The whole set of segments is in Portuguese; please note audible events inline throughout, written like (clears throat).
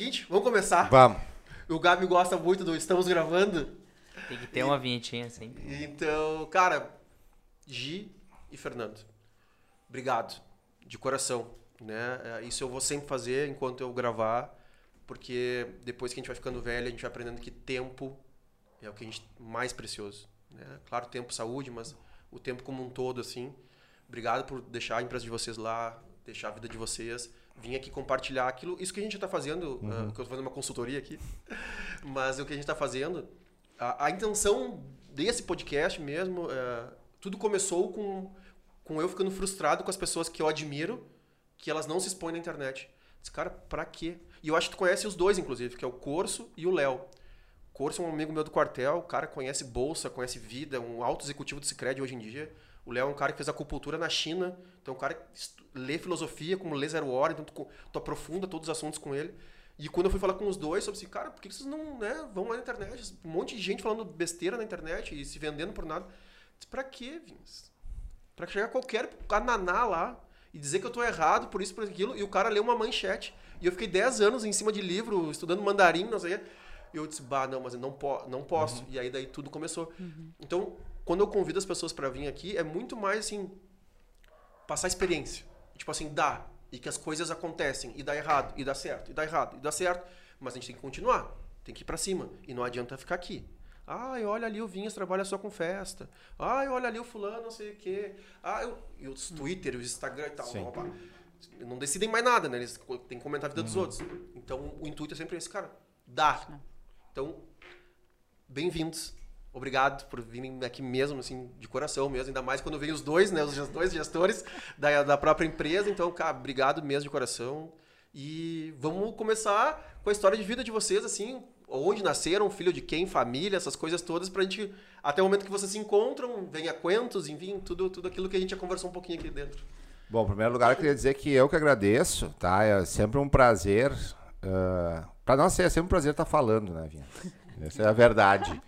seguinte, vamos começar. Vamos. O Gabi gosta muito do Estamos Gravando. Tem que ter uma vinhetinha assim. Então, cara, Gi e Fernando, obrigado, de coração. Né? É, Isso eu vou sempre fazer enquanto eu gravar, porque depois que a gente vai ficando velho, a gente vai aprendendo que tempo é o que a gente mais precioso. Né? Claro, tempo, saúde, mas o tempo como um todo, assim. Obrigado por deixar a empresa de vocês lá, deixar a vida de vocês, vir aqui compartilhar aquilo, isso que a gente está fazendo, ah, que eu estou fazendo uma consultoria aqui, (laughs) mas o que a gente está fazendo, a, a intenção desse podcast mesmo, é, tudo começou com, com eu ficando frustrado com as pessoas que eu admiro, que elas não se expõem na internet. Disse, cara, pra quê? E eu acho que tu conhece os dois, inclusive, que é o Corso e o Léo. Corso é um amigo meu do quartel, o cara conhece bolsa, conhece vida, um alto executivo do Cicred hoje em dia. O Léo é um cara que fez acupuntura na China, então é um cara que lê filosofia como lê Zero Hora, então tu, tu aprofunda todos os assuntos com ele. E quando eu fui falar com os dois, sobre assim, cara, por que vocês não né, vão lá na internet? Um monte de gente falando besteira na internet e se vendendo por nada. Disse, pra quê, Vince? Pra chegar qualquer ananá lá e dizer que eu tô errado por isso, por aquilo, e o cara lê uma manchete. E eu fiquei 10 anos em cima de livro, estudando mandarim, não sei. E eu disse, bah, não, mas eu não, po não posso. E aí daí tudo começou. Então, quando eu convido as pessoas pra vir aqui, é muito mais assim, passar experiência. Tipo assim, dá. E que as coisas acontecem. E dá errado. E dá certo. E dá errado. E dá certo. Mas a gente tem que continuar. Tem que ir pra cima. E não adianta ficar aqui. Ai, olha ali o Vinhas trabalha só com festa. Ai, olha ali o fulano, não sei o quê. Ah, eu... E os Twitter, os Instagram e tal. Sim. Opa. Não decidem mais nada, né? Eles têm que comentar a vida dos outros. Então, o intuito é sempre esse, cara. Dá. Então, bem-vindos. Obrigado por virem aqui mesmo, assim, de coração mesmo. Ainda mais quando vem os dois, né? Os dois gestores da, da própria empresa. Então, cara, obrigado mesmo de coração. E vamos começar com a história de vida de vocês, assim. Onde nasceram, filho de quem, família, essas coisas todas, pra gente, até o momento que vocês se encontram, venha quentos, enfim, tudo, tudo aquilo que a gente já conversou um pouquinho aqui dentro. Bom, em primeiro lugar, eu queria dizer que eu que agradeço, tá? É sempre um prazer. Uh, para nós é sempre um prazer estar falando, né, Vinha? Essa é a verdade.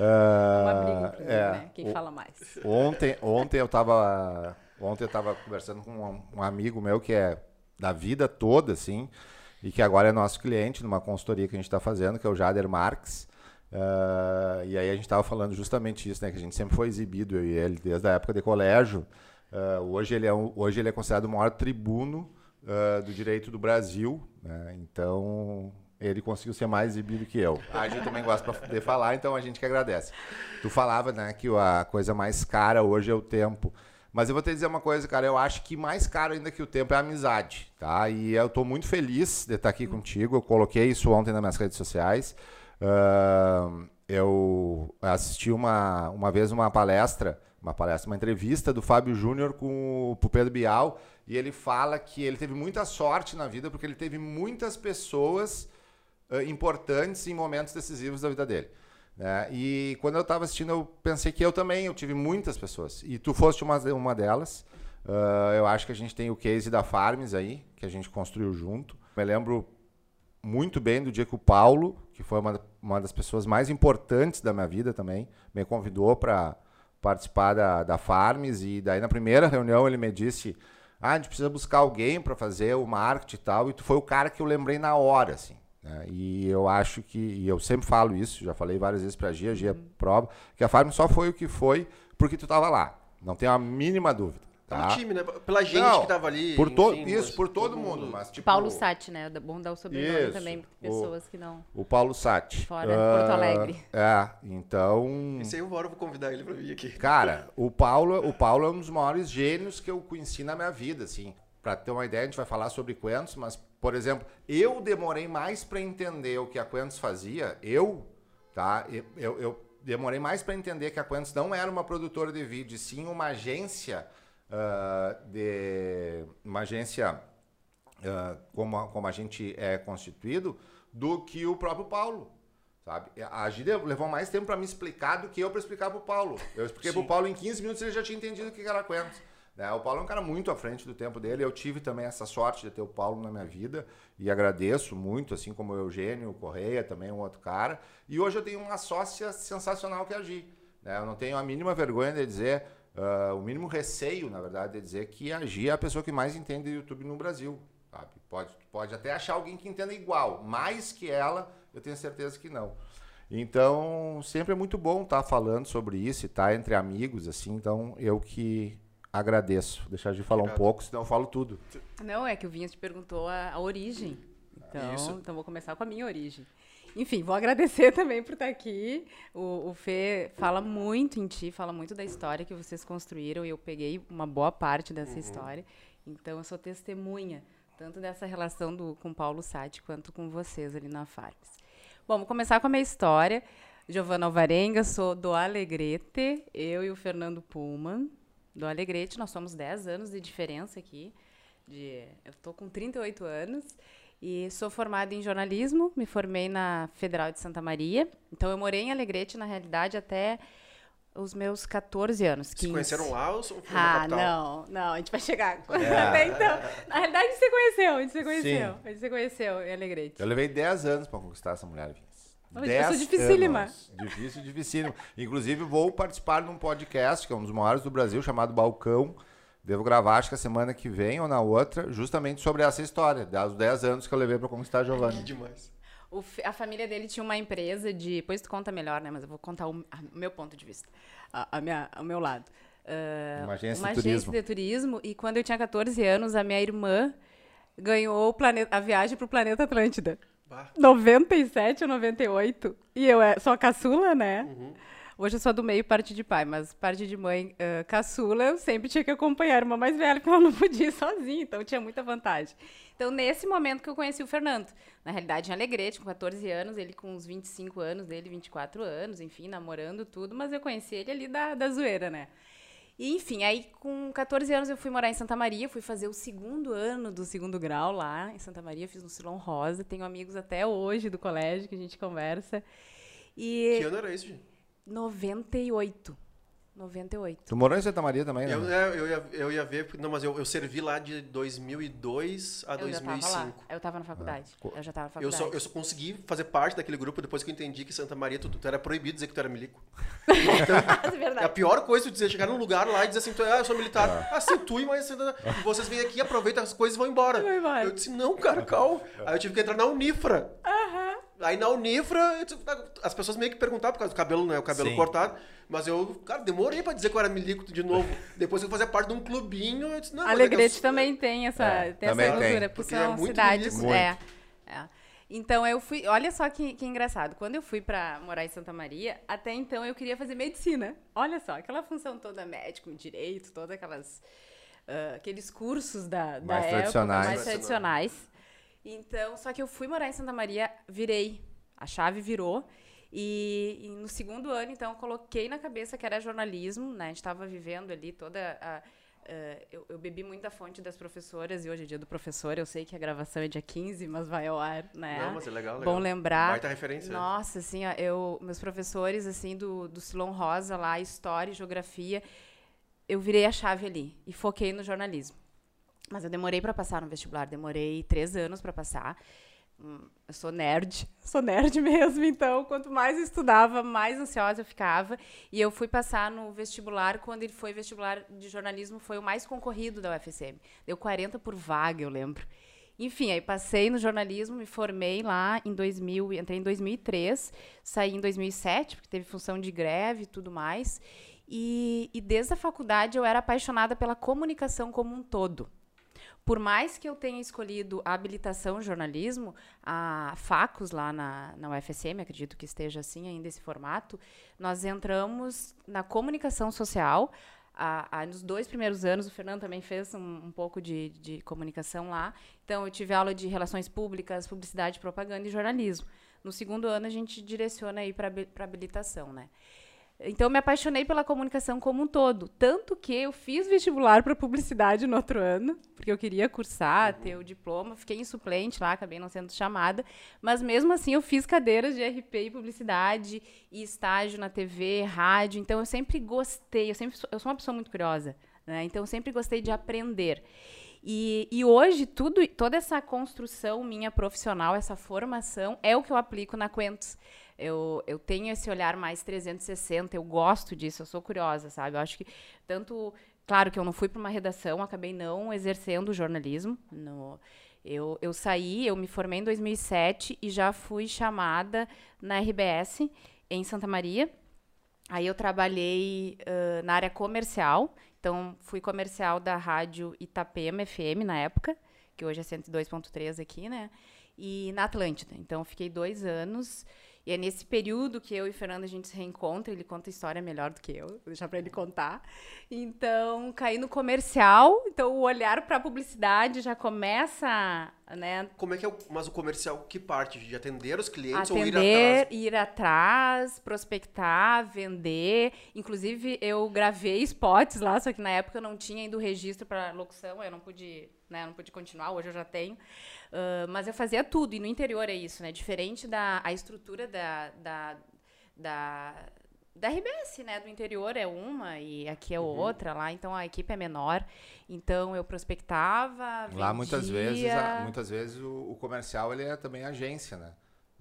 Uma Ah, briga, inclusive, é, né? Quem o- fala mais. Ontem, ontem eu tava, ontem eu tava conversando com um, um amigo meu que é da vida toda, assim, e que agora é nosso cliente numa consultoria que a gente está fazendo, que é o Jader Marques. Ah, e aí a gente estava falando justamente isso, né? Que a gente sempre foi exibido, eu e ele, desde a época de colégio. Ah, hoje, ele é um- hoje ele é considerado o maior tribuno ah, do direito do Brasil, né? Então ele conseguiu ser mais exibido que eu. A gente também gosta de falar, então a gente que agradece. Tu falava, né, que a coisa mais cara hoje é o tempo. Mas eu vou te dizer uma coisa, cara, eu acho que mais caro ainda que o tempo é a amizade, tá? E eu tô muito feliz de estar aqui contigo. Eu coloquei isso ontem nas minhas redes sociais. Ahn, eu assisti uma, uma vez uma palestra, uma palestra, uma entrevista do Fábio Júnior com o Pedro Bial, e ele fala que ele teve muita sorte na vida porque ele teve muitas pessoas eh, importantes em momentos decisivos da vida dele. né? E quando eu estava assistindo, eu pensei que eu também, eu tive muitas pessoas. E tu foste uma, uma delas. Ah, eu acho que a gente tem o case da Farms aí, que a gente construiu junto. Me lembro muito bem do dia que o Paulo, que foi uma, uma das pessoas mais importantes da minha vida também, me convidou para participar da, da Farms. E daí, na primeira reunião, ele me disse: Ah, a gente precisa buscar alguém para fazer o marketing e tal. E tu foi o cara que eu lembrei na hora, assim. Né? E eu acho que, e eu sempre falo isso, já falei várias vezes pra Gia, a Gia prova, que a Farm só foi o que foi porque tu tava lá. Não tenho a mínima dúvida. Pelo Tá? time, né? Pela gente Não, que tava ali. Por to enfim, isso, por todo, mundo. Mas, tipo, Paulo Sati, né? É bom dar o sobrenome Isso, também para o- pessoas que não. O Paulo Sati. Fora, Porto Alegre. É, então. Esse aí eu vou convidar ele pra vir aqui. Cara, o Paulo, o Paulo é um dos maiores gênios que eu conheci na minha vida, assim. Pra ter uma ideia, a gente vai falar sobre Quentos, mas, por exemplo, eu demorei mais pra entender o que a Quentos fazia, eu, tá? Eu, eu, eu demorei mais pra entender que a Quentos não era uma produtora de vídeo, sim uma agência ah, de. Uma agência ah, como, a, como a gente é constituído, do que o próprio Paulo. Sabe? A Gíria levou mais tempo para me explicar do que eu para explicar pro Paulo. Eu expliquei pro Paulo em 15 minutos e ele já tinha entendido o que era Quentos. Né? O Paulo é um cara muito à frente do tempo dele. Eu tive também essa sorte de ter o Paulo na minha vida e agradeço muito, assim como o Eugênio, Correia, também um outro cara. E hoje eu tenho uma sócia sensacional que é a Gi. Né? Eu não tenho a mínima vergonha de dizer, ah, o mínimo receio, na verdade, de dizer que a é a pessoa que mais entende YouTube no Brasil. sabe? Pode, pode até achar alguém que entenda igual, mais que ela, eu tenho certeza que não. Então, sempre é muito bom estar falando sobre isso e estar entre amigos, assim. Então, eu que agradeço. Deixar de falar um Obrigado. pouco, senão eu falo tudo. Não, é que o Vinhas te perguntou a, a origem. Então, Isso. então, vou começar com a minha origem. Enfim, vou agradecer (laughs) também por estar aqui. O, o Fê fala muito em ti, fala muito da história que vocês construíram e eu peguei uma boa parte dessa história. Então, eu sou testemunha tanto dessa relação do, com Paulo Sati quanto com vocês ali na Farms. Bom, vou começar com a minha história. Giovana Alvarenga, sou do Alegrete, eu e o Fernando Pullman, do Alegrete. Nós somos 10 anos de diferença aqui. De, eu estou com 38 anos e sou formada em jornalismo, me formei na Federal de Santa Maria. Então, eu morei em Alegrete, na realidade, até os meus 14 anos. Se 15. conheceram lá ou foi Ah, não, não, a gente vai chegar. (laughs) É. Até então. Na realidade, a gente se conheceu, a gente se conheceu. Sim. A gente se conheceu em Alegrete. Eu levei 10 anos para conquistar essa mulher, Vinhas. 10 sou dificílima. anos. Difícil, dificílimo. Inclusive, vou participar de um podcast, que é um dos maiores do Brasil, chamado Balcão. Devo gravar, acho que a semana que vem ou na outra, justamente sobre essa história, dos 10 anos que eu levei para conquistar a Que Giovanni. demais. O a família dele tinha uma empresa de. Depois tu conta melhor, né? Mas eu vou contar o, a- o meu ponto de vista. A, a minha, o meu lado. Ah, Uma agência uma de turismo. agência de turismo. E quando eu tinha 14 anos, a minha irmã ganhou o planeta, a viagem pro planeta Atlântida. Bah. 97 ou 98. E eu é, sou a caçula, né? Hoje eu sou do meio, parte de pai, mas parte de mãe, ah, caçula, eu sempre tinha que acompanhar a irmã mais velha, (laughs) porque ela não podia ir sozinha, então tinha muita vantagem. Então, nesse momento que eu conheci o Fernando, na realidade em Alegrete, com 14 anos, ele com uns 25 anos, dele 24 anos, enfim, namorando tudo, mas eu conheci ele ali da, da zoeira, né? E, enfim, aí com 14 anos eu fui morar em Santa Maria, fui fazer o segundo ano do segundo grau lá em Santa Maria, fiz no Silão Rosa, tenho amigos até hoje do colégio que a gente conversa. E Que ano era isso, gente? 98. 98. Tu morou em Santa Maria também, né? Eu, é, eu, ia, eu ia ver, não, mas eu, eu servi lá de 2002 a Eu já tava lá. 2005. Eu tava na faculdade. co- Eu já tava na Eu faculdade. só, eu só consegui fazer parte daquele grupo depois que eu entendi que Santa Maria tu, tu era proibido dizer que tu era milico. (laughs) É É a pior coisa tu dizer, chegar num lugar lá e dizer assim, tu, ah, eu sou militar. Ah, sim, tu, mas você- vocês vêm aqui, aproveitam as coisas e vão embora. Vão embora. Eu disse, não, cara, calma. Aí eu tive que entrar na Unifra. Aí na Unifra, eu disse, as pessoas meio que perguntavam por causa do cabelo, né? O cabelo Sim. cortado. Mas eu, cara, demorei pra dizer que eu era milico de novo. Depois que eu fazia parte de um clubinho, eu disse, não, é eu Alegrete também tem essa, É, tem também essa tem. cultura, porque Porque é são muito cidades. milico. É, é. Então eu fui. Olha só que, que engraçado. Quando eu fui pra morar em Santa Maria, até então eu queria fazer medicina. Olha só, aquela função toda médico, direito, todas aquelas. ah, aqueles cursos da, da Mais época, tradicionais. mais tradicionais. Então, só que eu fui morar em Santa Maria, virei. A chave virou. E, e no segundo ano, então, coloquei na cabeça que era jornalismo, né? A gente estava vivendo ali toda a. eh, eu, eu bebi muito da fonte das professoras e hoje é dia do professor. Eu sei que a gravação é dia 15, mas vai ao ar, né? Não, mas é legal, legal. Bom lembrar. Baita referência. Nossa, assim, ó, eu, meus professores, assim, do, do Silon Rosa lá, História e Geografia, eu virei a chave ali e foquei no jornalismo. Mas eu demorei para passar no vestibular, demorei três anos para passar. Hum, Eu sou nerd, (laughs) sou nerd mesmo, então quanto mais eu estudava, mais ansiosa eu ficava. E eu fui passar no vestibular, quando ele foi vestibular de jornalismo, foi o mais concorrido da UFSM. Deu 40 por vaga, eu lembro. Enfim, aí passei no jornalismo, me formei lá em 2000, entrei em 2003, saí em 2007, porque teve função de greve e tudo mais. E, e desde a faculdade eu era apaixonada pela comunicação como um todo. Por mais que eu tenha escolhido a habilitação em jornalismo, a Facus lá na, na UFSM, acredito que esteja assim ainda esse formato, nós entramos na comunicação social. A, a, nos dois primeiros anos, o Fernando também fez um, um pouco de, de comunicação lá. Então, eu tive aula de relações públicas, publicidade, propaganda e jornalismo. No segundo ano, a gente direciona aí para habilitação, né? Então, eu me apaixonei pela comunicação como um todo. Tanto que eu fiz vestibular para publicidade no outro ano, porque eu queria cursar, ter o diploma. Fiquei em suplente lá, acabei não sendo chamada. Mas, mesmo assim, eu fiz cadeiras de RP e publicidade e estágio na TV, rádio. Então, eu sempre gostei. Eu, sempre sou, eu sou uma pessoa muito curiosa. Né? Então, eu sempre gostei de aprender. E, e, hoje, tudo, toda essa construção minha profissional, essa formação, é o que eu aplico na Quentos. Eu, eu tenho esse olhar mais 360, eu gosto disso, eu sou curiosa, sabe? Eu acho que tanto. Claro que eu não fui para uma redação, acabei não exercendo jornalismo. No, Eu, eu saí, eu me formei em 2007 e já fui chamada na RBS em Santa Maria. Aí eu trabalhei uh, na área comercial, então fui comercial da rádio Itapema FM na época, que hoje é 102.3 aqui, né? E na Atlântida. Então fiquei dois anos e é nesse período que eu e Fernando a gente se reencontra, ele conta a história melhor do que eu, vou deixar para ele contar. Então, caí no comercial, então o olhar para a publicidade já começa, né? Como é que é o, mas o comercial que parte de atender os clientes Atender, ou ir atrás? ir atrás, prospectar, vender. Inclusive, eu gravei spots lá, só que na época eu não tinha ainda o registro para locução, eu não pude, né, não pude continuar, hoje eu já tenho. Uh, mas eu fazia tudo, e no interior é isso, né? Diferente da a estrutura da, da, da, da RBS, né? Do interior é uma e aqui é outra lá, então a equipe é menor. Então eu prospectava, vendia. Lá muitas vezes, a- muitas vezes o, o comercial ele é também agência, né?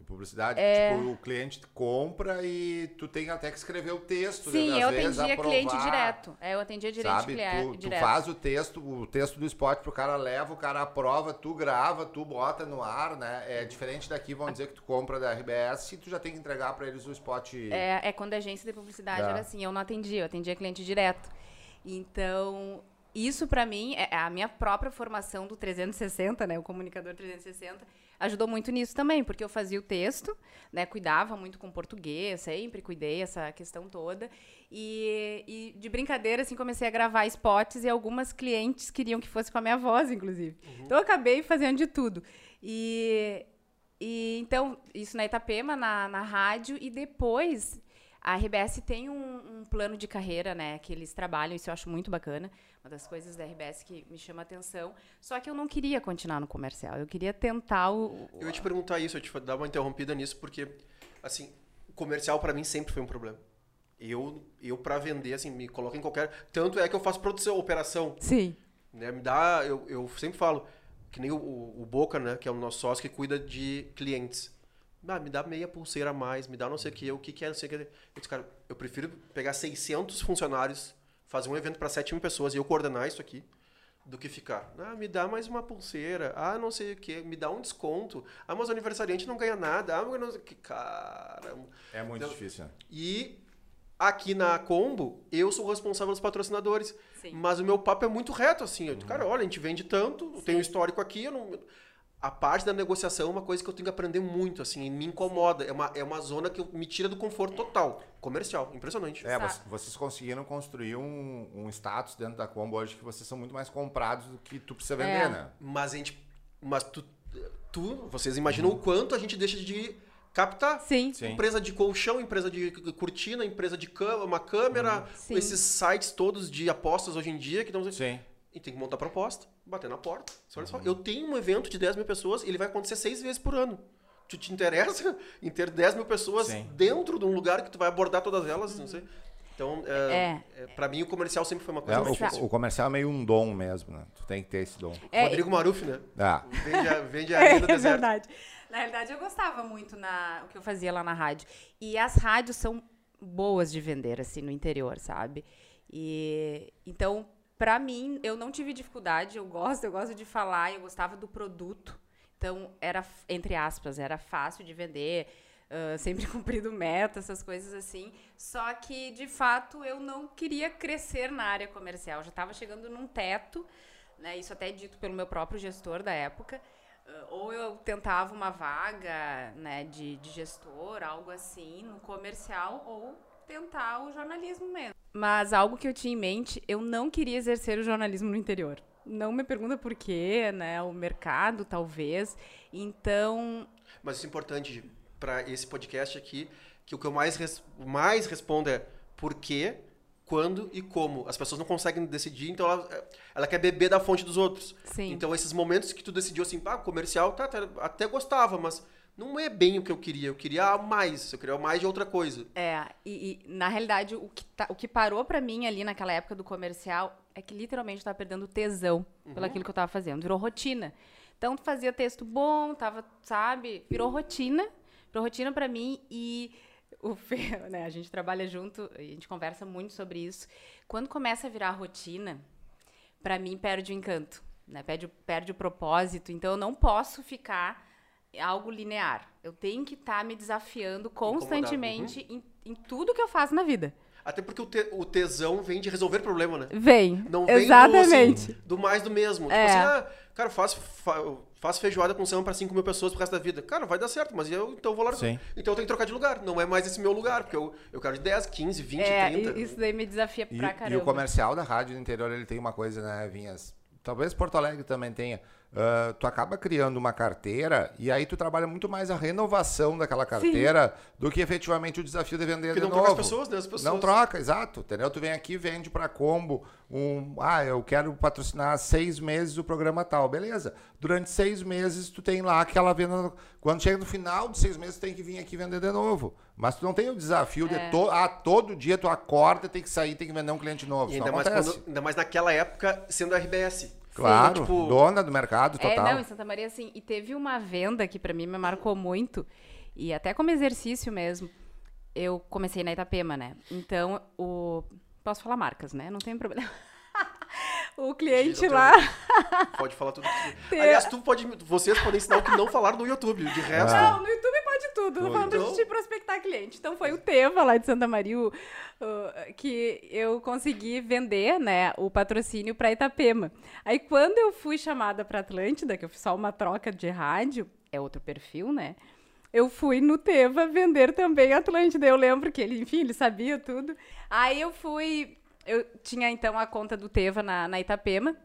De publicidade. É. Tipo, o cliente compra e tu tem até que escrever o texto. Sim, né? eu vezes, atendia cliente aprovar, direto. É, eu atendia direto Sabe, cliente tu, tu direto. faz o texto, o texto do spot pro cara leva, o cara aprova, tu grava, tu bota no ar, né? É diferente daqui, vamos dizer que tu compra da RBS e tu já tem que entregar pra eles o spot. É, é quando a agência de publicidade Tá. era assim, eu não atendia, eu atendia cliente direto. Então, isso pra mim, é a minha própria formação do 360, né, o comunicador 360, ajudou muito nisso também, porque eu fazia o texto, né, cuidava muito com português, sempre cuidei essa questão toda. E, e de brincadeira, assim, comecei a gravar spots e algumas clientes queriam que fosse com a minha voz, inclusive. Então, eu acabei fazendo de tudo. E, e então, isso na Itapema, na, na rádio, e depois a RBS tem um, um plano de carreira, né, que eles trabalham, isso eu acho muito bacana. Uma das coisas da RBS que me chama a atenção. Só que eu não queria continuar no comercial, eu queria tentar o. o- Eu ia te perguntar isso, eu ia te dar uma interrompida nisso, porque, assim, o comercial pra mim sempre foi um problema. Eu, eu para vender, assim, me coloca em qualquer... Tanto é que eu faço produção, operação, Sim. né? Me dá... Eu, eu sempre falo, que nem o, o Boca, né? Que é o nosso sócio que cuida de clientes. Ah, me dá meia pulseira a mais, me dá não sei o que, o que que é, não sei o que. Eu disse, cara, eu prefiro pegar 600 funcionários, fazer um evento para 7 mil pessoas e eu coordenar isso aqui, do que ficar. Ah, me dá mais uma pulseira. Ah, não sei o que, me dá um desconto. Ah, mas o aniversariante não ganha nada. Ah, mas não sei o que. Cara. É muito Então- difícil, né? E aqui na Combo, eu sou o responsável pelos patrocinadores. Sim. Mas o meu papo é muito reto, assim. Eu, Cara, olha, a gente vende tanto, eu tenho um histórico aqui, eu não... A parte da negociação é uma coisa que eu tenho que aprender muito, assim, e me incomoda. É uma, é uma zona que eu- me tira do conforto total. Comercial, impressionante. É, vocês, vocês conseguiram construir um, um status dentro da Combo hoje que vocês são muito mais comprados do que tu precisa vender, É. né? Mas a gente... Mas tu, tu vocês imaginam o quanto a gente deixa de captar. Sim. Sim. Empresa de colchão, empresa de cortina, empresa de cama, uma câmera, Sim. esses sites todos de apostas hoje em dia que estão... Sim. E tem que montar proposta, bater na porta. Olha só, eu tenho um evento de 10 mil pessoas, ele vai acontecer seis vezes por ano. Tu te interessa (laughs) em ter 10 mil pessoas Sim. dentro de um lugar que tu vai abordar todas elas? Não sei. Então, é, É. é, pra mim, o comercial sempre foi uma É, coisa muito o, difícil. o comercial é meio um dom mesmo, né? Tu tem que ter esse dom. É, Rodrigo Maruf, né? Ah, Vende a, vende a (laughs) do É deserto. verdade. Na realidade, eu gostava muito na, o que eu fazia lá na rádio. E as rádios são boas de vender, assim, no interior, sabe? E então, pra mim, eu não tive dificuldade. Eu gosto, eu gosto de falar, eu gostava do produto. Então, era, entre aspas, era fácil de vender. ah, sempre (laughs) cumprido meta, essas coisas assim. Só que, de fato, eu não queria crescer na área comercial. Já estava chegando num teto, né? Isso até é dito pelo meu próprio gestor da época. Ah, ou eu tentava uma vaga né, de, de gestor, algo assim, no comercial, ou tentar o jornalismo mesmo. Mas algo que eu tinha em mente, eu não queria exercer o jornalismo no interior. Não me pergunta por quê, né? O mercado, talvez. Então, Mas isso é importante para esse podcast aqui, que o que eu mais, res- mais respondo é por quê, quando e como. As pessoas não conseguem decidir, então ela, ela quer beber da fonte dos outros. sim. Então, esses momentos que tu decidiu assim, ah, comercial, tá, tá, até gostava, mas não é bem o que eu queria. Eu queria mais, eu queria mais de outra coisa. É, e, e, na realidade, o que, tá- o que parou pra mim ali naquela época do comercial é que literalmente eu tava perdendo tesão pelo aquilo que eu tava fazendo. Virou rotina. Então, tu fazia texto bom, tava, sabe? Virou rotina. Virou rotina pra mim e o (laughs) Fê, né, a gente trabalha junto, a gente conversa muito sobre isso. Quando começa a virar rotina, pra mim perde o encanto. né? Perde, perde o propósito. Então eu não posso ficar algo linear. Eu tenho que estar me desafiando constantemente em, em tudo que eu faço na vida. Até porque o, te- o tesão vem de resolver problema, né? Vem. Não vem Exatamente. Do, assim, do mais do mesmo. Tipo É. assim, ah, cara, faço, fa- faço feijoada com samba pra 5 mil pessoas pro resto da vida. Cara, vai dar certo, mas eu então vou largar. Sim. Então eu tenho que trocar de lugar. Não é mais esse meu lugar, porque eu, eu quero de 10, 15, 20, É, 30. e- isso daí me desafia E, pra e caramba. o comercial da rádio do interior, ele tem uma coisa, né, Vinhas? Talvez Porto Alegre também tenha. Ah, tu acaba criando uma carteira e aí tu trabalha muito mais a renovação daquela carteira do que efetivamente o desafio de vender Porque de não novo. troca as pessoas, né? As pessoas. Não troca, exato. Entendeu? Tu vem aqui, vende pra combo um. Ah, eu quero patrocinar seis meses o programa tal. Beleza. Durante seis meses, tu tem lá aquela venda. Quando chega no final de seis meses, tu tem que vir aqui vender de novo. Mas tu não tem o desafio de to... ah, todo dia tu acorda, tem que sair, tem que vender um cliente novo. E ainda mais, quando- ainda mais naquela época, sendo RBS. Claro, Tipo, dona do mercado É, total. não, em Santa Maria, assim, e teve uma venda que pra mim me marcou muito, e até como exercício mesmo, eu comecei na Itapema, né? Então, o... Posso falar marcas, né? Não tem problema. O cliente Gira lá... Pode falar tudo. que (laughs) Aliás, tu pode, vocês podem ensinar o que não falar no YouTube. De resto, Não, no YouTube pode tudo. Tudo. falando Então- gente prospectar cliente. Então foi o Teva lá de Santa Maria o- o- que eu consegui vender, né, o patrocínio para Itapema. Aí quando eu fui chamada para Atlântida, que eu fiz só uma troca de rádio, é outro perfil, né? Eu fui no Teva vender também Atlântida. Eu lembro que ele, enfim, ele sabia tudo. Aí eu fui, eu tinha então a conta do Teva na, na Itapema.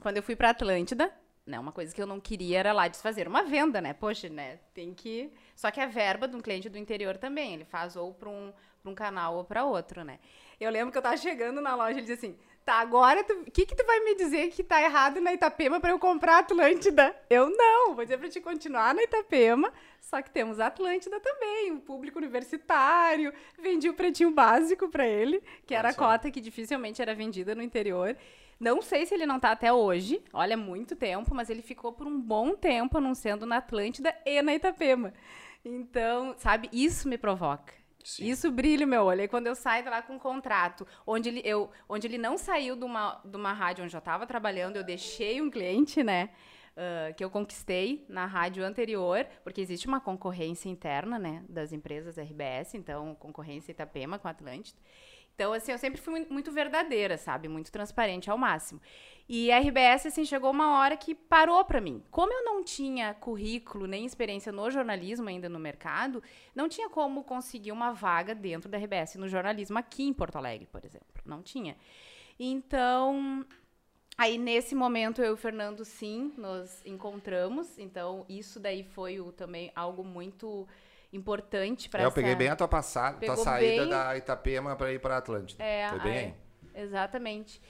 Quando eu fui para Atlântida, né, uma coisa que eu não queria era lá desfazer uma venda, né? Poxa, né? Tem que. Só que a verba de um cliente do interior também, ele faz ou para um, um canal ou para outro, né? Eu lembro que eu tava chegando na loja ele dizia assim: tá, agora o que, que tu vai me dizer que tá errado na Itapema para eu comprar a Atlântida? Eu não, vou dizer para te continuar na Itapema, só que temos a Atlântida também, o público universitário. Vendi o pretinho básico para ele, que era a cota que dificilmente era vendida no interior. Não sei se ele não tá até hoje, olha, muito tempo, mas ele ficou por um bom tempo anunciando na Atlântida e na Itapema. Então, sabe, isso me provoca. Sim. Isso brilha meu olho. Aí quando eu saio de lá com um contrato, onde ele, eu, onde ele não saiu de uma, de uma rádio onde eu estava trabalhando, eu deixei um cliente, né? ah, que eu conquistei na rádio anterior, porque existe uma concorrência interna, né, das empresas RBS, então concorrência Itapema com Atlântida. Então, assim, eu sempre fui mui- muito verdadeira, sabe? Muito transparente ao máximo. E a RBS, assim, chegou uma hora que parou pra mim. Como eu não tinha currículo nem experiência no jornalismo ainda no mercado, não tinha como conseguir uma vaga dentro da RBS no jornalismo aqui em Porto Alegre, por exemplo. Não tinha. Então, aí nesse momento eu e o Fernando, sim, nos encontramos. Então, isso daí foi o, também algo muito importante para É, eu peguei bem a tua passada, tua saída bem- da Itapema para ir para Atlântida. É, Foi bem aí. Exatamente.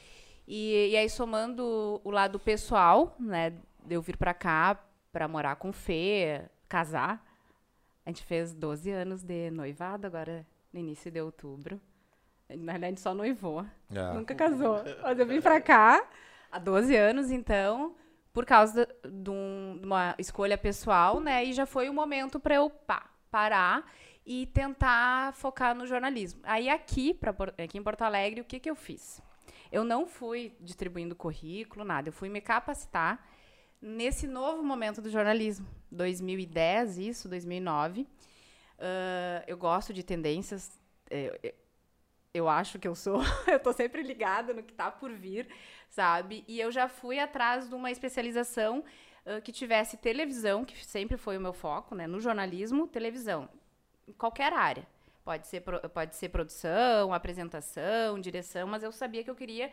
E, e aí, somando o lado pessoal, né, de eu vir pra cá pra morar com o Fê, casar. A gente fez 12 anos de noivado agora, no início de outubro. Na verdade, só noivou. É. Nunca casou. Mas eu vim pra cá há 12 anos, então, por causa de, de um- de uma escolha pessoal, né? E já foi o momento pra eu pá, parar e tentar focar no jornalismo. Aí aqui, pra, aqui em Porto Alegre, o que, que eu fiz? Eu não fui distribuindo currículo, nada. Eu fui me capacitar nesse novo momento do jornalismo. 2010, isso, 2009. Ah, eu gosto de tendências. eu, eu acho que eu sou. (laughs) eu tô sempre ligada no que tá por vir, sabe? E eu já fui atrás de uma especialização ah, que tivesse televisão, que sempre foi o meu foco, né? No jornalismo, televisão. Em qualquer área. Pode ser, pode ser produção, apresentação, direção, mas eu sabia que eu queria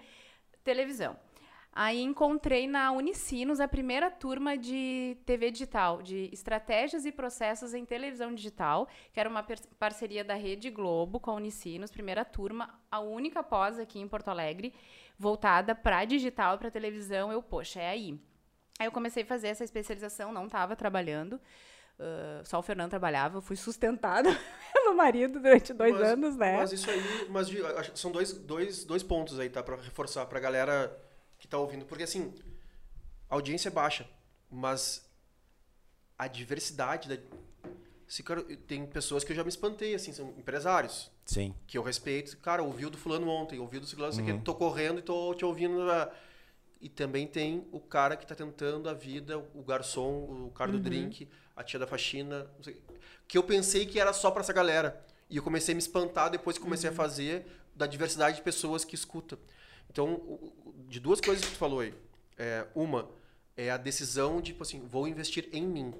televisão. Aí encontrei na Unicinos a primeira turma de TV digital, de estratégias e processos em televisão digital, que era uma parceria da Rede Globo com a Unicinos, primeira turma, a única pós aqui em Porto Alegre, voltada para digital, para televisão. Eu, poxa, é aí. Aí eu comecei a fazer essa especialização, não estava trabalhando, ah, só o Fernando trabalhava, eu fui sustentada (laughs) pelo marido durante dois Mas- anos, né? Mas isso aí, mas de- que são dois, dois, dois pontos aí, tá? Pra reforçar pra galera que tá ouvindo. Porque assim, a audiência é baixa, mas a diversidade da. Esse cara, tem pessoas que eu já me espantei, assim, são empresários, Sim. que eu respeito. Cara, ouvi o do fulano ontem, ouvi o do fulano, Uhum. uhum. tô correndo e tô te ouvindo. ah, e também tem o cara que está tentando a vida, o garçom, o cara do drink, a tia da faxina, não sei, que eu pensei que era só para essa galera. E eu comecei a me espantar depois que comecei a fazer da diversidade de pessoas que escuta. Então, de duas coisas que tu falou aí. É, uma é a decisão de, tipo assim, vou investir em mim.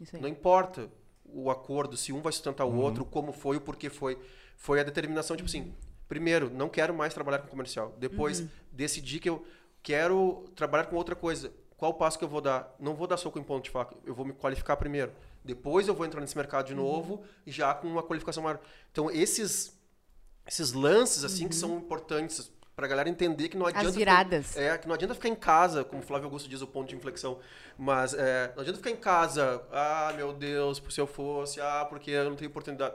Isso aí. Não importa o acordo, se um vai sustentar o outro, como foi, o porquê foi. Foi a determinação, tipo assim, primeiro, não quero mais trabalhar com comercial. Depois, decidi que eu quero trabalhar com outra coisa. Qual o passo que eu vou dar? Não vou dar soco em ponto de faca. Eu vou me qualificar primeiro. Depois eu vou entrar nesse mercado de novo, já com uma qualificação maior. Então, esses, esses lances, assim, que são importantes pra galera entender que não adianta... As ficar- viradas. é, que não adianta ficar em casa, como o Flávio Augusto diz, o ponto de inflexão. Mas é, não adianta ficar em casa, ah, meu Deus, se eu fosse, ah, porque eu não tenho oportunidade.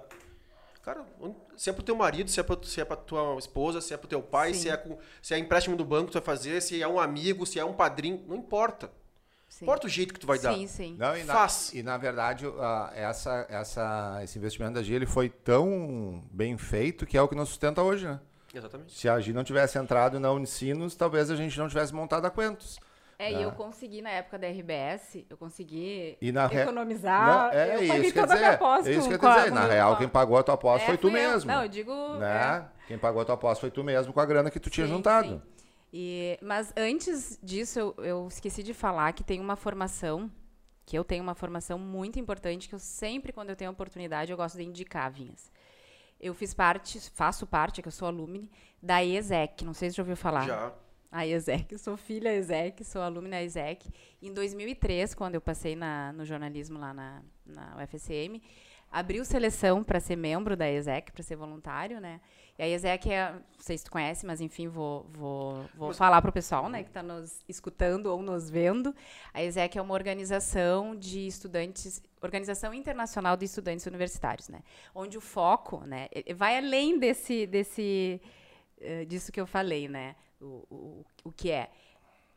Cara, se é pro teu marido, se é pra, se é pra tua esposa, se é pro teu pai, Sim. se é, com, se é empréstimo do banco que tu vai fazer, se é um amigo, se é um padrinho, não importa. Sim. Importa o jeito que tu vai dar. Sim, sim. Não, e, na, Faz. e na verdade, ah, essa, essa, esse investimento da Gi ele foi tão bem feito que é o que nos sustenta hoje, né? Exatamente. Se a Gi não tivesse entrado na Unicinos, talvez a gente não tivesse montado a Quentos. É, e eu consegui, na época da RBS, eu consegui E na re- economizar. Não, é eu isso paguei toda a minha dizer. aposta. É isso que eu dizer. Na real, quem pagou a tua aposta É, foi tu fui eu. mesmo. Não, eu digo. é, né? Quem pagou a tua aposta foi tu mesmo com a grana que tu tinha Sim, juntado. sim. E, mas antes disso, eu, eu esqueci de falar que tem uma formação, que eu tenho uma formação muito importante, que eu sempre, quando eu tenho oportunidade, eu gosto de indicar vinhas. Eu fiz parte, faço parte, que eu sou alumni, da ESEC, não sei se já ouviu falar. Já. A ESEC, sou filha ESEC, sou alumna da ESEC. Em 2003, quando eu passei na- no jornalismo lá na, na UFSM, abriu seleção para ser membro da ESEC, para ser voluntário, né? E a ESEC é, não sei se tu conhece, mas enfim, vou, vou, vou falar para o pessoal, né, que está nos escutando ou nos vendo. A ESEC é uma organização de estudantes, organização internacional de estudantes universitários, né? Onde o foco, né, vai além desse, desse eh, disso que eu falei, né? O, o, o que é?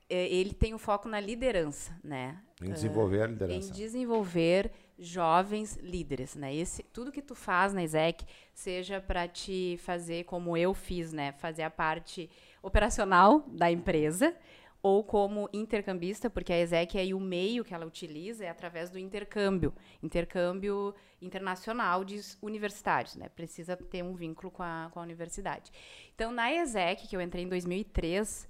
Eh, Ele tem o foco na liderança, né? Em desenvolver a em liderança. desenvolver jovens líderes, né? Esse, tudo que tu faz na ISEC, seja para te fazer como eu fiz, né? Fazer a parte operacional da empresa, ou como intercambista, porque a ESEC aí o meio que ela utiliza é através do intercâmbio, intercâmbio internacional de universitários, né? Precisa ter um vínculo com a, com a universidade. Então, na ESEC, que eu entrei em 2003,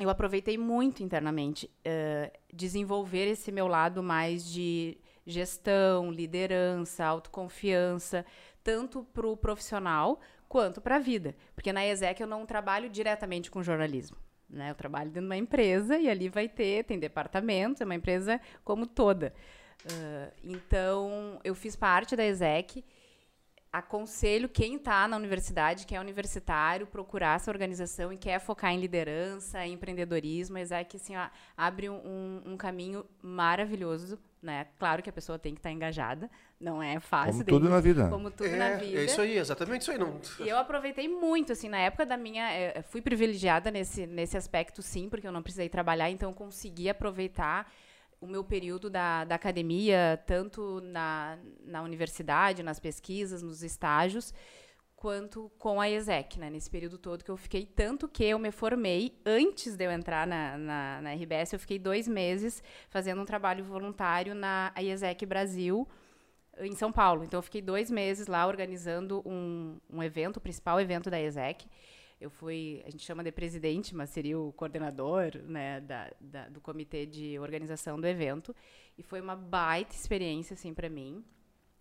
eu aproveitei muito internamente eh, desenvolver esse meu lado mais de gestão, liderança, autoconfiança, tanto para o profissional quanto para a vida. Porque na ESEC eu não trabalho diretamente com jornalismo. Né? Eu trabalho dentro de uma empresa e ali vai ter, tem departamentos, é uma empresa como toda. Ah, então, eu fiz parte da ESEC aconselho quem está na universidade, quem é universitário, procurar essa organização e quer focar em liderança, em empreendedorismo, é que assim, ó, abre um, um caminho maravilhoso, né? Claro que a pessoa tem que estar engajada, não é fácil. Como tudo na vida. Como tudo é, na vida. é isso aí, exatamente isso aí. Não... E eu aproveitei muito, assim, na época da minha. eh, fui privilegiada nesse, nesse aspecto, sim, porque eu não precisei trabalhar, então eu consegui aproveitar o meu período da, da academia, tanto na, na universidade, nas pesquisas, nos estágios, quanto com a ESEC, né? Nesse período todo que eu fiquei, tanto que eu me formei, antes de eu entrar na, na, na RBS, eu fiquei dois meses fazendo um trabalho voluntário na ESEC Brasil, em São Paulo. Então, eu fiquei dois meses lá organizando um, um evento, o principal evento da ESEC. Eu fui, a gente chama de presidente, mas seria o coordenador né, da, da- do comitê de organização do evento. E foi uma baita experiência, assim, para mim.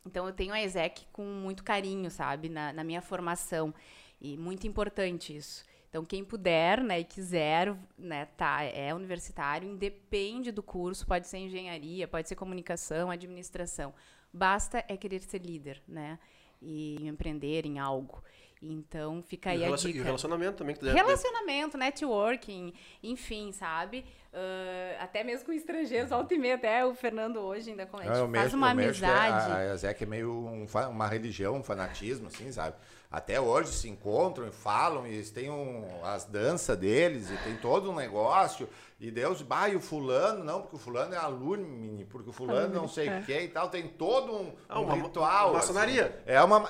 Então, eu tenho a ESEC com muito carinho, sabe, na, na minha formação. E muito importante isso. Então, quem puder né, e quiser, né, tá, é universitário, independe do curso, pode ser engenharia, pode ser comunicação, administração. Basta é querer ser líder, né? E empreender em algo. Então, fica E aí a dica. e o relacionamento também. Que deve- Relacionamento, networking, enfim, sabe? Uh, até mesmo com estrangeiros, volta e meia, até o Fernando hoje ainda com a gente É, eu faz mexo- uma amizade. A, a Zeca é meio um uma religião, um fanatismo, assim, sabe? Até hoje se encontram e falam, e eles têm um, as danças deles, e tem todo um negócio. E Deus, bah, e o fulano, não, porque o fulano é alumni, porque o fulano não sei é. o que e tal. Tem todo um, Ah, um uma- ritual. uma assim. maçonaria. É uma,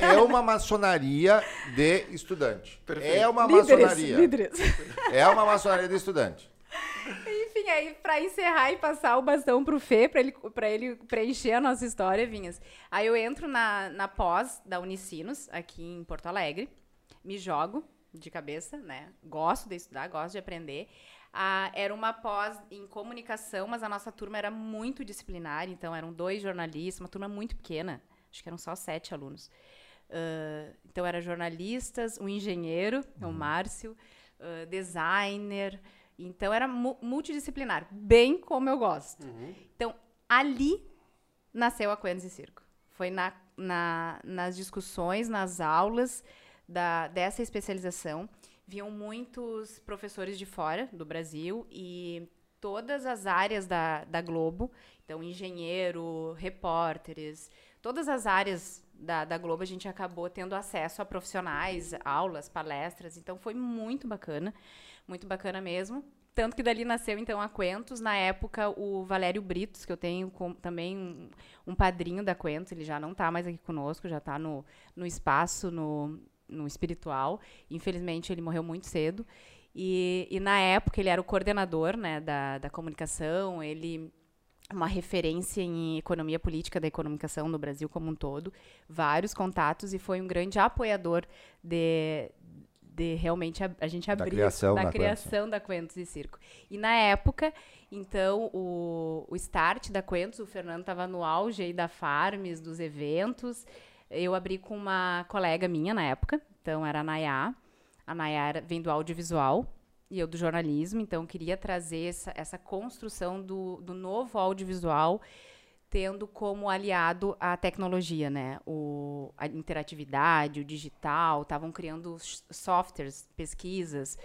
é uma maçonaria de estudante. (laughs) Perfeito. É uma líderes, maçonaria. líderes. É uma maçonaria de estudante. Enfim, aí pra encerrar e passar o bastão pro Fê, pra ele, pra ele preencher a nossa história, Vinhas. Aí eu entro na, na pós da Unicinos, aqui em Porto Alegre, me jogo de cabeça, né? Gosto de estudar, gosto de aprender. Ah, era uma pós em comunicação, mas a nossa turma era muito disciplinar, então eram dois jornalistas, uma turma muito pequena, acho que eram só sete alunos. Ah, então, era jornalistas, um engenheiro, o Márcio, ah, designer. Então, era mu- multidisciplinar, bem como eu gosto. Então, ali nasceu a Coendes e Circo. Foi na, na- nas discussões, nas aulas da, dessa especialização. Vinham muitos professores de fora do Brasil e todas as áreas da, da Globo. Então, engenheiro, repórteres, todas as áreas da, da Globo a gente acabou tendo acesso a profissionais, aulas, palestras. Então, foi muito bacana. Muito bacana mesmo. Tanto que dali nasceu, então, a Quentos. Na época, o Valério Britos, que eu tenho com- também um, um padrinho da Quentos, ele já não está mais aqui conosco, já está no, no espaço, no, no espiritual. Infelizmente, ele morreu muito cedo. E, e na época, ele era o coordenador né, da, da comunicação, ele uma referência em economia política da comunicação no Brasil como um todo, vários contatos e foi um grande apoiador de, de realmente a, a gente abrir criação da da criação da Quentos e Circo. E na época, então, o, o start da Quentos, o Fernando estava no auge aí da Farms, dos eventos. Eu abri com uma colega minha na época, então era a Nayá. A Nayá vem do audiovisual e eu do jornalismo, então queria trazer essa, essa construção do, do novo audiovisual tendo como aliado a tecnologia, né? O, a interatividade, o digital, estavam criando softwares, pesquisas.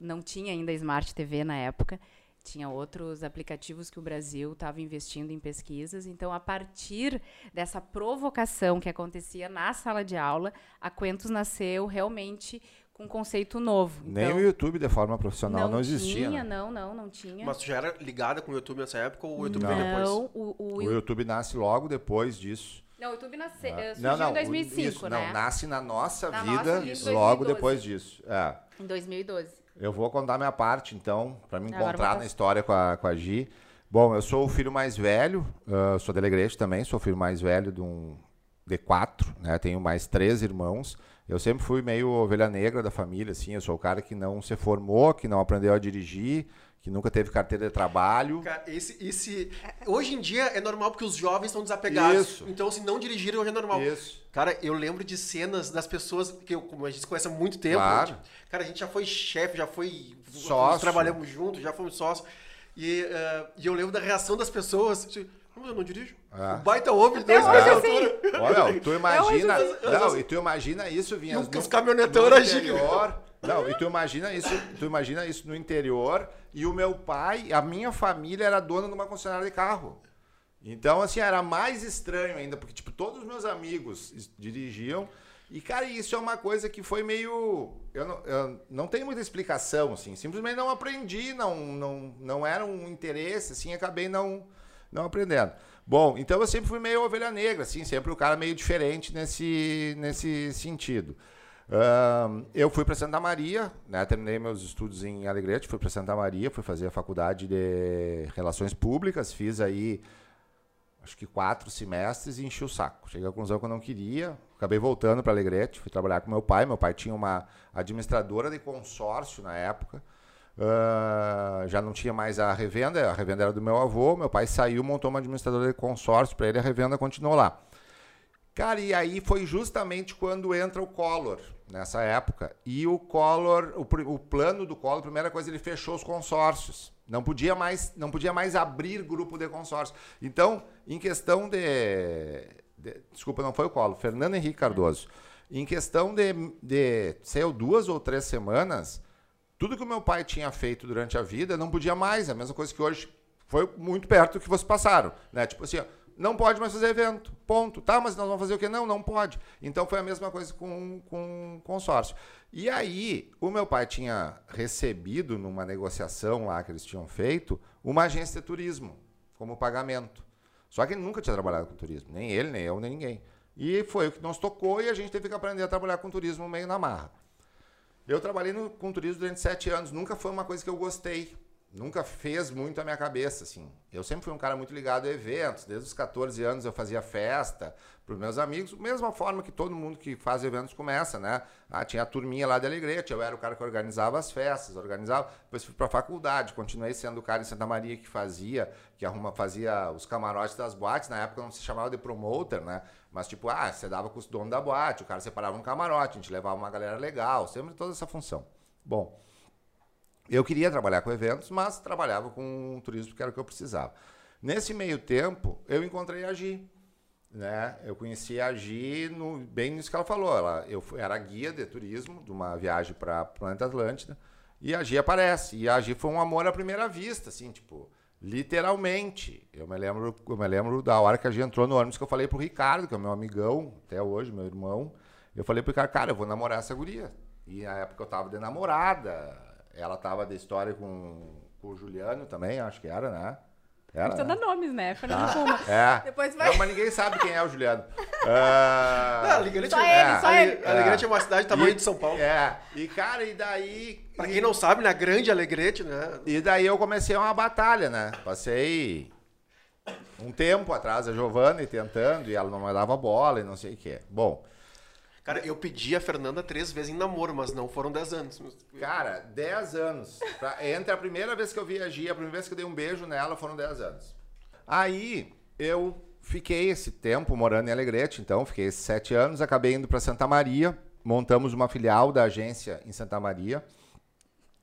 Não tinha ainda Smart TV na época. Tinha outros aplicativos que o Brasil estava investindo em pesquisas. Então, a partir dessa provocação que acontecia na sala de aula, a Quentus nasceu realmente com um conceito novo. Nem Então, o YouTube de forma profissional não, existia. Tinha, né? não, não, não tinha. Mas tu já era ligada com o YouTube nessa época ou o YouTube veio depois? não, o, o, O YouTube nasce logo depois disso. não, o YouTube nasce, eh, não, surgiu não, em 2005, isso, né? não, nasce na nossa Na vida nossa logo 2012. depois disso. É. Em 2012. Eu vou contar minha parte, então, para me encontrar na história com a, com a Gi. Bom, eu sou o filho mais velho, ah, sou delegrete também, sou o filho mais velho de um de quatro, né? Tenho mais três irmãos. Eu sempre fui meio ovelha negra da família, assim. Eu sou o cara que não se formou, que não aprendeu a dirigir, que nunca teve carteira de trabalho. Cara, esse, esse... Hoje em dia é normal porque os jovens estão desapegados. Isso. Então, se não dirigirem, hoje é normal. Isso. Cara, eu lembro de cenas das pessoas que eu, como a gente se conhece há muito tempo. Claro. cara, a gente já foi chefe, já foi. Sócio. Trabalhamos juntos, já fomos sócios. E, eh, e eu lembro da reação das pessoas. Tipo, "Não, mas eu não dirijo. É. O baita homem, Até dois hoje, metros assim. de altura. Olha, tu imagina. hoje eu- Não, e tu imagina isso, vinha. E os caminhonetão era interior. Não, e tu imagina isso, tu imagina isso no interior. E o meu pai, a minha família era dona de uma concessionária de carro. Então, assim, era mais estranho ainda, porque, tipo, todos os meus amigos dirigiam. E, cara, isso é uma coisa que foi meio. Eu não, eu não tenho muita explicação, assim. Simplesmente não aprendi, não, não, não era um interesse, assim, acabei não, não aprendendo. Bom, então eu sempre fui meio ovelha negra, assim, sempre o cara meio diferente nesse, nesse sentido. Eu fui para Santa Maria, né, terminei meus estudos em Alegrete, fui para Santa Maria, fui fazer a faculdade de Relações Públicas, fiz aí acho que quatro semestres e enchi o saco. Cheguei à conclusão que eu não queria, acabei voltando para Alegrete, fui trabalhar com meu pai. Meu pai tinha uma administradora de consórcio na época. Ah, já não tinha mais a revenda, a revenda era do meu avô. Meu pai saiu, montou uma administradora de consórcio para ele, a revenda continuou lá. Cara, e aí foi justamente quando entra o Collor, nessa época. E o Collor, o, o plano do Collor, a primeira coisa, ele fechou os consórcios. Não podia mais, não podia mais abrir grupo de consórcio. Então, em questão de, de- Desculpa, não foi o Collor, Fernando Henrique Cardoso. Em questão de, de sei, duas ou três semanas, tudo que o meu pai tinha feito durante a vida não podia mais. É a mesma coisa que hoje foi muito perto do que vocês passaram. Né? Tipo assim, não pode mais fazer evento. Ponto. Tá, mas nós vamos fazer o quê? Não, não pode. Então foi a mesma coisa com, com consórcio. E aí, o meu pai tinha recebido numa negociação lá que eles tinham feito uma agência de turismo como pagamento. Só que ele nunca tinha trabalhado com turismo, nem ele, nem eu, nem ninguém. E foi o que nos tocou e a gente teve que aprender a trabalhar com turismo meio na marra. Eu trabalhei no, com turismo durante sete anos, nunca foi uma coisa que eu gostei nunca fez muito a minha cabeça, assim. Eu sempre fui um cara muito ligado a eventos. Desde os 14 anos eu fazia festa para os meus amigos, mesma forma que todo mundo que faz eventos começa, né? Ah, tinha a turminha lá de Alegrete, eu era o cara que organizava as festas, organizava. Depois fui para a faculdade, continuei sendo o cara em Santa Maria que fazia, que arruma, fazia os camarotes das boates. Na época não se chamava de promoter, né? Mas tipo, ah, você dava com os donos da boate, o cara separava um camarote, a gente levava uma galera legal, sempre toda essa função. Bom, eu queria trabalhar com eventos, mas trabalhava com turismo que era o que eu precisava. Nesse meio tempo, eu encontrei a Gi. Né? Eu conheci a Gi no, bem nisso que ela falou. Ela, eu fui, era guia de turismo de uma viagem para Planeta Atlântida. E a Gi aparece. E a Gi foi um amor à primeira vista, assim, tipo, literalmente. Eu me lembro, eu me lembro da hora que a Gi entrou no ônibus que eu falei pro Ricardo, que é meu amigão, até hoje, meu irmão. Eu falei pro Ricardo, cara, eu vou namorar essa guria. E na época eu tava de namorada ela tava de história com, com o Juliano também, acho que era, né? Era, Precisa né? dar nomes, né? Fernando ah, Puma. É. Depois vai... Não, mas ninguém sabe quem é o Juliano. uh... (laughs) Não, Alegrete, só é, ele, só ele. Alegrete é uma cidade do tamanho e, de São Paulo. É. E, cara, e daí... Pra quem não sabe, né? Grande Alegrete, né? E daí eu comecei uma batalha, né? Passei um tempo atrás a Giovana tentando, e ela não me dava bola e não sei o quê. Bom... Cara, eu pedi a Fernanda três vezes em namoro, mas não foram dez anos. Cara, dez anos. Pra, entre a primeira vez que eu viajei, a primeira vez que eu dei um beijo nela, foram dez anos. Aí eu fiquei esse tempo morando em Alegrete, então, fiquei esses sete anos, acabei indo para Santa Maria, montamos uma filial da agência em Santa Maria.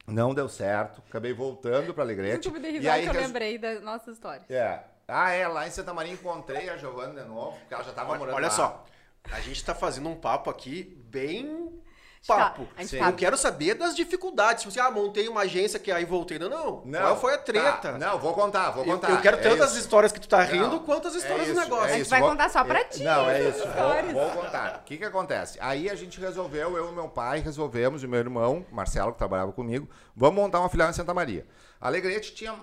Não deu certo, acabei voltando para Alegrete. Eu e aí que eu lembrei da nossa história. É. Ah, é, lá em Santa Maria encontrei a Giovana de novo, porque ela já estava morando olha lá. Olha só, a gente tá fazendo um papo aqui bem papo. Tá, eu tá... quero saber das dificuldades. Tipo assim, ah, montei uma agência que aí voltei. Não, não. não Qual foi a treta? Tá. Não, vou contar, vou contar. Eu, eu quero é tantas isso. histórias que tu tá rindo não, quanto as histórias é isso, do negócio. É a gente vai vou... contar só pra ti. Não, é isso. Vou, vou, contar. O que que acontece? Aí a gente resolveu, eu e meu pai resolvemos, e meu irmão, Marcelo, que trabalhava comigo, vamos montar uma filial em Santa Maria. A Alegrete tinha...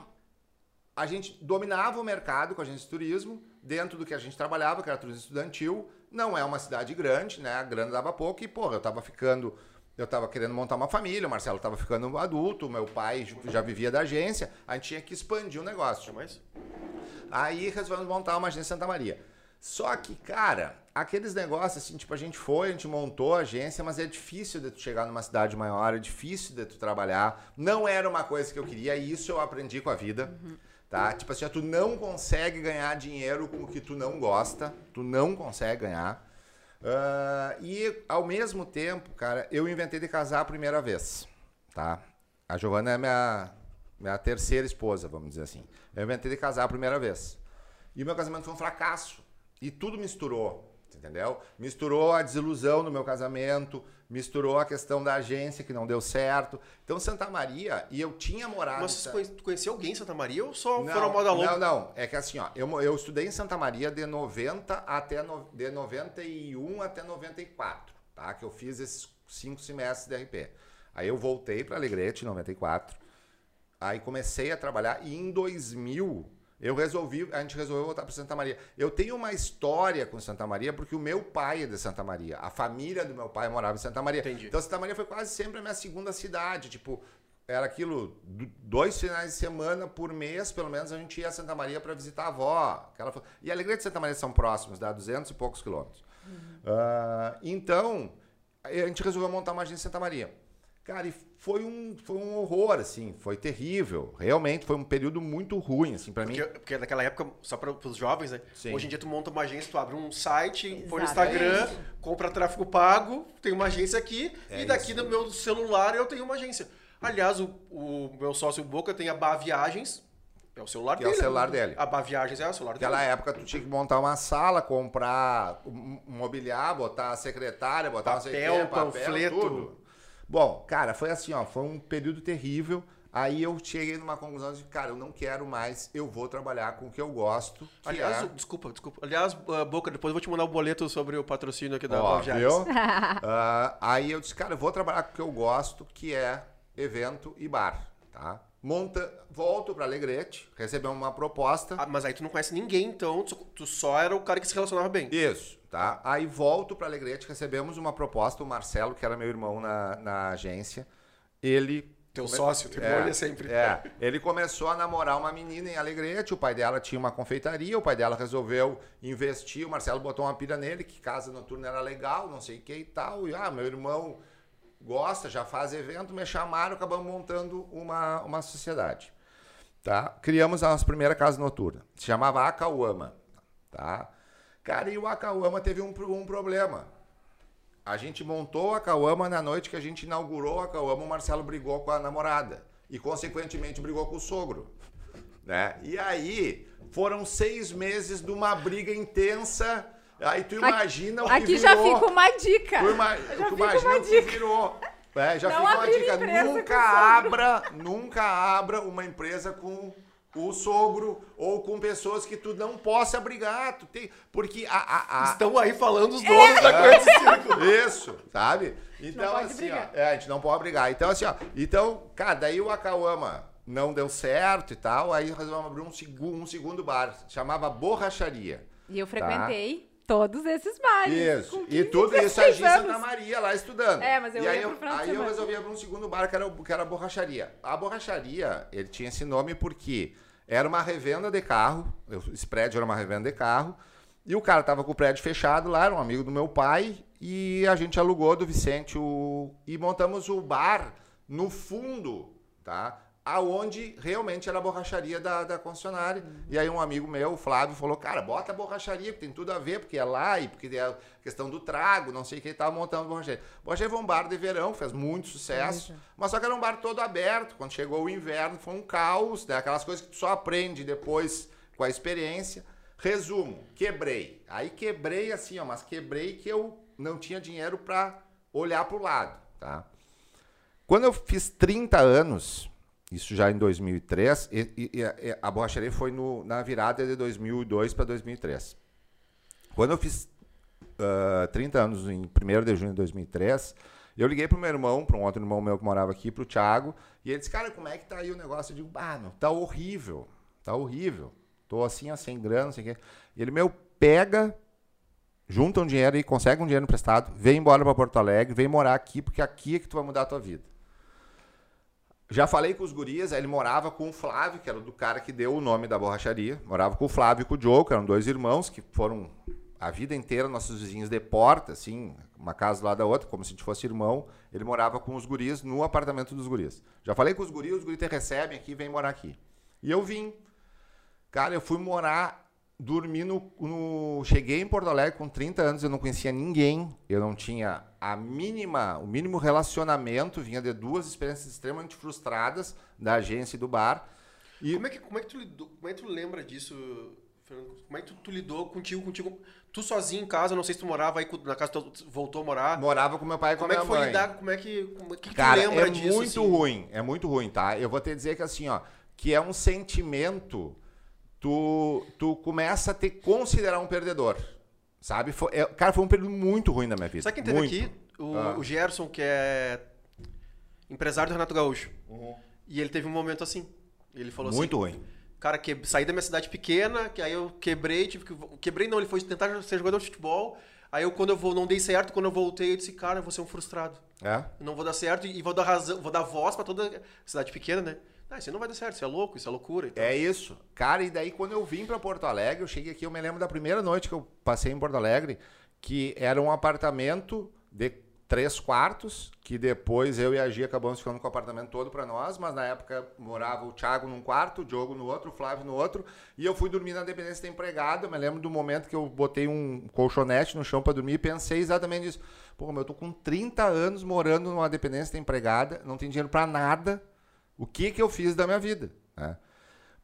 A gente dominava o mercado com a agência de turismo, dentro do que a gente trabalhava, que era turismo estudantil, não é uma cidade grande, né? A grana dava pouco e, porra, eu tava ficando. Eu tava querendo montar uma família, o Marcelo tava ficando adulto, meu pai já vivia da agência, a gente tinha que expandir o negócio. Mas... Aí resolvemos montar uma agência em Santa Maria. Só que, cara, aqueles negócios, assim, tipo, a gente foi, a gente montou a agência, mas é difícil de tu chegar numa cidade maior, é difícil de tu trabalhar. Não era uma coisa que eu queria, e isso eu aprendi com a vida. Uhum. Tá? Tipo assim, tu não consegue ganhar dinheiro com o que tu não gosta, tu não consegue ganhar. Uh, e ao mesmo tempo, cara, eu inventei de casar a primeira vez, tá? A Giovana é minha, minha terceira esposa, vamos dizer assim. Eu inventei de casar a primeira vez. E o meu casamento foi um fracasso. E tudo misturou, entendeu? Misturou a desilusão no meu casamento, misturou a questão da agência que não deu certo. Então, Santa Maria, e eu tinha morado. Mas você conheceu alguém em Santa Maria ou só não, foram moda louca? Não, não. É que assim, ó, eu, eu estudei em Santa Maria de 90 até no, de 91 até 94, tá? Que eu fiz esses cinco semestres de RP. Aí eu voltei para Alegrete em 94. Aí comecei a trabalhar e em 2000 eu resolvi, a gente resolveu voltar para Santa Maria. Eu tenho uma história com Santa Maria porque o meu pai é de Santa Maria. A família do meu pai morava em Santa Maria. Entendi. Então Santa Maria foi quase sempre a minha segunda cidade. Tipo, era aquilo, dois finais de semana por mês, pelo menos, a gente ia a Santa Maria para visitar a avó. Aquela... E a Alegria de Santa Maria são próximos, dá 200 e poucos quilômetros. Uhum. Uh, então, a gente resolveu montar uma agência em Santa Maria. Cara, e foi um, foi um horror, assim, foi terrível. Realmente foi um período muito ruim, assim, para mim. Porque naquela época, só para os jovens, né? Sim. Hoje em dia tu monta uma agência, tu abre um site, põe no Instagram, compra tráfego pago, tem uma agência aqui, é e daqui isso. no meu celular eu tenho uma agência. Aliás, o, o meu sócio Boca tem a Bá Viagens, é o celular que dele. É o celular dele. A Bá Viagens é o celular Naquela dele. época tu tinha que montar uma sala, comprar um mobiliário, botar a secretária, botar papel, papel, panfleto. Tudo. Bom, cara, foi assim, ó, foi um período terrível. Aí eu cheguei numa conclusão de, cara, eu não quero mais, eu vou trabalhar com o que eu gosto. Que Aliás, é... desculpa, desculpa. Aliás, uh, Boca, depois eu vou te mandar o boleto sobre o patrocínio aqui da Ó, viu? (laughs) Ah, aí eu disse, cara, eu vou trabalhar com o que eu gosto, que é evento e bar, tá? Monta, volto para Alegrete, recebemos uma proposta. Ah, mas aí tu não conhece ninguém, então tu, só era o cara que se relacionava bem. Isso, tá? Aí volto para Alegrete, recebemos uma proposta, o Marcelo, que era meu irmão na, na agência, ele Teu sócio, teu é sempre. É, ele começou a namorar uma menina em Alegrete, o pai dela tinha uma confeitaria, o pai dela resolveu investir, o Marcelo botou uma pilha nele, que casa noturna era legal, não sei o que e tal, e ah, meu irmão gosta, já faz evento, me chamaram, acabamos montando uma, uma sociedade, tá? Criamos a nossa primeira casa noturna, se chamava Acauama, tá? Cara, e o Acauama teve um, um problema, a gente montou a Cauama na noite que a gente inaugurou a Cauama, o Marcelo brigou com a namorada. E, consequentemente, brigou com o sogro. Né? E aí, foram seis meses de uma briga intensa. Aí tu imagina o que Aqui já virou. fica uma dica. Tu ima- Já tu imagina uma o que dica. virou. É, já Não fica uma dica. Nunca abra, nunca abra uma empresa com o sogro ou com pessoas que tu não possa brigar. Tu tem, porque a, a, a, Estão aí falando os É. donos da coisa círculo. (laughs) isso, sabe? Então, pode assim, ó, é, a gente não pode brigar. Então, assim, ó, então, cara, daí o Acauama não deu certo e tal, aí resolvemos abrir um, segu- um segundo bar, chamava Borracharia. E eu frequentei todos esses bares. Isso. E 15, tudo isso a 16 Gi Santa. Maria lá estudando. É, mas eu e aí ia eu, aí eu resolvi abrir um segundo bar que era, que era a borracharia. A borracharia, ele tinha esse nome porque era uma revenda de carro, esse prédio era uma revenda de carro, e o cara tava com o prédio fechado lá, era um amigo do meu pai, e a gente alugou do Vicente o e montamos o bar no fundo, tá? Aonde realmente era a borracharia da, da concessionária. E aí um amigo meu, o Flávio, falou, cara, bota a borracharia, que tem tudo a ver, porque é lá, e porque é a questão do trago, não sei o que, ele tava montando a borracharia. Borracharia foi um bar de verão, fez muito sucesso, mas só que era um bar todo aberto. Quando chegou o inverno, foi um caos, né? Aquelas coisas que tu só aprende depois com a experiência. Resumo, quebrei. Aí quebrei assim, ó, mas quebrei que eu não tinha dinheiro para olhar pro lado, tá? Quando eu fiz 30 anos, isso já em 2003, e, e- e a- a borracharia foi no- na virada de 2002 para 2003. Quando eu fiz ah, 30 anos, em 1 de junho de 2003, eu liguei pro meu irmão, para um outro irmão meu que morava aqui, pro Thiago, e ele disse, cara, como é que tá aí o negócio? Eu digo, ah, meu, tá horrível, tá horrível. Tô assim, ó, sem grana, não sei o quê. E ele, meu, pega, junta um dinheiro e consegue um dinheiro emprestado, vem embora para Porto Alegre, vem morar aqui, porque aqui é que tu vai mudar a tua vida. Já falei com os gurias, ele morava com o Flávio, que era do cara que deu o nome da borracharia. Morava com o Flávio e com o Diogo, que eram dois irmãos que foram a vida inteira nossos vizinhos de porta, assim, uma casa lado da outra, como se a gente fosse irmão. Ele morava com os guris no apartamento dos guris. Já falei com os guris, os guris te recebem aqui, vem morar aqui. E eu vim. Cara, eu fui morar, dormi no, no- Cheguei em Porto Alegre com 30 anos, eu não conhecia ninguém, eu não tinha a mínima, o mínimo relacionamento, vinha de duas experiências extremamente frustradas da agência e do bar. E Como é que, como é que, tu, lidou, como é que tu lembra disso, Fernando? Como é que tu, tu lidou contigo, contigo? Tu sozinho em casa, não sei se tu morava aí na casa, tu voltou a morar. morava com meu pai e com Como é minha que foi mãe. lidar? Como é que, como é que, Cara, tu lembra é disso? muito assim? ruim, é muito ruim, tá? Eu vou te dizer que assim, ó, que é um sentimento, tu, tu começa a te considerar um perdedor, sabe? Foi, é- cara, foi um período muito ruim da minha vida. Sabe quem teve muito. aqui? O, Ah. o Gerson, que é empresário do Renato Gaúcho. Uhum. E ele teve um momento assim. Ele falou Muito assim: ruim. Cara, que, saí da minha cidade pequena, que aí eu quebrei, tive que. Quebrei não, ele foi tentar ser jogador de futebol. Aí eu, quando eu vou, não dei certo, quando eu voltei, eu disse, cara, eu vou ser um frustrado. É? Eu não vou dar certo e vou dar razão, vou dar voz pra toda cidade pequena, né? Ah, isso não vai dar certo, isso é louco, isso é loucura e tal. É isso. Cara, e daí quando eu vim pra Porto Alegre, eu cheguei aqui, eu me lembro da primeira noite que eu passei em Porto Alegre, que era um apartamento de três quartos, que depois eu e a Gia acabamos ficando com o apartamento todo pra nós, mas na época morava o Thiago num quarto, o Diogo no outro, o Flávio no outro, e eu fui dormir na dependência da empregada. Eu me lembro do momento que eu botei um colchonete no chão pra dormir e pensei exatamente nisso. Pô, meu, eu tô com 30 anos morando numa dependência da empregada, não tenho dinheiro pra nada. O que que eu fiz da minha vida? né?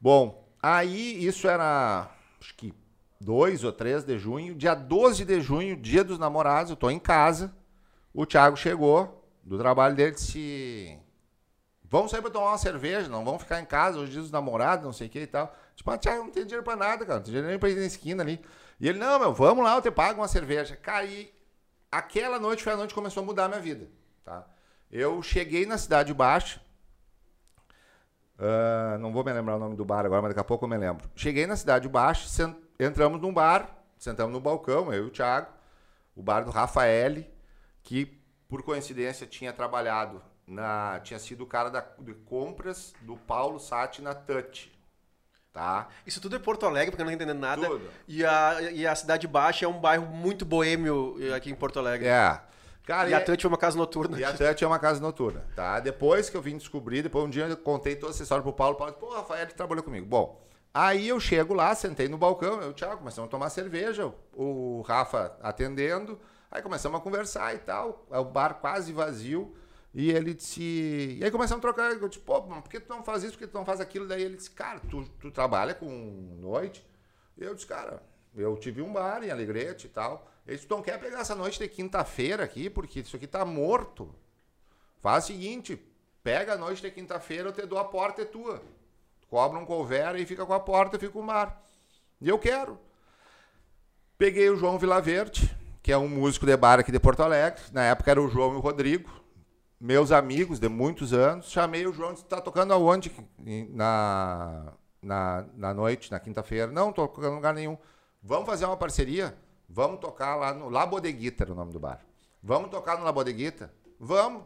Bom, aí isso era acho que 2 ou 3 de junho. Dia 12 de junho, dia dos namorados, eu tô em casa. O Thiago chegou do trabalho dele disse: Vamos sair pra tomar uma cerveja, não vamos ficar em casa, hoje dias dos namorados, não sei o que e tal. Tipo, ah, Thiago, não tem dinheiro pra nada, cara, não tem dinheiro nem pra ir na esquina ali. E ele, não, meu, vamos lá, eu te pago uma cerveja. E aquela noite foi a noite que começou a mudar a minha vida, tá? Eu cheguei na Cidade Baixa, ah, não vou me lembrar o nome do bar agora, mas daqui a pouco eu me lembro. Cheguei na Cidade Baixa, sen- entramos num bar, sentamos no balcão, eu e o Thiago, o bar do Rafael, que por coincidência tinha trabalhado na. tinha sido o cara da, de compras do Paulo Sati na Touch. Tá? Isso tudo é Porto Alegre, porque eu não tô entendendo nada. Tudo. E a, e a Cidade Baixa é um bairro muito boêmio eh, aqui em Porto Alegre. É. Cara, E e a Tante foi uma casa noturna. E a Touch é uma casa noturna, tá? Depois que eu vim descobrir, depois um dia eu contei toda essa história pro Paulo, o Paulo disse, pô, Rafael ele trabalhou comigo. Bom, aí eu chego lá, sentei no balcão, eu Thiago, começamos a tomar cerveja, o Rafa atendendo, aí começamos a conversar e tal, o bar quase vazio, e ele disse... E aí começamos a trocar, eu disse, pô, por que tu não faz isso, por que tu não faz aquilo? Daí ele disse, cara, tu, tu trabalha com noite? E eu disse, cara, eu tive um bar em Alegrete e tal. Ele disse, tu não quer pegar essa noite de quinta-feira aqui, porque isso aqui tá morto. Faz o seguinte, pega a noite de quinta-feira, eu te dou a porta é tua. Cobra um cover e fica com a porta fica com o bar. E eu quero. Peguei o João Vilaverde, que é um músico de bar aqui de Porto Alegre. Na época era o João e o Rodrigo, meus amigos de muitos anos. Chamei o João e disse, tá tocando aonde na, na, na noite, na quinta-feira? Não, tô tocando em lugar nenhum. Vamos fazer uma parceria? Vamos tocar lá no La Bodeguita, era o nome do bar. Vamos tocar no La Bodeguita? Vamos.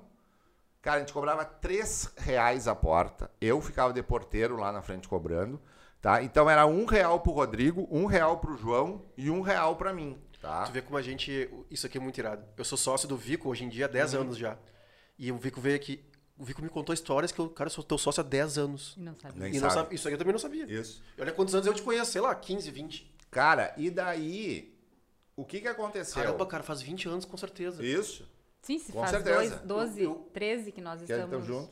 Cara, a gente cobrava 3 reais a porta. Eu ficava de porteiro lá na frente cobrando, tá? Então era um real pro Rodrigo, um real pro João e um real pra mim, tá? Tu vê como a gente. Isso aqui é muito irado. Eu sou sócio do Vico hoje em dia há 10 Uhum. anos já. E o Vico veio aqui. O Vico me contou histórias que eu, cara, eu sou teu sócio há 10 anos. Não sabe. Nem e não sabe. sabe- isso aí eu também não sabia. Isso. E olha quantos anos eu te conheço, sei lá, 15, 20. Cara, e daí, o que que aconteceu? Caramba, cara, faz 20 anos com certeza. Isso. Sim, se Com faz certeza. dois, 12, Eu- 13 que nós Que estamos. tá junto.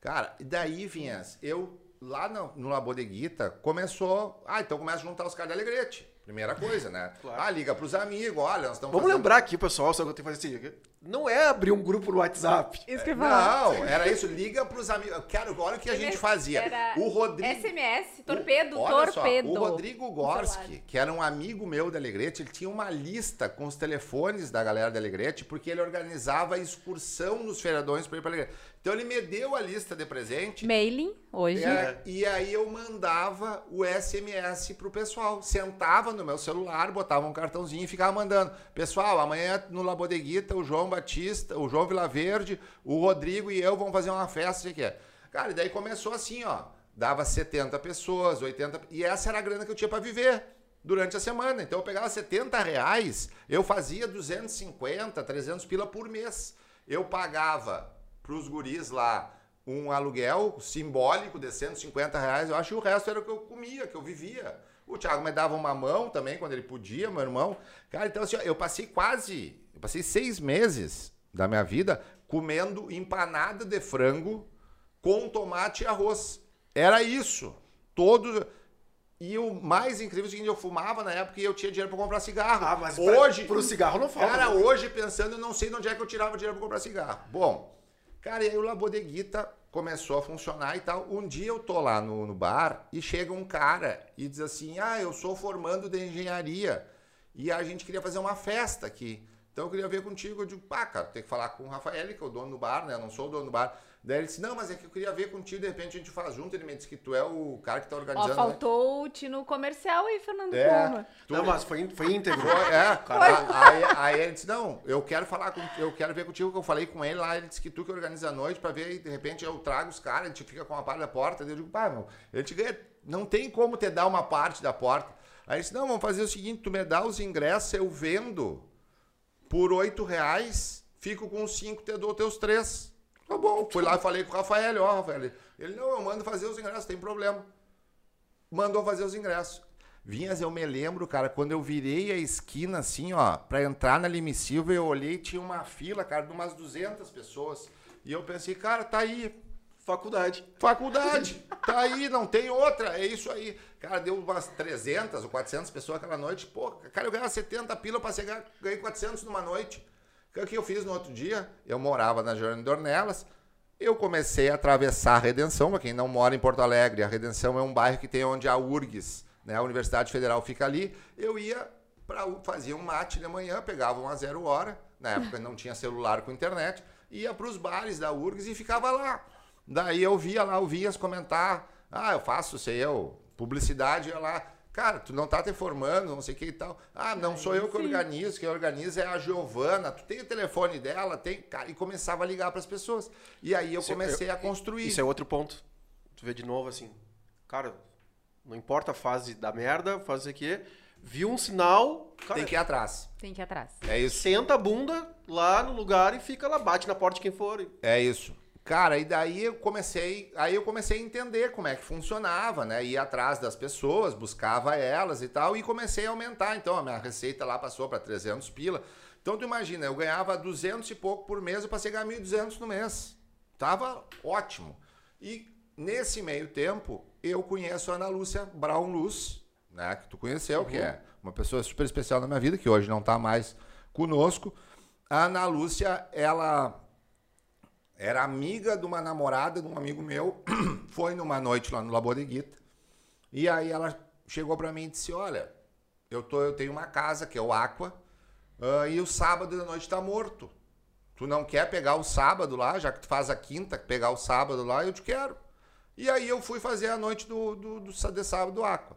Cara, e daí, Vinhas, eu lá no, no Labodeguita começou. Ah, então começa a juntar os caras de Alegrete. Primeira coisa, né? Claro. Ah, liga pros amigos, olha, nós estamos Vamos fazendo- lembrar aqui, pessoal, só que eu tenho que fazer assim. Não é abrir um grupo no WhatsApp. Isso que eu falar. Não, era isso, liga pros amigos. Cara, olha o que a gente fazia. Era O Rodrigo. SMS, torpedo, O- olha só, torpedo. o Rodrigo Gorski, que era um amigo meu da Alegrete, ele tinha uma lista com os telefones da galera da Alegrete, porque ele organizava excursão nos feriadões para ir para Alegrete. Então ele me deu a lista de presente. Mailing, hoje. É, e aí eu mandava o SMS pro pessoal. Sentava no meu celular, botava um cartãozinho e ficava mandando. Pessoal, amanhã no Labodeguita, o João Batista, o João Vilaverde, o Rodrigo e eu vamos fazer uma festa, sei que é. Cara, e daí começou assim, ó. Dava 70 pessoas, 80... E essa era a grana que eu tinha para viver durante a semana. Então eu pegava 70 reais, eu fazia 250, 300 pila por mês. Eu pagava pros guris lá um aluguel simbólico de 150 reais, eu acho que o resto era o que eu comia, que eu vivia. O Thiago me dava uma mão também, quando ele podia, meu irmão. Cara, então assim, eu passei quase, eu passei seis meses da minha vida comendo empanada de frango com tomate e arroz. Era isso. Todo... E o mais incrível é o seguinte, eu fumava na época e eu tinha dinheiro para comprar cigarro. Ah, mas pra- hoje, pro cigarro não falta. Cara, né? hoje pensando, eu não sei de onde é que eu tirava dinheiro para comprar cigarro. Bom, cara, e aí o Labodeguita começou a funcionar e tal. Um dia eu tô lá no, no bar e chega um cara e diz assim: Ah, eu sou formando de engenharia e a gente queria fazer uma festa aqui. Então eu queria ver contigo. Eu digo, pá, cara, tem que falar com o Rafael, que é o dono do bar, né? Eu não sou o dono do bar. Daí ele disse: Não, mas é que eu queria ver contigo, de repente a gente faz junto. Ele me disse que tu é o cara que tá Ó, organizando. né? faltou o Tino comercial aí, Fernando É. Puma. Tu- Não, mas foi, foi íntegro. é, Caralho. aí, aí ele disse, não, eu quero falar com, eu quero ver contigo, que eu falei com ele lá, ele disse que tu que organiza a noite pra ver, e de repente eu trago os caras, a gente fica com uma parte da porta, daí eu digo, pá, meu, ele te ganha, não tem como te dar uma parte da porta. Aí ele disse, não, vamos fazer o seguinte, tu me dá os ingressos, eu vendo por oito reais, fico com os cinco, te dou teus três. Tá bom, fui lá e falei com o Rafael, ó, Rafael, ele, não, eu mando fazer os ingressos, tem problema mandou fazer os ingressos. Vinhas, eu me lembro, cara, quando eu virei a esquina assim, ó, pra entrar na Lime Silva, eu olhei tinha uma fila, cara, de umas 200 pessoas. E eu pensei, cara, tá aí, Faculdade. faculdade, tá aí, não tem outra, é isso aí. Cara, deu umas 300 ou 400 pessoas aquela noite. Pô, cara, eu ganhava 70 pila pra chegar, ganhei 400 numa noite. O que eu fiz no outro dia? Eu morava na Jornada de Dornelas, eu comecei a atravessar a Redenção, para quem não mora em Porto Alegre, a Redenção é um bairro que tem onde a URGS, né, a Universidade Federal fica ali. Eu ia para fazia um mate de manhã, pegava uma zero hora, na época não tinha celular com internet, ia para os bares da URGS e ficava lá. Daí eu via lá o Vinhas comentar, ah, eu faço, sei eu, publicidade, ia lá. Cara, tu não tá te formando, não sei o que e tal. Ah, não sou eu que organizo, quem organiza é a Giovana. Tu tem o telefone dela, tem. Cara, e começava a ligar para as pessoas. E aí eu Isso é- comecei eu- a construir. Isso é outro ponto. Tu vê de novo assim, cara, não importa a fase da merda, fazer o quê? Viu um sinal, cara, Tem que ir atrás. Tem que ir atrás. É isso. senta a bunda lá no lugar e fica lá, bate na porta de quem for. É isso. Cara, e daí eu comecei, aí eu comecei a entender como é que funcionava, né? Ia atrás das pessoas, buscava elas e tal, e comecei a aumentar. Então, a minha receita lá passou para 300 pila. Então, tu imagina, eu ganhava 200 e pouco por mês, eu passei a ganhar 1.200 no mês. Tava ótimo. E nesse meio tempo, eu conheço a Ana Lúcia Brown Luz, né? Que tu conheceu, que é uma pessoa super especial na minha vida, que hoje não tá mais conosco. A Ana Lúcia, ela era amiga de uma namorada de um amigo meu, (clears throat) foi numa noite lá no La Bodeguita, e aí ela chegou pra mim e disse, olha, eu, tô, eu tenho uma casa, que é o Aqua, ah, e o sábado da noite tá morto. Tu não quer pegar o sábado lá, já que tu faz a quinta, pegar o sábado lá, eu te quero. E aí eu fui fazer a noite do, do, do, sa- de sábado do Aqua.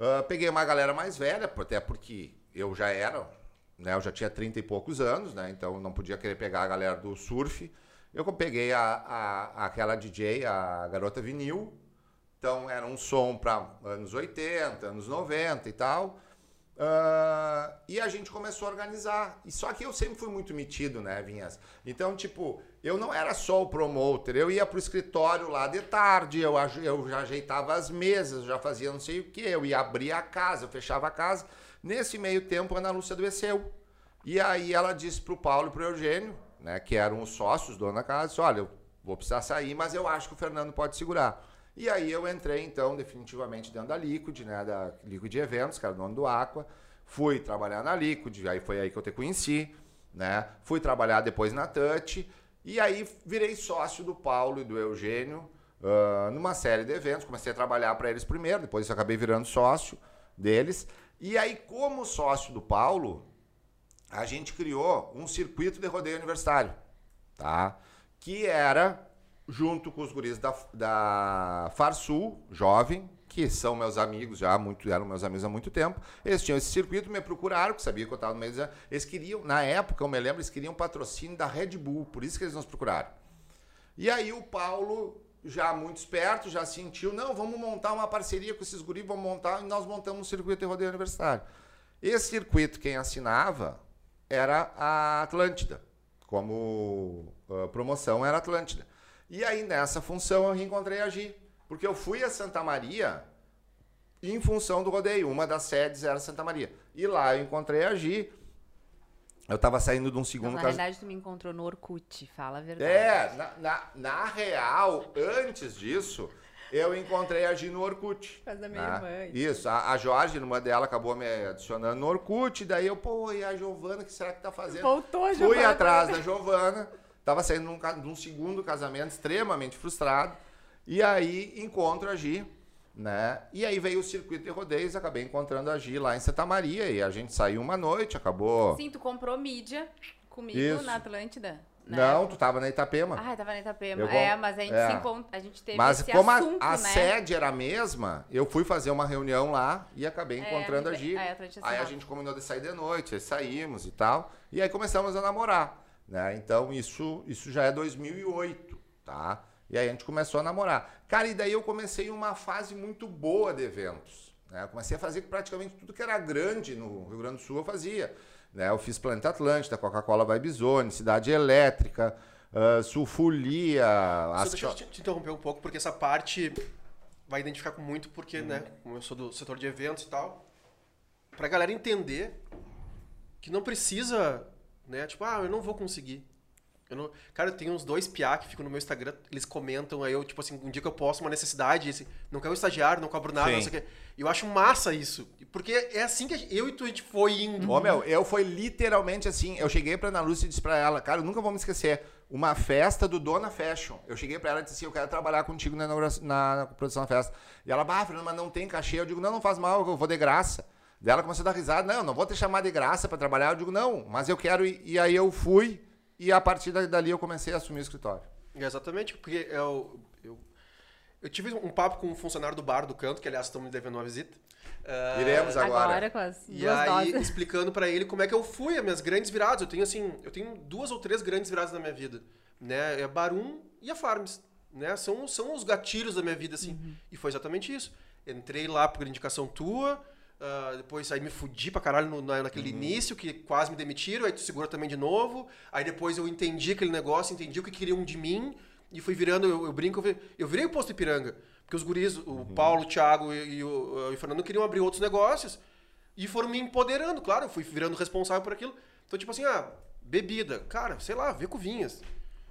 Ah, peguei uma galera mais velha, até porque eu já era, né? Eu já tinha 30 e poucos anos, né? Então não podia querer pegar a galera do surf. Eu peguei a, a, aquela DJ, a Garota Vinil. Então era um som para anos 80, anos 90 e tal. Ah, e a gente começou a organizar. E só que eu sempre fui muito metido, né, Vinhas? Então, tipo, eu não era só o promoter, eu ia pro escritório lá de tarde, eu, eu já ajeitava as mesas, já fazia não sei o que, eu ia abrir a casa, eu fechava a casa. Nesse meio tempo, a Ana Lúcia adoeceu. E aí ela disse pro Paulo e pro Eugênio, né, que eram os sócios, dono da casa, disse, olha, eu vou precisar sair, mas eu acho que o Fernando pode segurar. E aí eu entrei, então, definitivamente dentro da Liquid, né, da Liquid Eventos, que era dono do Aqua. Fui trabalhar na Liquid, aí foi aí que eu te conheci, né? Fui trabalhar depois na Touch. E aí virei sócio do Paulo e do Eugênio ah, numa série de eventos. Comecei a trabalhar para eles primeiro, depois eu acabei virando sócio deles. E aí, como sócio do Paulo, a gente criou um circuito de rodeio universitário, tá? Que era junto com os guris da, da Farsul, jovem, que são meus amigos já, muito, eram meus amigos há muito tempo. Eles tinham esse circuito, me procuraram, que sabia que eu estava no meio dos... Eles queriam, na época, eu me lembro, eles queriam patrocínio da Red Bull, por isso que eles nos procuraram. E aí o Paulo, já muito esperto, já sentiu, não, vamos montar uma parceria com esses guris, vamos montar, e nós montamos um circuito de rodeio universitário. Esse circuito, quem assinava era a Atlântida, como ah, promoção era a Atlântida. E aí, nessa função, eu reencontrei a Gi, porque eu fui a Santa Maria em função do rodeio, uma das sedes era Santa Maria. E lá eu encontrei a Gi, eu estava saindo de um segundo na casamento. realidade, tu me encontrou no Orkut, fala a verdade. É, na, na, na real, antes disso, eu encontrei a Gi no Orkut. Faz da minha né? irmã. Isso, a, a Jorge, irmã dela, acabou me adicionando no Orkut, daí eu, pô, e a Giovana, o que será que tá fazendo? Voltou a Fui Giovana atrás da Giovana, tava saindo de um, ca- de um segundo casamento, extremamente frustrado, e aí encontro a Gi, né? E aí veio o circuito de rodeios, acabei encontrando a Gi lá em Santa Maria, e a gente saiu uma noite, acabou... Sim, tu comprou mídia comigo Isso. na Atlântida. Né? Não, tu tava na Itapema. Ah, tava na Itapema. Eu É, mas a gente é. se encontra, a gente teve Mas esse como a, assunto, a né? sede era a mesma, eu fui fazer uma reunião lá e acabei É, encontrando a lembrei. Gi. Aí a Aí a gente combinou de sair de noite, aí saímos e tal. E aí começamos a namorar, né? Então isso, isso já é 2008, tá? E aí a gente começou a namorar. Cara, e daí eu comecei uma fase muito boa de eventos. Né? Eu comecei a fazer praticamente tudo que era grande no Rio Grande do Sul eu fazia. Né? Eu fiz Planeta Atlântida, Coca-Cola Vibe Zone, Cidade Elétrica, ah, Sulfolia... Só as deixa eu te, te interromper um pouco, porque essa parte vai identificar com muito, porque, né, como eu sou do setor de eventos e tal, pra galera entender que não precisa, né, tipo, ah, eu não vou conseguir. Eu não... Cara, eu tenho uns dois piá que ficam no meu Instagram, eles comentam, aí eu, tipo assim, um dia que eu posto uma necessidade, assim, não quero estagiário, não cobro nada, Sim. não sei o quê. Eu acho massa isso. Porque é assim que eu e tu a gente foi indo. Ô, meu, eu foi literalmente assim. Eu cheguei pra Ana Lúcia e disse pra ela, cara, eu nunca vou me esquecer. Uma festa do Dona Fashion. Eu cheguei pra ela e disse assim: eu quero trabalhar contigo na, na, na produção da festa. E ela, bah, Fernando, mas não tem cachê. Eu digo, não, não faz mal, eu vou de graça. Daí ela começou a dar risada: não, não vou te chamar de graça pra trabalhar. Eu digo, não, mas eu quero. ir." E aí eu fui e a partir da- dali eu comecei a assumir o escritório. Exatamente, porque eu, eu, tive um papo com um funcionário do bar do canto, que aliás estão me devendo uma visita. Ah, Iremos agora. Agora com as E duas aí, doses. explicando pra ele como é que eu fui, as minhas grandes viradas. Eu tenho, assim, eu tenho duas ou três grandes viradas na minha vida, né? É a Barum e a Farms, né? São, são os gatilhos da minha vida, assim. E foi exatamente isso. Entrei lá por indicação tua, ah, depois aí me fudi pra caralho no- na- naquele início, que quase me demitiram, aí tu segura também de novo. Aí depois eu entendi aquele negócio, entendi o que queriam de mim, e fui virando, eu, eu brinco, eu vi- eu virei o posto Ipiranga. Porque os guris, o Paulo, o Thiago e, e o, e o Fernando queriam abrir outros negócios. E foram me empoderando, claro, eu fui virando responsável por aquilo. Então, tipo assim, ah, bebida, cara, sei lá, vê com vinhas.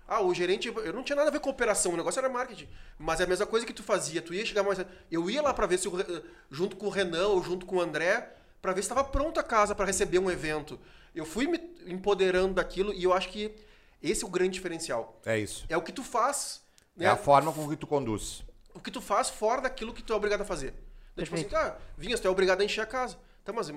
Ah, o gerente, eu não tinha nada a ver com operação, o negócio era marketing. Mas é a mesma coisa que tu fazia, tu ia chegar mais. Eu ia lá pra ver se, o Re- junto com o Renan ou junto com o André, pra ver se estava pronta a casa pra receber um evento. Eu fui me empoderando daquilo e eu acho que esse é o grande diferencial. É isso. É o que tu faz, né? É a forma com que tu conduz. o que tu faz fora daquilo que tu é obrigado a fazer. Então, tipo assim, tá, Vinhas, tu é obrigado a encher a casa. Tá, mas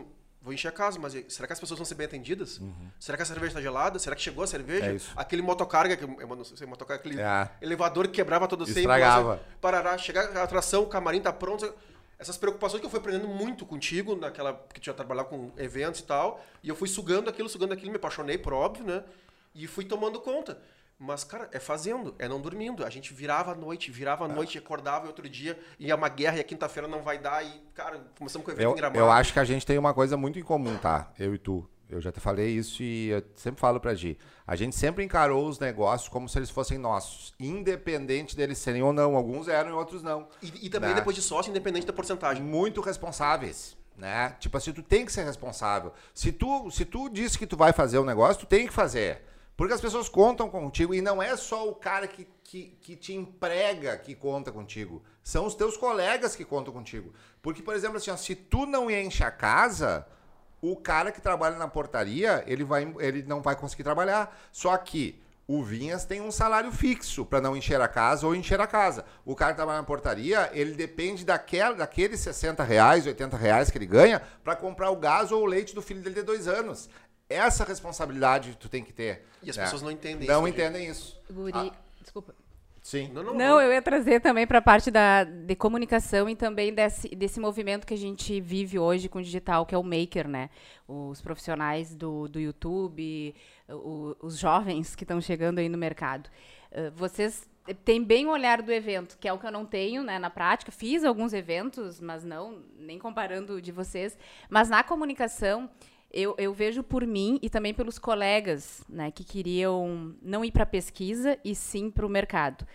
vou encher a casa, mas será que as pessoas vão ser bem atendidas? Será que a cerveja tá gelada? Será que chegou a cerveja? Uhum. É isso. Aquele motocarga, que eu não sei, motocarga, aquele É. elevador que quebrava todo sempre. Estragava. mas, Parará, chegar a atração, o camarim tá pronto. Essas preocupações que eu fui aprendendo muito contigo, naquela que tu já trabalhava com eventos e tal. E eu fui sugando aquilo, sugando aquilo, me apaixonei, por óbvio, né? E fui tomando conta. Mas, cara, é fazendo, é não dormindo. A gente virava a noite, virava a noite, acordava e outro dia ia uma guerra e a quinta-feira não vai dar. E, cara, começamos com o evento Eu, em Gramado. eu acho que a gente tem uma coisa muito em comum, tá? Eu e tu. Eu já te falei isso e eu sempre falo pra Gi. A gente sempre encarou os negócios como se eles fossem nossos, independente deles serem ou não. Alguns eram e outros não. E, e também Né? depois de sócio, independente da porcentagem. Muito responsáveis, né? Tipo assim, tu tem que ser responsável. Se tu, se tu disse que tu vai fazer um negócio, tu tem que fazer. Porque as pessoas contam contigo e não é só o cara que, que, que te emprega que conta contigo. São os teus colegas que contam contigo. Porque, por exemplo, assim, ó, se tu não enche a casa, o cara que trabalha na portaria, ele, vai, ele não vai conseguir trabalhar. Só que o Vinhas tem um salário fixo para não encher a casa ou encher a casa. O cara que trabalha na portaria, ele depende daquela, daqueles 60 reais, 80 reais que ele ganha para comprar o gás ou o leite do filho dele de dois anos. Essa responsabilidade tu tem que ter. E as né? pessoas não entendem Não isso. entendem isso. Guri. Desculpa. Sim. Não, não, Não, eu ia trazer também para a parte da, de comunicação e também desse, desse movimento que a gente vive hoje com o digital, que é o maker, né? Os profissionais do, do YouTube, o- os jovens que estão chegando aí no mercado. Eh, vocês têm bem o olhar do evento, que é o que eu não tenho né, na prática. Fiz alguns eventos, mas não, nem comparando de vocês. Mas na comunicação, eu, eu vejo por mim e também pelos colegas né, que queriam não ir para pesquisa e sim para o mercado.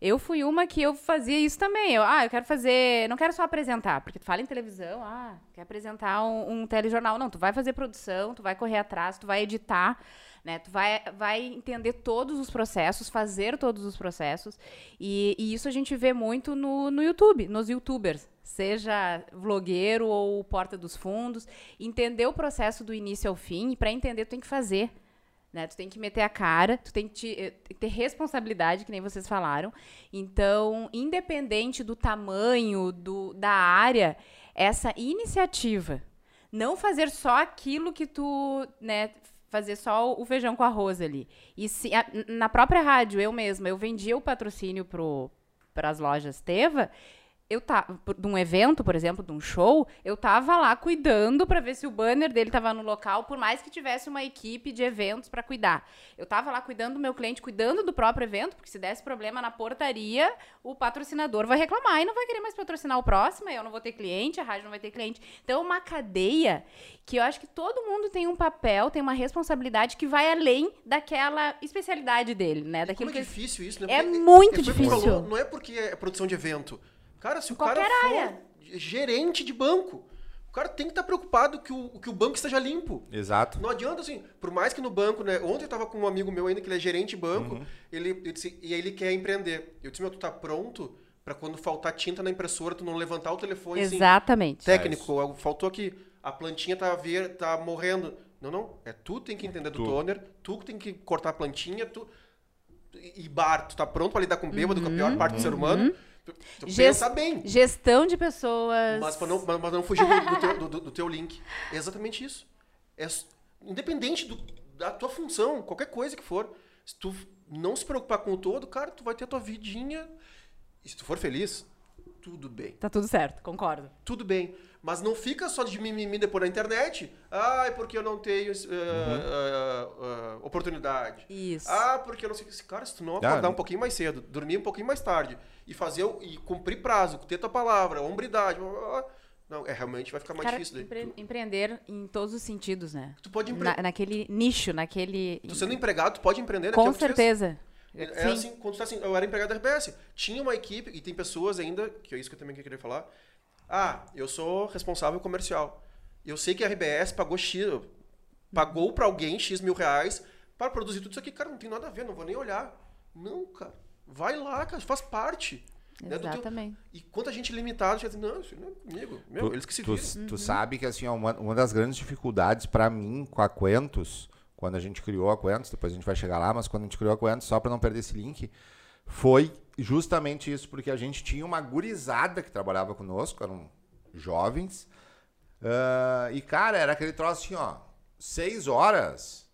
Eu fui uma que eu fazia isso também. Eu, ah, eu quero fazer. Não quero só apresentar, porque tu fala em televisão, ah, quer apresentar um, um telejornal. Não, tu vai fazer produção, tu vai correr atrás, tu vai editar, né? Tu vai, vai entender todos os processos, fazer todos os processos. E, e isso a gente vê muito no, no YouTube, nos youtubers. Seja vlogueiro ou porta dos fundos. Entender o processo do início ao fim, e para entender, tu tem que fazer. Né? Tu tem que meter a cara, tu tem que te- eh, ter responsabilidade, que nem vocês falaram. Então, independente do tamanho, do, da área, essa iniciativa, não fazer só aquilo que tu, né, fazer só o feijão com arroz ali. E se, a- na própria rádio, eu mesma, eu vendia o patrocínio para as lojas Teva, eu tava de um evento, por exemplo, de um show, eu tava lá cuidando para ver se o banner dele tava no local, por mais que tivesse uma equipe de eventos para cuidar. Eu tava lá cuidando do meu cliente, cuidando do próprio evento, porque se desse problema na portaria, o patrocinador vai reclamar e não vai querer mais patrocinar o próximo, eu não vou ter cliente, a rádio não vai ter cliente. Então é uma cadeia que eu acho que todo mundo tem um papel, tem uma responsabilidade que vai além daquela especialidade dele, né? Daquilo como é difícil isso, né? É Porque muito tu difícil. falou, não é porque é produção de evento. Cara, se o Qualquer cara for área. gerente de banco, O cara tem que estar preocupado que o, que o banco esteja limpo. Exato. Não adianta assim, por mais que no banco, né? Ontem eu tava com um amigo meu ainda, que ele é gerente de banco, Uhum. ele, disse, e aí ele quer empreender. Eu disse, meu, tu tá pronto pra quando faltar tinta na impressora, tu não levantar o telefone assim, Exatamente. técnico. Faltou aqui, a plantinha tá, ver, tá morrendo. Não, não. É tu que tem que entender do Tu. toner, tu que tem que cortar a plantinha, tu. E bar, tu tá pronto pra lidar com o bêbado, com a pior parte do ser humano. Tu, tu Uhum. Ges- pensa bem. Gestão de pessoas. Mas pra não, mas não fugir do, do teu, do- do teu link. É exatamente isso. É, independente da tua função, qualquer coisa que for, se tu não se preocupar com o todo, cara, tu vai ter a tua vidinha. E se tu for feliz, tudo bem. Tá tudo certo, concordo. Tudo bem. Mas não fica só de mimimi depois na internet. Ah, é porque eu não tenho eh, ah, ah, oportunidade. Isso. Ah, porque eu não sei o que. Cara, se tu não Ah, acordar um pouquinho mais cedo, dormir um pouquinho mais tarde e fazer e cumprir prazo, ter tua palavra, hombridade, blá, blá, blá, não, é realmente vai ficar mais Cara, difícil daí. empre- empreender em todos os sentidos, né? Tu pode empre... Na- naquele nicho, naquele. Tu sendo empregado, tu pode empreender, né? Com é tu certeza. É, é Sim. assim, quando tu tá assim, eu era empregado da RBS. Tinha uma equipe, e tem pessoas ainda, que é isso que eu também queria falar. Ah, eu sou responsável comercial. Eu sei que a RBS pagou X, pagou pra alguém X mil reais para produzir tudo isso aqui. Cara, não tem nada a ver, não vou nem olhar. Não, cara. Vai lá, cara, faz parte. né, do teu- Exatamente. E quanta gente limitada, já diz, não, isso não é comigo. Meu, Tu- eles que se tu, viram. tu sabe que assim, ó, uma, uma das grandes dificuldades pra mim com a Quentos, quando a gente criou a Quentos, depois a gente vai chegar lá, mas quando a gente criou a Quentos, só pra não perder esse link, foi justamente isso, porque a gente tinha uma gurizada que trabalhava conosco, eram jovens, ah, e cara, era aquele troço assim, ó, seis horas,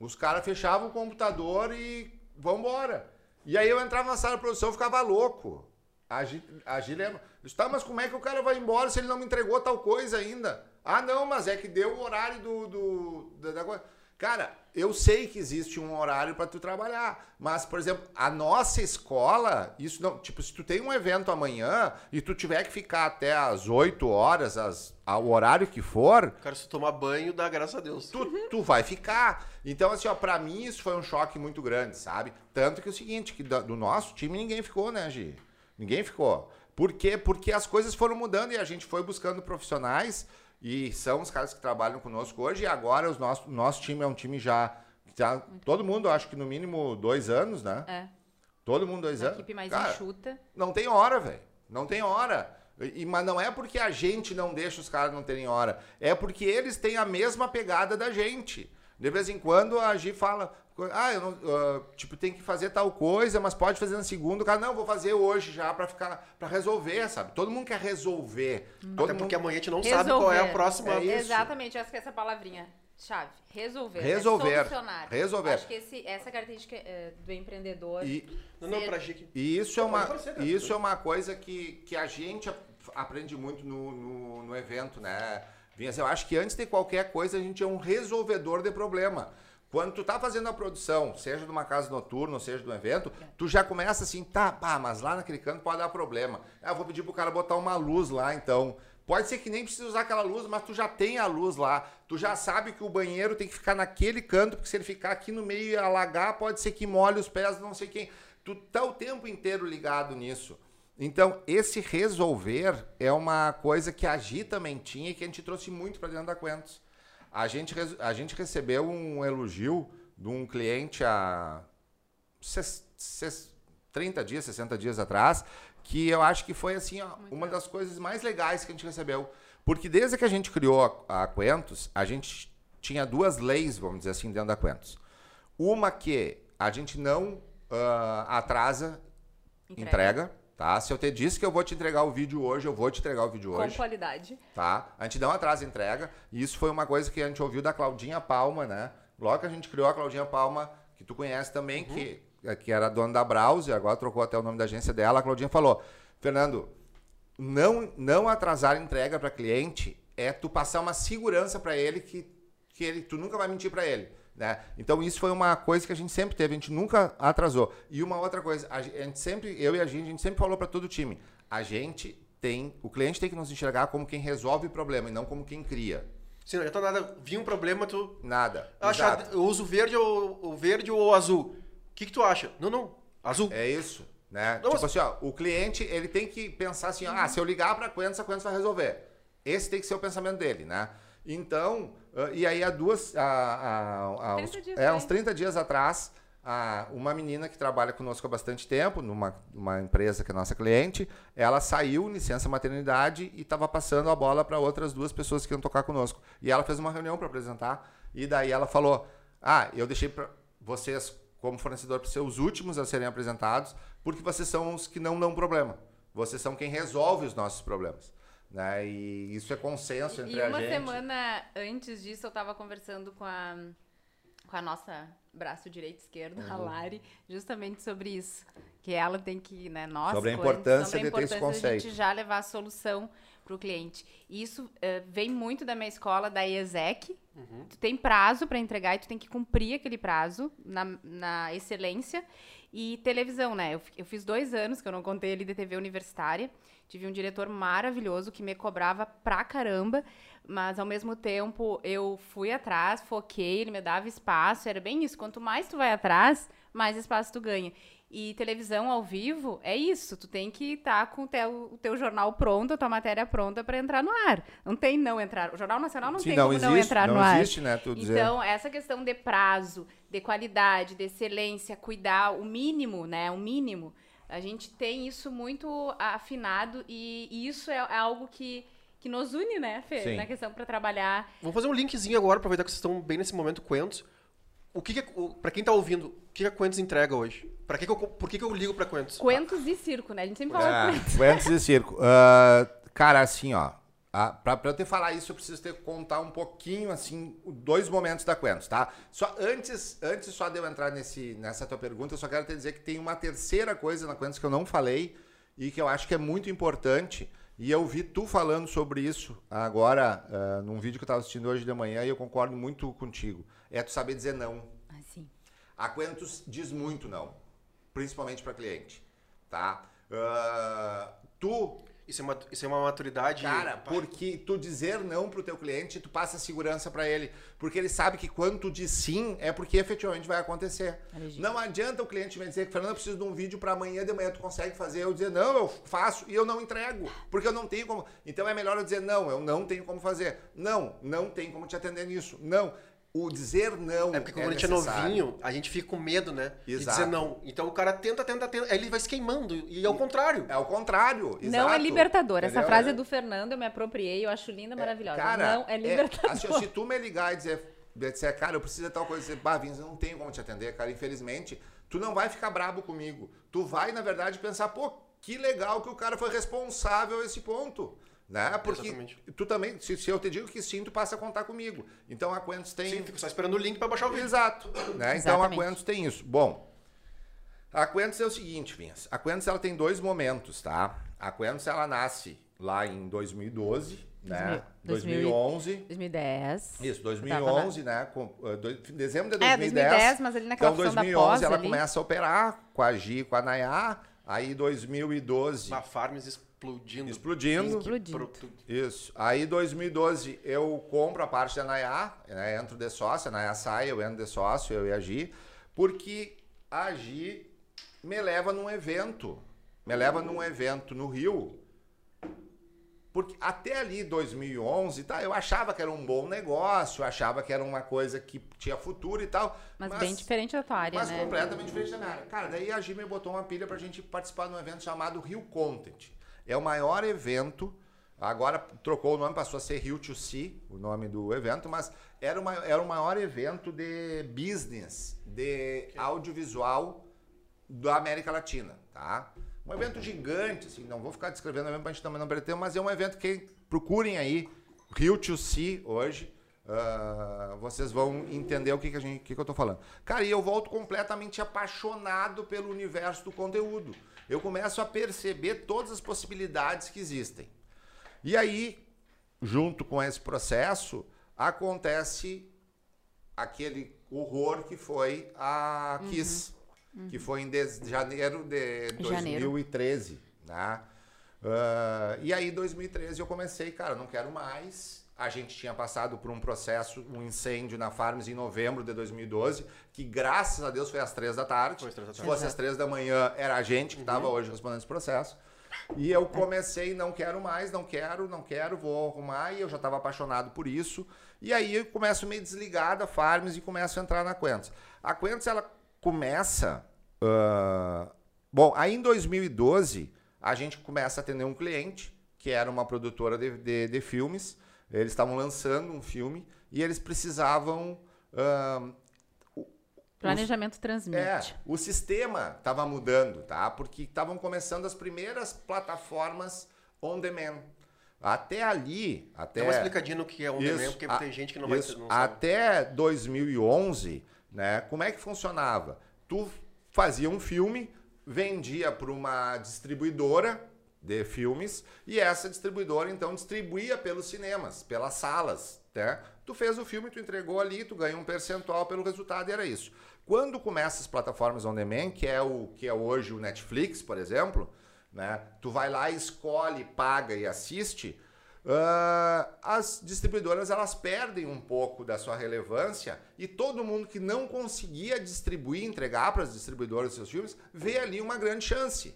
os caras fechavam o computador e vambora. E aí eu entrava na sala de produção e ficava louco. A Gi, a Gi lembra. Eu disse, tá, mas como é que o cara vai embora se ele não me entregou tal coisa ainda? Ah, não, mas é que deu o horário do. do da, da. Cara, eu sei que existe um horário para tu trabalhar, mas, por exemplo, a nossa escola, isso não. Tipo, se tu tem um evento amanhã e tu tiver que ficar até às 8 horas, às, ao horário que for, Cara, se tu tomar banho, dá graças a Deus. tu, tu vai ficar. Então, assim, ó, pra mim isso foi um choque muito grande, sabe? Tanto que é o seguinte, que da- do nosso time ninguém ficou, né, Gi? Ninguém ficou. Por quê? Porque as coisas foram mudando e a gente foi buscando profissionais e são os caras que trabalham conosco hoje e agora o nosso, nosso time é um time já... já todo mundo, acho que no mínimo dois anos, né? É. Todo mundo dois Uma anos. equipe mais Cara, enxuta. não tem hora, velho. Não tem hora. E, mas não é porque a gente não deixa os caras não terem hora. É porque eles têm a mesma pegada da gente. De vez em quando a Gi fala, ah, eu não, ah, tipo, tem que fazer tal coisa, mas pode fazer na segunda. O cara, não, vou fazer hoje já pra ficar, para resolver, sabe? Todo mundo quer resolver. Todo Até mundo... porque amanhã a gente não sabe qual é a Resolver. próxima. É. Exatamente, essa que é essa palavrinha chave. Resolver. Resolver. É solucionar. Resolver. Acho que esse, essa característica é, do empreendedor. E, Não, não, pra. E isso é uma, isso é uma coisa que, que a gente ap- aprende muito no, no, no evento, né? Vinhas, eu acho que antes de qualquer coisa a gente é um resolvedor de problema. Quando tu tá fazendo a produção, seja de uma casa noturna, seja de um evento, tu já começa assim, tá, pá, mas lá naquele canto pode dar problema. Ah, eu vou pedir pro cara botar uma luz lá, então. Pode ser que nem precise usar aquela luz, mas tu já tem a luz lá. Tu já sabe que o banheiro tem que ficar naquele canto, porque se ele ficar aqui no meio e alagar, pode ser que molhe os pés não sei quem. Tu tá o tempo inteiro ligado nisso. Então, esse resolver é uma coisa que a Gi também tinha e que a gente trouxe muito para dentro da Quentos. A gente, a gente recebeu um elogio de um cliente há ses- ses- 30 dias, 60 dias atrás, que eu acho que foi assim, ó, uma das coisas mais legais que a gente recebeu. Porque desde que a gente criou a, a Quentos, a gente tinha duas leis, vamos dizer assim, dentro da Quentos. Uma que a gente não ah, atrasa Entrega. entrega. Tá? Se eu te disse que eu vou te entregar o vídeo hoje, eu vou te entregar o vídeo Com hoje, qualidade. tá? A gente não atrasa a entrega. E isso foi uma coisa que a gente ouviu da Claudinha Palma, né? Logo que a gente criou a Claudinha Palma, que tu conhece também, que, que era dona da Browse, agora trocou até o nome da agência dela, a Claudinha falou, Fernando, não, não atrasar a entrega para cliente é tu passar uma segurança para ele que, que ele, tu nunca vai mentir para ele. Né? Então isso foi uma coisa que a gente sempre teve, a gente nunca atrasou. E uma outra coisa, a gente sempre, eu e a gente, a gente sempre falou para todo o time, a gente tem, o cliente tem que nos enxergar como quem resolve o problema e não como quem cria. Se não adianta nada, vir um problema, tu. Nada. Acha, eu uso verde ou, ou verde ou azul. O que, que tu acha? Não, não. Azul. É isso, né? Não, tipo assim, ó, o cliente, ele tem que pensar assim, ah, se eu ligar para a Quentus, a Quentus vai resolver. Esse tem que ser o pensamento dele, né? Então, ah, e aí há duas. Há, há- há 30 uns, dias é, também. uns 30 dias atrás, uma menina que trabalha conosco há bastante tempo, numa uma empresa que é nossa cliente, ela saiu em licença maternidade e estava passando a bola para outras duas pessoas que iam tocar conosco. E ela fez uma reunião para apresentar, e daí ela falou: Ah, eu deixei para vocês, como fornecedor, para ser os últimos a serem apresentados, porque vocês são os que não dão problema. Vocês são quem resolve os nossos problemas. Né? E isso é consenso entre E a uma gente. semana antes disso, eu tava conversando com a, com a nossa braço direito e esquerdo, a Uhum. Lari, justamente sobre isso. Que ela tem que, né, nós, Sobre a importância sobre a de ter esse importância da gente conceito. já levar a solução para o cliente. E isso eh, vem muito da minha escola, da IESEC. Tu tem prazo para entregar e tu tem que cumprir aquele prazo na, na excelência. E televisão, né? Eu, eu fiz dois anos que eu não contei ali de TV universitária. Tive um diretor maravilhoso que me cobrava pra caramba, mas ao mesmo tempo eu fui atrás, foquei, ele me dava espaço. Era bem isso. Quanto mais tu vai atrás, mais espaço tu ganha. E televisão ao vivo é isso. Tu tem que estar com o teu, o teu jornal pronto, a tua matéria pronta para entrar no ar. Não tem não entrar. O Jornal Nacional não Sim, tem não como existe, não entrar não no ar. existe, né? Tu dizer. Então, essa questão de prazo, de qualidade, de excelência, cuidar o mínimo, né? O mínimo. A gente tem isso muito afinado e, e isso é, é algo que, que nos une, né, Fê? Sim. Na questão para trabalhar. Vamos fazer um linkzinho agora, aproveitar que vocês estão bem nesse momento Quentos. O que, que é, o- pra quem tá ouvindo, o que, que a Quentos entrega hoje? Pra que que eu, por que, que eu ligo pra Quentos? Cuentos e circo, né? A gente sempre fala É, Quentos. Quentos e circo. Ah, cara, assim, ó. A, pra, pra eu te falar isso, eu preciso ter que contar um pouquinho, assim, dois momentos da Quentos, tá? Só antes, antes só de eu entrar nesse, nessa tua pergunta, eu só quero te dizer que tem uma terceira coisa na Quentos que eu não falei e que eu acho que é muito importante. E eu vi tu falando sobre isso agora, ah, num vídeo que eu tava assistindo hoje de manhã, e eu concordo muito contigo. É tu saber dizer não. Assim. A Quentus diz muito não, principalmente para cliente, tá? Ah, tu, Isso é uma, isso é uma maturidade. cara, porque tu dizer não pro teu cliente, tu passa segurança para ele, porque ele sabe que quando tu diz sim, é porque efetivamente vai acontecer. legítimo. Não adianta o cliente me dizer que Fernando, eu preciso de um vídeo para amanhã de manhã, tu consegue fazer? Eu dizer não, eu faço e eu não entrego, porque eu não tenho como. Então é melhor eu dizer não, eu não tenho como fazer. Não, não tenho como te atender nisso. Não. O dizer não É porque quando a gente é necessário. novinho, a gente fica com medo, né? De Exato. dizer não. Então o cara tenta, tenta, tenta. Aí ele vai se queimando. E é o contrário. É o contrário. Não é exato. libertador. Essa Entendeu? frase é do Fernando, eu me apropriei, eu acho linda, maravilhosa. Cara, não é libertador. assim, se tu me ligar e dizer, dizer, cara, eu preciso de tal coisa, dizer, bah, eu não tenho como te atender, cara, infelizmente, tu não vai ficar brabo comigo. Tu vai, na verdade, pensar, pô, que legal que o cara foi responsável a esse ponto. Né? Porque Exatamente. tu também, se, se eu te digo que sim, tu passa a contar comigo. Então a Quentus tem. Sim, fico só esperando o link pra baixar o vídeo. Exato. Né? Então a. Quentus tem isso. Bom, a Quentus é o seguinte, Vinhas. A Quentus ela tem dois momentos, tá? A Quentus ela nasce lá em 2012, né? 2000. 2011. 2010. Isso, tava 2011, né? Com, dois- dezembro de É, 2010. 2010, mas ali naquela Então, função da 2011 pós ela ali. começa a operar com a Gi, com a Nayá. Aí 2012 A Farms explodindo. explodindo. Explodindo. Isso. Aí 2012 eu compro a parte da Nayá, né? entro de sócio, a Nayá sai, eu entro de sócio, eu e a Gi, porque a Gi me leva num evento, me leva num evento no Rio, porque até ali 2011, tá, eu achava que era um bom negócio, eu achava que era uma coisa que tinha futuro e tal, Mas, bem diferente da tua área, mas né? completamente diferente da minha área. Cara, daí a Gi me botou uma pilha pra gente participar de um evento chamado Rio Content. É o maior evento, agora trocou o nome, passou a ser Rio to See, o nome do evento, mas era, uma, era o maior evento de business, de audiovisual da América Latina, tá? Um evento gigante, assim, não vou ficar descrevendo o evento pra gente também não perder tempo, mas é um evento que procurem aí, Rio to See hoje, ah, vocês vão entender o que, que, a gente, que, que eu tô falando. Cara, e eu volto completamente apaixonado pelo universo do conteúdo. Eu começo a perceber todas as possibilidades que existem. E aí, junto com esse processo, acontece aquele horror que foi a Kiss, que foi em des- janeiro de Janeiro. 2013, né? Ah, e aí, 2013, eu comecei, cara, não quero mais. A gente tinha passado por um processo, um incêndio na Farms em novembro de 2012, que graças a Deus foi às três da tarde. Três da Se tarde. fosse às três da manhã, era a gente que estava hoje respondendo esse processo. E eu comecei, não quero mais, não quero, não quero, vou arrumar. E eu já estava apaixonado por isso. E aí eu começo meio desligado da Farms e começo a entrar na Quentos. A Quentos, ela começa... Uh... Bom, aí em 2012, a gente começa a atender um cliente, que era uma produtora de, de, de filmes. Eles estavam lançando um filme e eles precisavam... Uh, Planejamento transmite. É, o sistema estava mudando, tá? Porque estavam começando as primeiras plataformas on demand. Até ali, até Dá uma explicadinha no que é on Isso, demand, porque a- tem gente que não vai isso, não sabe. até 2011, né? Como é que funcionava? Tu fazia um filme, vendia para uma distribuidora de filmes e essa distribuidora então distribuía pelos cinemas, pelas salas, né? Tu fez o filme, tu entregou ali, tu ganhou um percentual pelo resultado e era isso. Quando começa as plataformas on demand, que é o que é hoje o Netflix, por exemplo, né? Tu vai lá, escolhe, paga e assiste. ah, as distribuidoras elas perdem um pouco da sua relevância e todo mundo que não conseguia distribuir, entregar para as distribuidoras seus filmes, vê ali uma grande chance.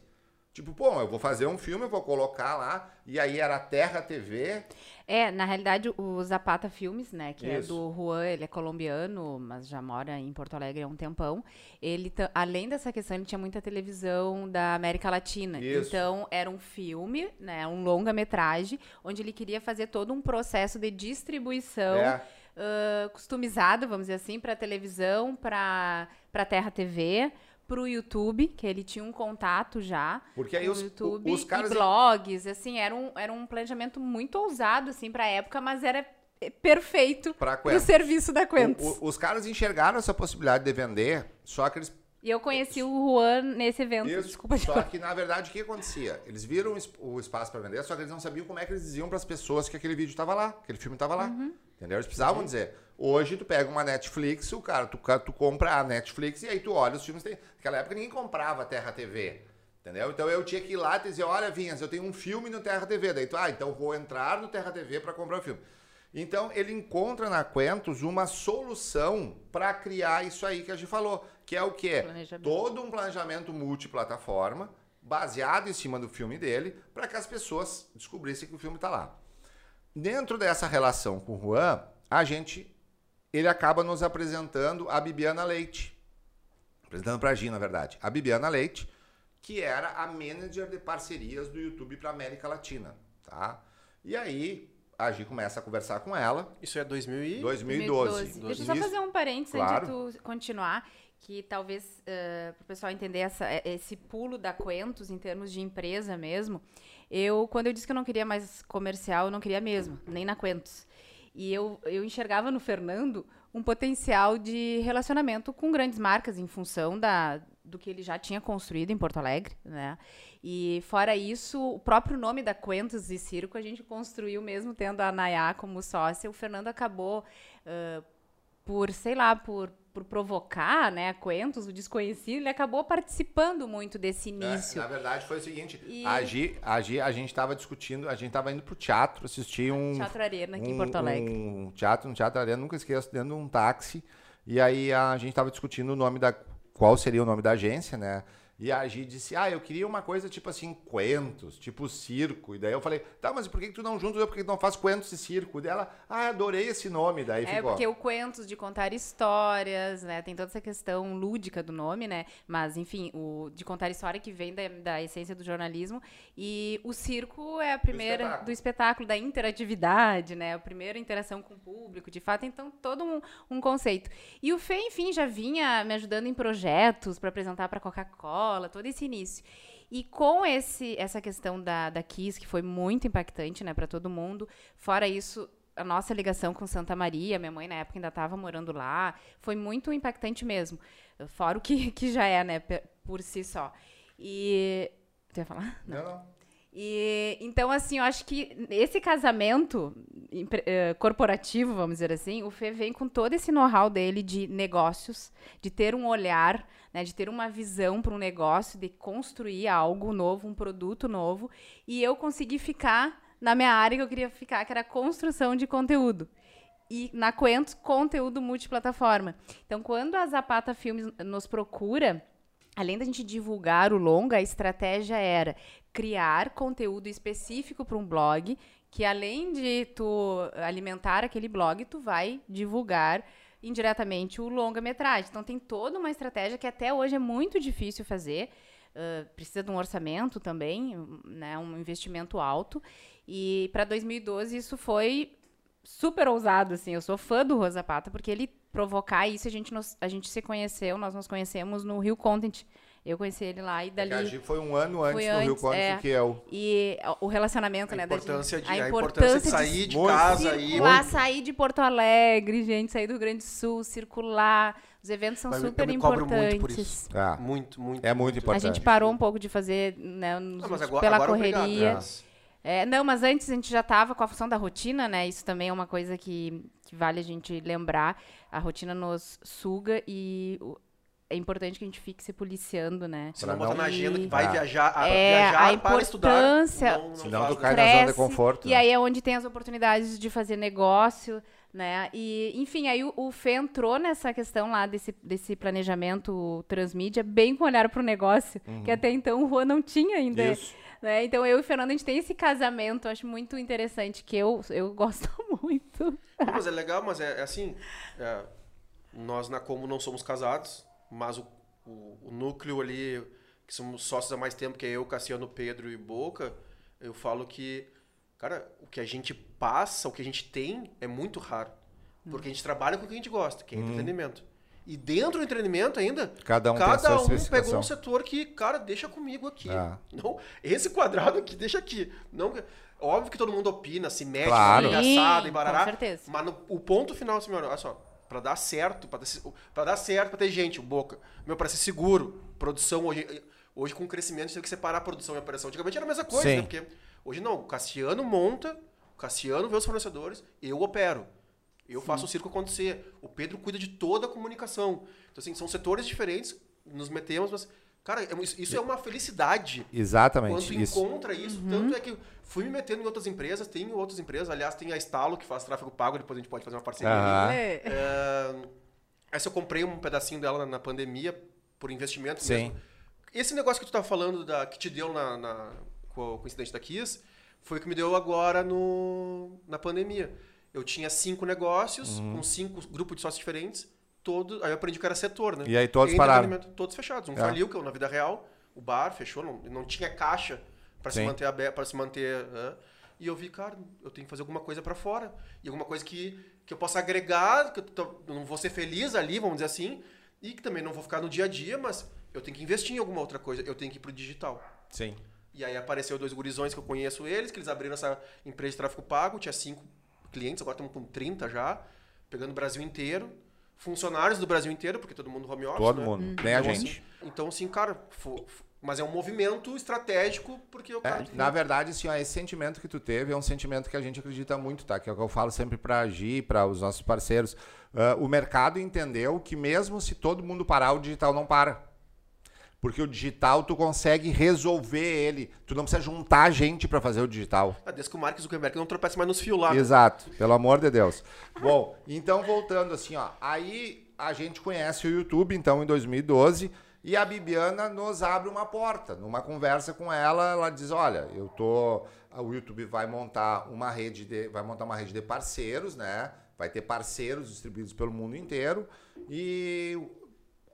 Tipo, pô, eu vou fazer um filme, eu vou colocar lá, e aí era Terra TV. É, na realidade, o Zapata Filmes, né, que é Isso. do Juan, ele é colombiano, mas já mora em Porto Alegre há um tempão. Ele, além dessa questão, ele tinha muita televisão da América Latina. Isso. Então, era um filme, né, um longa-metragem, onde ele queria fazer todo um processo de distribuição É. ah, customizado, vamos dizer assim, para televisão, para para Terra TV, para o YouTube, que ele tinha um contato já Porque aí os, YouTube os caras. e blogs, assim, era um, era um planejamento muito ousado, assim, pra época, mas era perfeito pro serviço da Quentos. Os caras enxergaram essa possibilidade de vender, só que eles E eu conheci o Juan nesse evento, Isso, desculpa. Só que, na verdade, o que acontecia? Eles viram o es- o espaço para vender, só que eles não sabiam como é que eles diziam para as pessoas que aquele vídeo estava lá, que aquele filme estava lá. Uhum. Entendeu? Eles precisavam dizer. Hoje, tu pega uma Netflix, o cara, tu, tu compra a Netflix e aí tu olha os filmes. Tem... Naquela época ninguém comprava Terra TV. Entendeu? Então eu tinha que ir lá e dizer: olha, Vinhas, eu tenho um filme no Terra TV. Daí tu, ah, então vou entrar no Terra TV para comprar o filme. Então ele encontra na Quentos uma solução para criar isso aí que a gente falou, que é o quê? Todo um planejamento multiplataforma baseado em cima do filme dele para que as pessoas descobrissem que o filme está lá. Dentro dessa relação com o Juan, a gente ele acaba nos apresentando a Bibiana Leite. Apresentando para a Gi, na verdade. A Bibiana Leite, que era a manager de parcerias do YouTube para América Latina, tá? E aí a Gi começa a conversar com ela, Isso é 2000 e... 2012. Deixa eu só fazer um parênteses Claro. antes de tu continuar, que talvez para o pessoal entender essa, eh, esse pulo da Quentos em termos de empresa mesmo. Eu, quando eu disse que eu não queria mais comercial, eu não queria mesmo, nem na Quentos. E eu, eu enxergava no Fernando um potencial de relacionamento com grandes marcas em função da, do que ele já tinha construído em Porto Alegre, né? E fora isso, o próprio nome da Quentos e Circo a gente construiu mesmo tendo a Nayá como sócia. O Fernando acabou ah, por, sei lá, por, por provocar, né, a Quentos, o desconhecido, ele acabou participando muito desse É, início. na verdade foi o seguinte, E- a Gi, a Gi, a gente estava discutindo, a gente estava indo pro teatro, assistir um Teatro Arena aqui em um- Porto Alegre. Um teatro, um teatro arena, nunca esqueço, dentro de um táxi. E aí a gente tava discutindo o nome da. Qual seria o nome da agência, né? E a Gi disse, ah, eu queria uma coisa tipo assim, Quentos, tipo circo. E daí eu falei, tá, mas por que, que tu não junta? Por que tu não faz Quentos e circo? E dela, ah, adorei esse nome. Daí É, ficou. porque o Quentos de contar histórias, né? Tem toda essa questão lúdica do nome, né? Mas, enfim, o de contar história que vem da, da essência do jornalismo. E o circo é a primeira espetáculo. do espetáculo, da interatividade, né? A primeira interação com o público, de fato. Então, todo um, um conceito. E o Fê, enfim, já vinha me ajudando em projetos para apresentar para Coca-Cola, todo esse início. E com esse, essa questão da, da Kiss, que foi muito impactante, né, para todo mundo. Fora isso, a nossa ligação com Santa Maria, minha mãe na época ainda estava morando lá, foi muito impactante mesmo. Fora o que, (laughs) que já é, né, por si só. E. Tu ia falar? Não, não. E então, assim, eu acho que esse casamento eh, corporativo, vamos dizer assim, o Fê vem com todo esse know-how dele de negócios, de ter um olhar, né, de ter uma visão para um negócio, de construir algo novo, um produto novo. E eu consegui ficar na minha área que eu queria ficar, que era construção de conteúdo. E na Quentos, conteúdo multiplataforma. Então, quando a Zapata Filmes nos procura além da gente divulgar o longa, a estratégia era criar conteúdo específico para um blog, que além de tu alimentar aquele blog, tu vai divulgar indiretamente o longa-metragem. Então tem toda uma estratégia que até hoje é muito difícil fazer. Uh, precisa de um orçamento também, né, um investimento alto. E para 2012 isso foi super ousado, assim. Eu sou fã do Rosa Pata porque ele provocar isso, a gente, nos, a gente se conheceu, nós nos conhecemos no Rio Content. Eu conheci ele lá e dali. A foi um ano antes no Rio Content é. que eu. E o relacionamento, A né? da importância, gente- de, a importância de sair de Muito. casa e circular, sair de Porto Alegre, gente, sair do Rio Grande do Sul, circular. Os eventos são Mas eu super me cobro importantes. muito por isso. Ah, Muito, muito. É muito A importante. gente parou um pouco de fazer, né, nos- Não, agora, pela agora correria. obrigado, mas- É, não, mas antes a gente já estava com a função da rotina, né? Isso também é uma coisa que, que vale a gente lembrar. A rotina nos suga e é importante que a gente fique se policiando, né? Se não Pra botar não- na agenda que vai Ah. viajar, a, É, viajar a para estudar. importância- Não, não Senão tu cai né? na zona de cresce, conforto. E né? aí é onde tem as oportunidades de fazer negócio, né? E, enfim, aí o, o Fê entrou nessa questão lá desse, desse planejamento transmídia, bem com olhar para o negócio, que até então o Juan não tinha ainda. Uhum. Isso. Né? Então eu e o Fernando, a gente tem esse casamento, eu acho muito interessante, que eu, eu gosto (laughs) muito. Não, mas é legal, mas é, é assim. é, nós na Como não somos casados, mas o, o, o núcleo ali, que somos sócios há mais tempo, que é eu, Cassiano, Pedro e Boca, eu falo que, cara, o que a gente passa, o que a gente tem é muito raro. Porque a gente trabalha com o que a gente gosta, que é entretenimento. E dentro do entretenimento ainda, Cada um cada um pegou um setor que, cara, deixa comigo aqui. Ah. Não, esse quadrado aqui, deixa aqui. Não, óbvio que todo mundo opina, se mete, Claro. é engraçado e com barará. certeza. Mas no- o ponto final, assim, meu, olha só, pra dar certo, pra, dar- certo, pra ter gente, o Boca, meu, pra ser seguro, produção, hoje, hoje com o crescimento, tem que separar a produção e a operação. Antigamente era a mesma coisa, Sim. né? Porque hoje não, o Cassiano monta, o Cassiano vê os fornecedores, eu opero. Eu faço o circo acontecer. O Pedro cuida de toda a comunicação. Então, assim, são setores diferentes, nos metemos, mas, cara, é- isso é uma felicidade. Quando Exatamente. tu Isso. encontra isso, tanto é que fui me metendo em outras empresas, tem outras empresas, aliás, tem a Estalo que faz tráfego pago, depois a gente pode fazer uma parceria. Ali. É. É, essa eu comprei um pedacinho dela na, pandemia por investimento Sim. mesmo. Esse negócio que tu tá falando da, que te deu na, na- com, o- com o incidente da Kiss foi o que me deu agora no, na pandemia. Eu tinha cinco negócios, Uhum. com cinco grupos de sócios diferentes, todos, aí eu aprendi que era setor, né? E aí todos pararam. entretenimento, Todos fechados. Um É. faliu, que eu na vida real, o bar fechou, não, não tinha caixa para se manter aberto, para se manter. né? E eu vi, cara, eu tenho que fazer alguma coisa para fora. E alguma coisa que, que eu possa agregar, que eu tô- não vou ser feliz ali, vamos dizer assim, e que também não vou ficar no dia a dia, mas eu tenho que investir em alguma outra coisa, eu tenho que ir pro digital. Sim. E aí apareceu dois gurizões que eu conheço eles, que eles abriram essa empresa de tráfego pago, tinha cinco clientes, agora estamos com 30 já, pegando o Brasil inteiro, funcionários do Brasil inteiro, porque todo mundo home office, Todo né? mundo. Nem a Então, gente. assim, então, assim, cara, mas é um movimento estratégico, porque o É, cara... na verdade, assim, ó, esse sentimento que tu teve é um sentimento que a gente acredita muito, tá? Que é o que eu falo sempre para agir, para os nossos parceiros. Ah, o mercado entendeu que mesmo se todo mundo parar, o digital não para. Porque o digital tu consegue resolver ele. Tu não precisa juntar gente para fazer o digital. Ah, desde que o Mark Zuckerberg não tropeça mais nos fios lá. né? Exato, pelo amor de Deus. Bom, então voltando assim, ó, aí a gente conhece o YouTube, então em 2012, e a Bibiana nos abre uma porta. Numa conversa com ela, ela diz: "Olha, eu tô, o YouTube vai montar uma rede de, vai montar uma rede de parceiros, né? Vai ter parceiros distribuídos pelo mundo inteiro e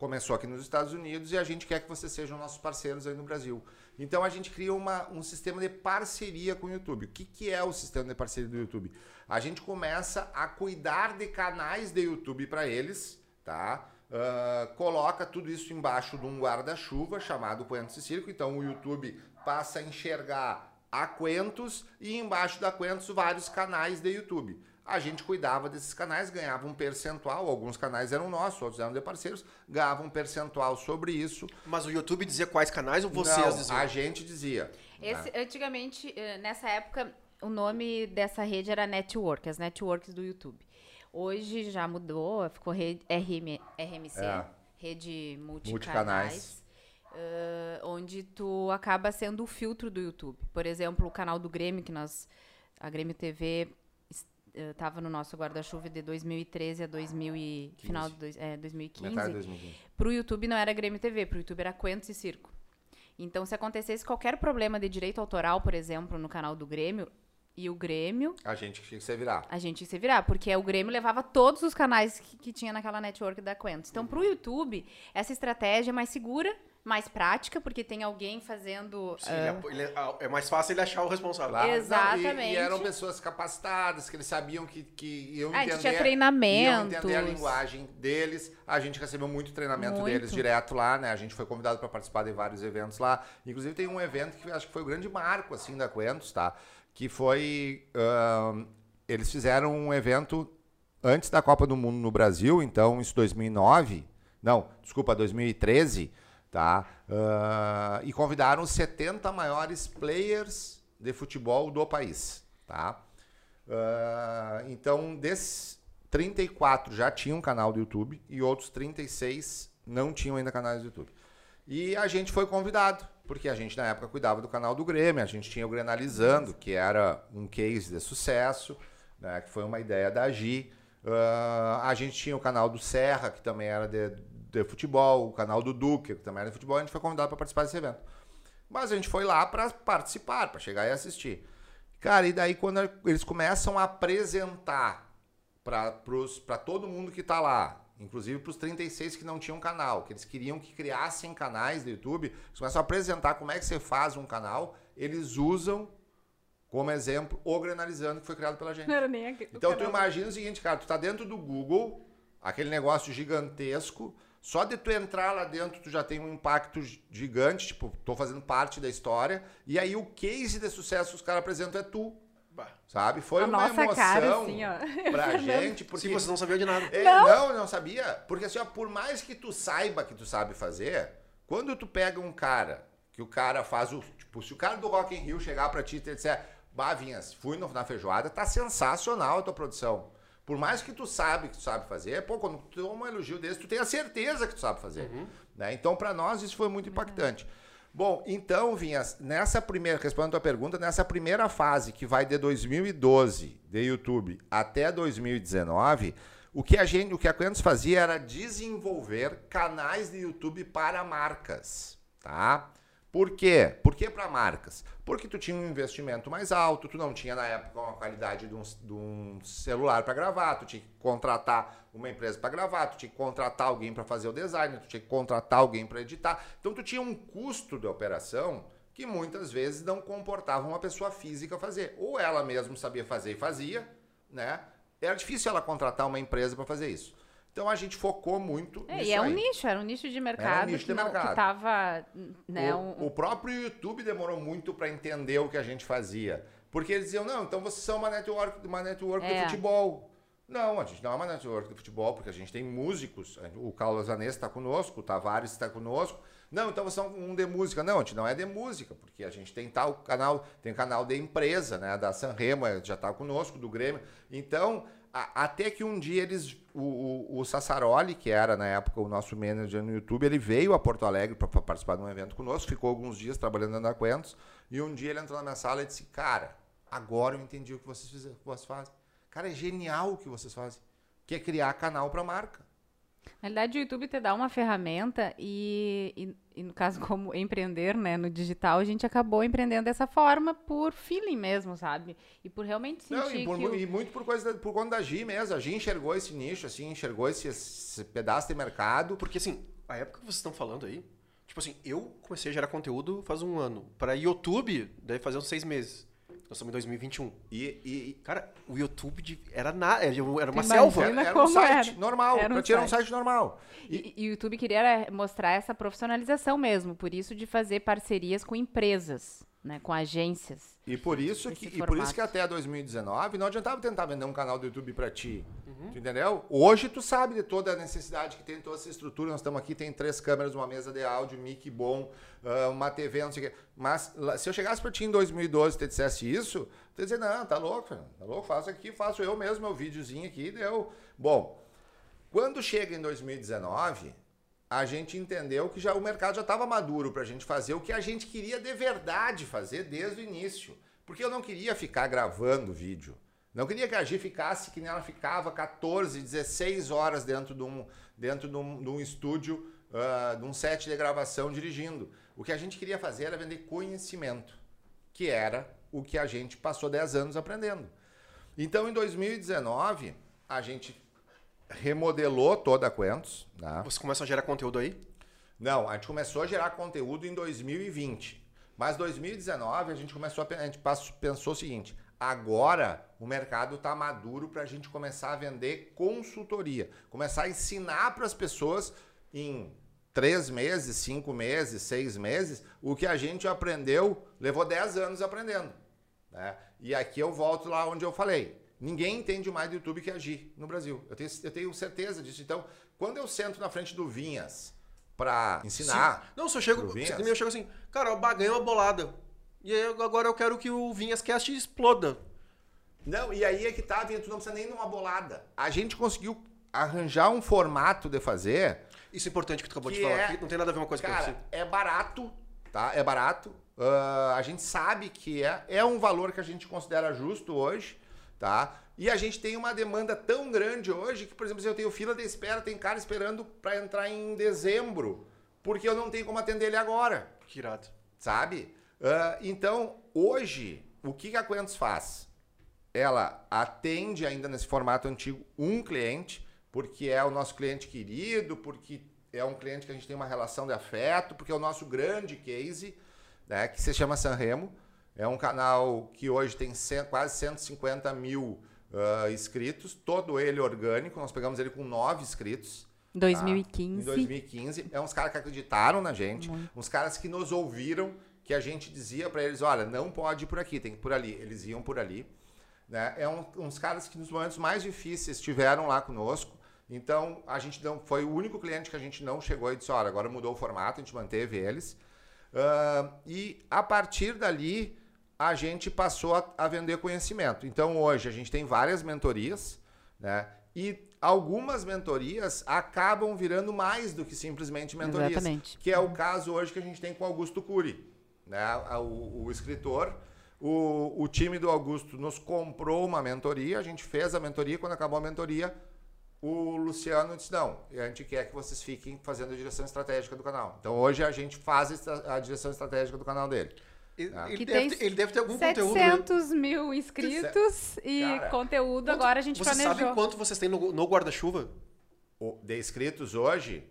começou aqui nos Estados Unidos e a gente quer que vocês sejam nossos parceiros aí no Brasil. Então a gente cria uma, um sistema de parceria com o YouTube. O que, que é o sistema de parceria do YouTube? A gente começa a cuidar de canais de YouTube para eles, tá? Ah, coloca tudo isso embaixo de um guarda-chuva chamado Quentos e Circo. Então o YouTube passa a enxergar a Quentos e embaixo da Quentos vários canais de YouTube. A gente cuidava desses canais, ganhava um percentual, alguns canais eram nossos, outros eram de parceiros, ganhava um percentual sobre isso. Mas o YouTube dizia quais canais ou vocês Não, diziam? a gente dizia. Esse, antigamente, eh, nessa época, o nome dessa rede era Network, as networks do YouTube. Hoje já mudou, ficou rede RM, RMC, É. rede multicanais, Multicanais. eh, onde tu acaba sendo o filtro do YouTube. Por exemplo, o canal do Grêmio, que nós, a Grêmio TV es- eh, tava no nosso guarda-chuva de 2013 a 2000 e, final de dois, é, 2015. Metade de 2015. Pro YouTube não era Grêmio TV, pro YouTube era Quentos e Circo. Então, se acontecesse qualquer problema de direito autoral, por exemplo, no canal do Grêmio, e o Grêmio, A gente tinha que se virar. a gente ia se virar, porque o Grêmio levava todos os canais que, que tinha naquela network da Quentos. Então, pro YouTube, essa estratégia é mais segura, mais prática, porque tem alguém fazendo. Sim, ah, ele é, ele é- é mais fácil ele achar o responsável. Claro. Não, e- Exatamente. e, eram pessoas capacitadas, que eles sabiam que, que iam Ah, a entender... gente tinha Iam treinamentos. entender a linguagem deles. A gente recebeu muito treinamento Muito. deles direto lá, né? A gente foi convidado para participar de vários eventos lá. Inclusive tem um evento que acho que foi o grande marco, assim, da Quentos, tá? Que foi... ahn, eles fizeram um evento antes da Copa do Mundo no Brasil, então isso 2009... Não, desculpa, 2013, tá? Ah, e convidaram os 70 maiores players de futebol do país, tá? Ah, então, desses 34 já tinham um canal do YouTube e outros 36 não tinham ainda canais do YouTube. E a gente foi convidado, porque a gente na época cuidava do canal do Grêmio, a gente tinha o Grenalizando, que era um case de sucesso, né, que foi uma ideia da Gi. Ah, a gente tinha o canal do Serra, que também era de, de futebol, o canal do Duque, que também era de futebol, a gente foi convidado para participar desse evento. Mas a gente foi lá para participar, para chegar e assistir. Cara, e daí quando eles começam a apresentar para todo mundo que tá lá, inclusive para os 36 que não tinham canal, que eles queriam que criassem canais do YouTube, eles começam a apresentar como é que você faz um canal, eles usam como exemplo o Grenalizando que foi criado pela gente. Não era nem aqui. Então tu imagina o seguinte, cara, tu tá dentro do Google, aquele negócio gigantesco, só de tu entrar lá dentro tu já tem um impacto gigante, tipo, tô fazendo parte da história, e aí o case de sucesso que os caras apresentam é tu, sabe? Foi A uma nossa emoção cara, assim, ó. (laughs) pra gente, porque... Se vocês não sabiam de nada. É, não. eu não sabia. Porque assim, ó, por mais que tu saiba que tu sabe fazer, quando tu pega um cara, que o cara faz o. Tipo, se o cara do Rock in Rio chegar pra ti e te disser, bah, Vinhas, fui no- na feijoada, tá sensacional a tua produção. Por mais que tu sabe que tu sabe fazer, pô, quando tu toma um elogio desse, tu tem a certeza que tu sabe fazer. Né? Então, pra nós, isso foi muito impactante. Bom, então, Vinhas, nessa primeira, respondendo a tua pergunta, nessa primeira fase que vai de 2012 de YouTube até 2019, o que a gente, o que a Quentos fazia era desenvolver canais de YouTube para marcas, tá? Por quê? Por que para marcas? Porque tu tinha um investimento mais alto, tu não tinha na época uma qualidade de um, de um celular para gravar, tu tinha que contratar uma empresa para gravar, tu tinha que contratar alguém para fazer o design, tu tinha que contratar alguém para editar. Então tu tinha um custo de operação que muitas vezes não comportava uma pessoa física fazer. Ou ela mesma sabia fazer e fazia, né? Era difícil ela contratar uma empresa para fazer isso. Então a gente focou muito É, nisso e é um aí. nicho, era um nicho de mercado, nicho de que, não, mercado. que tava, né, o, um- o próprio YouTube demorou muito para entender o que a gente fazia. Porque eles diziam, não, então vocês são uma network, uma network de É. futebol. Não, a gente não é uma network de futebol, porque a gente tem músicos. O Carlos Anês está conosco, o Tavares está conosco. Não, então vocês são um de música. Não, a gente não é de música, porque a gente tem tal canal, tem canal de empresa, né? Da Sanremo, eh, já está conosco, do Grêmio. Então, até que um dia eles. O, o, o Sassaroli, que era na época o nosso manager no YouTube, ele veio a Porto Alegre para participar de um evento conosco, ficou alguns dias trabalhando na Quentos, e um dia ele entrou na minha sala e disse: Cara, agora eu entendi o que vocês, fizeram, o que vocês fazem. Cara, é genial o que vocês fazem. Que é criar canal para marca. Na realidade, o YouTube te dá uma ferramenta e, e, e no caso, (laughs) como empreender né, no digital, a gente acabou empreendendo dessa forma por feeling mesmo, sabe? E por realmente sentir Não, e, por o- e muito por, coisa por conta da Gi mesmo. A Gi enxergou esse nicho, assim, enxergou esse, esse pedaço de mercado. Porque assim, a época que vocês estão falando aí, tipo assim, eu comecei a gerar conteúdo faz um ano. Para YouTube, deve fazer uns seis meses. Nós estamos em 2021. E, e, Cara, o YouTube de- era, na, era uma Imagina selva. Era, era um site era. normal, Era um pra tirar um site. site normal. E, e o YouTube queria era mostrar essa profissionalização mesmo, por isso de fazer parcerias com empresas, né, com agências. E por isso que, e por isso que até 2019 não adiantava tentar vender um canal do YouTube pra ti. Uhum. Tu entendeu? Hoje tu sabe de toda a necessidade que tem toda essa estrutura. Nós estamos aqui, tem três câmeras, uma mesa de áudio, mic bom, ah, uma TV, não sei o quê. Mas se eu chegasse pra ti em 2012 e te dissesse isso, tu ia dizer, não, tá louco, Fernando, tá louco, faço aqui, faço eu mesmo meu videozinho aqui, deu. Bom, quando chega em 2019, a gente entendeu que já o mercado já estava maduro para a gente fazer o que a gente queria de verdade fazer desde o início. Porque eu não queria ficar gravando vídeo. Não queria que a Gi ficasse que nem ela ficava 14, 16 horas dentro de um, dentro de um, de um estúdio, uh, de um set de gravação dirigindo. O que a gente queria fazer era vender conhecimento, que era o que a gente passou 10 anos aprendendo. Então, em 2019, a gente remodelou toda a Quentos. Tá? Você começa a gerar conteúdo aí? Não, a gente começou a gerar conteúdo em 2020. Mas 2019 a gente começou a, a gente pensou o seguinte: agora o mercado está maduro para a gente começar a vender consultoria, começar a ensinar para as pessoas em três meses, cinco meses, seis meses, o que a gente aprendeu, levou dez anos aprendendo. Né? E aqui eu volto lá onde eu falei. Ninguém entende mais do YouTube que agir no Brasil. Eu tenho, eu tenho certeza disso. Então, quando eu sento na frente do Vinhas para ensinar. Sim. Não, se eu chego, se eu chego assim, cara, eu ganhei uma bolada. E aí, agora eu quero que o Vinhas Cast exploda. Não, e aí é que tá, Vinha, tu não precisa nem numa bolada. A gente conseguiu arranjar um formato de fazer. Isso é importante que tu acabou de falar é, aqui, não tem nada a ver uma coisa cara, com outra. É barato, tá? É barato. Uh, a gente sabe que é, é um valor que a gente considera justo hoje tá? E a gente tem uma demanda tão grande hoje que, por exemplo, se eu tenho fila de espera, tem cara esperando para entrar em dezembro, porque eu não tenho como atender ele agora. Que irado. Sabe? Uh, então, hoje, o que, que a Quentos faz? Ela atende ainda nesse formato antigo um cliente, porque é o nosso cliente querido, porque é um cliente que a gente tem uma relação de afeto, porque é o nosso grande case, né, que se chama Sanremo. É um canal que hoje tem quase 150 mil uh, inscritos, todo ele orgânico. Nós pegamos ele com nove inscritos. 2015. Tá? Em 2015. É uns caras que acreditaram na gente, Muito. uns caras que nos ouviram, que a gente dizia para eles: olha, não pode ir por aqui, tem que ir por ali. Eles iam por ali. Né? É um, uns caras que nos momentos mais difíceis estiveram lá conosco. Então, a gente não foi o único cliente que a gente não chegou e disse: olha, agora mudou o formato, a gente manteve eles. Uh, e a partir dali, a gente passou a, a, vender conhecimento. Então hoje a gente tem várias mentorias, né? E algumas mentorias acabam virando mais do que simplesmente mentorias. Exatamente. Que é o caso hoje que a gente tem com Augusto Cury, né? O, o escritor. O, o time do Augusto nos comprou uma mentoria, a gente fez a mentoria, quando acabou a mentoria, o Luciano disse: não, a gente quer que vocês fiquem fazendo a direção estratégica do canal. Então hoje a gente faz a direção estratégica do canal dele. Ah. Ele, deve, ter, ele deve ter algum 700 conteúdo. mil inscritos e Cara, conteúdo quanto, agora a gente você planejou. Você sabe quanto vocês têm no, no guarda-chuva? De inscritos hoje?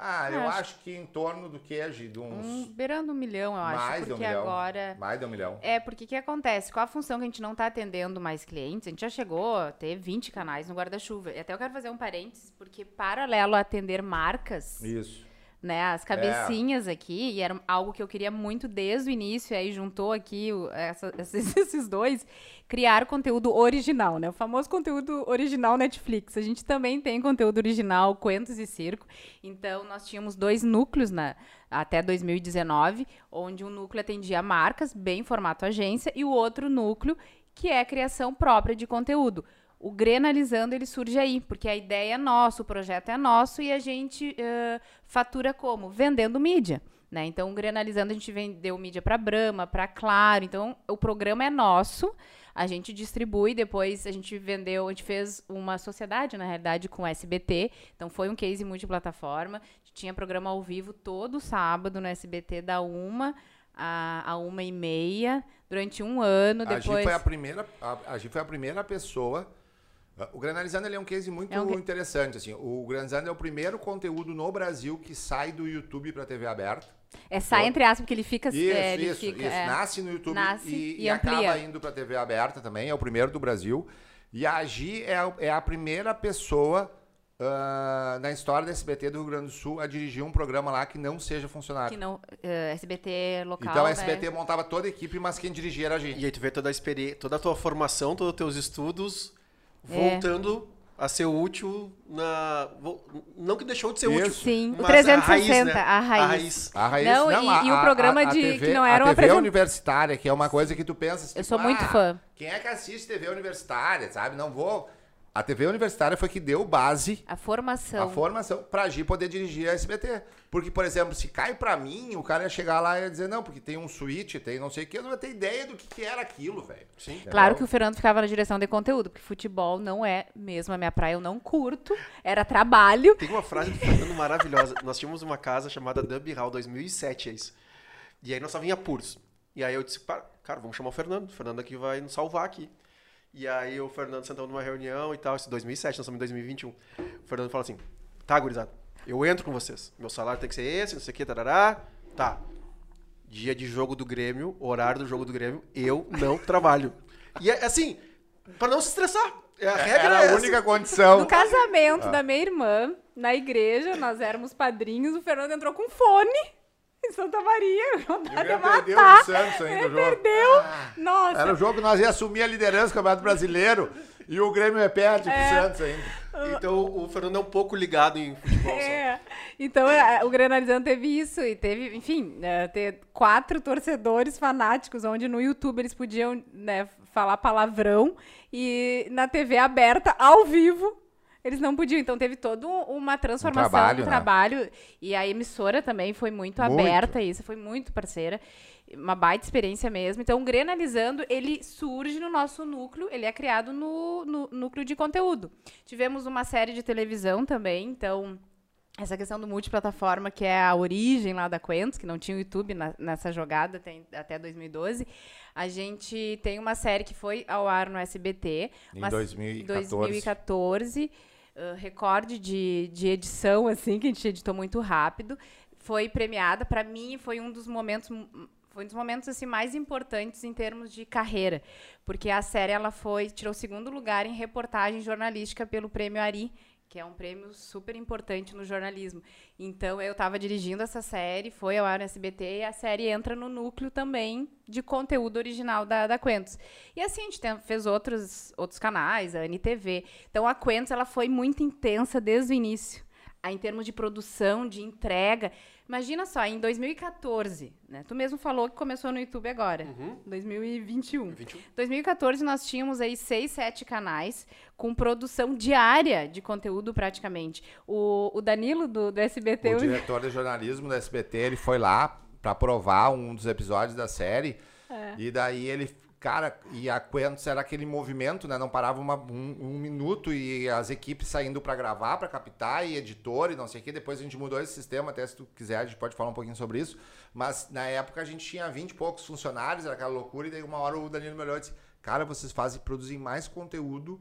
Ah, eu acho, acho que em torno do que, de uns... Um, beirando um milhão, eu acho. Mais porque de um milhão. agora... Mais de um milhão. É, porque o que acontece? Qual a função que a gente não está atendendo mais clientes? A gente já chegou a ter 20 canais no guarda-chuva. E até eu quero fazer um parênteses, porque paralelo a atender marcas... Isso né, as cabecinhas é. aqui, e era algo que eu queria muito desde o início, e aí juntou aqui o, essa, (laughs) esses, esses, dois, criar conteúdo original, né? O famoso conteúdo original Netflix. A gente também tem conteúdo original, Cuentos e Circo. Então, nós tínhamos dois núcleos na, até 2019, onde um núcleo atendia marcas, bem formato agência, e o outro núcleo que é a criação própria de conteúdo o Grenalizando ele surge aí, porque a ideia é nossa, o projeto é nosso e a gente uh, fatura como? Vendendo mídia. Né? Então, o Grenalizando a gente vendeu mídia para Brahma, para Claro. Então, o programa é nosso, a gente distribui, depois a gente vendeu, a gente fez uma sociedade, na realidade, com o SBT. Então, foi um case multiplataforma. Tinha programa ao vivo todo sábado no SBT, da uma a, a uma e meia, durante um ano. Depois... A Gi foi a primeira, a, a Gi foi a primeira pessoa o Granalizando ele é um case muito é um... interessante. Assim. O Granalizando é o primeiro conteúdo no Brasil que sai do YouTube para TV aberta. É, sai entre aspas, porque ele fica... Isso, é, ele isso, fica, isso. É, nasce no YouTube nasce e, e, e acaba indo para TV aberta também. É o primeiro do Brasil. E a Gi é a, é a primeira pessoa uh, na história da SBT do Rio Grande do Sul a dirigir um programa lá que não seja funcionário. Que não... Uh, SBT local, Então a SBT né? montava toda a equipe, mas quem dirigia era a Gi. E aí tu vê toda a experiência, toda a tua formação, todos os teus estudos voltando a ser útil na. Não que deixou de ser Isso. útil. Sim, o 360, a raiz. Né? a raiz. A raiz. Não, não e, a, e o programa a, a de TV, que não era uma a TV apresentação. universitária, que é uma coisa que tu pensa. Eu tipo, sou muito ah, fã. Quem é que assiste TV universitária, sabe? Não vou. A TV universitária foi que deu base A formação. a formação pra Gi poder dirigir a SBT. Porque, por exemplo, se cai pra mim, o cara ia chegar lá e ia dizer, não, porque tem um switch, tem não sei o que, eu não ia ter ideia do que, que era aquilo, velho. Sim. Claro que o Fernando ficava na direção de conteúdo, porque futebol não é mesmo a minha praia, eu não curto. Era trabalho. Tem uma frase do Fernando maravilhosa. Nós tínhamos uma casa chamada Dub Hall 2007, é isso. E aí nós só vinha puros. E aí eu disse, "Pá, cara, vamos chamar o Fernando. O Fernando aqui vai nos salvar aqui. E aí o Fernando sentou numa reunião e tal, isso em 2007, nós estamos em 2021. O Fernando fala assim, tá, gurizada, eu entro com vocês. Meu salário tem que ser esse, não sei o que, tarará. Tá. Dia de jogo do Grêmio, horário do jogo do Grêmio, eu não (laughs) trabalho. E é assim, pra não se estressar. A regra Era é a essa. única condição. No casamento da minha irmã, na igreja, nós éramos padrinhos, o Fernando entrou com fone em (laughs) Santa Maria. Vontade de O Grêmio perdeu matar. do Santos ainda o jogo. Perdeu. Nossa. Era o jogo que nós ia assumir a liderança do Campeonato Brasileiro e o Grêmio é perde pro Santos ainda. Então o Fernando é um pouco ligado em futebol. É. Então, é, o Grenalizando teve isso e teve, enfim, é, ter quatro torcedores fanáticos, onde no YouTube eles podiam né, falar palavrão e na TV aberta, ao vivo, eles não podiam. Então, teve toda uma transformação trabalho, do né? trabalho. E a emissora também foi muito, Muito. aberta a isso, foi muito parceira. Uma baita experiência mesmo. Então, o Grenalizando, ele surge no nosso núcleo, ele é criado no, no núcleo de conteúdo. Tivemos uma série de televisão também, então essa questão do multiplataforma, que é a origem lá da Quentos, que não tinha o YouTube na- nessa jogada tem- até 2012, a gente tem uma série que foi ao ar no SBT. Em uma- 2014. 2014, uh, recorde de, de edição, assim, que a gente editou muito rápido. Foi premiada, para mim, foi um dos momentos... Foi um dos momentos assim mais importantes em termos de carreira, porque a série ela foi tirou segundo lugar em reportagem jornalística pelo Prêmio Ari, que é um prêmio super importante no jornalismo. Então eu estava dirigindo essa série, foi ao ar no SBT e a série entra no núcleo também de conteúdo original da, da Quentos. E assim a gente tem- fez outros outros canais, a NTV. Então a Quentos ela foi muito intensa desde o início, em termos de produção, de entrega. Imagina só, em 2014, né? Tu mesmo falou que começou no YouTube agora, 2021. 21. 2014 nós tínhamos aí seis, sete canais com produção diária de conteúdo praticamente. O, o Danilo do, do SBT, O diretor de jornalismo do SBT, ele foi lá pra provar um dos episódios da série. É. E daí ele, cara, e a Quentos era aquele movimento, né? Não parava uma- um, um minuto e as equipes saindo pra gravar, pra captar, e editor e não sei o que. Depois a gente mudou esse sistema, até se tu quiser a gente pode falar um pouquinho sobre isso. Mas na época a gente tinha 20 e poucos funcionários, era aquela loucura, e daí uma hora o Danilo me olhou e disse, cara, vocês fazem, produzem mais conteúdo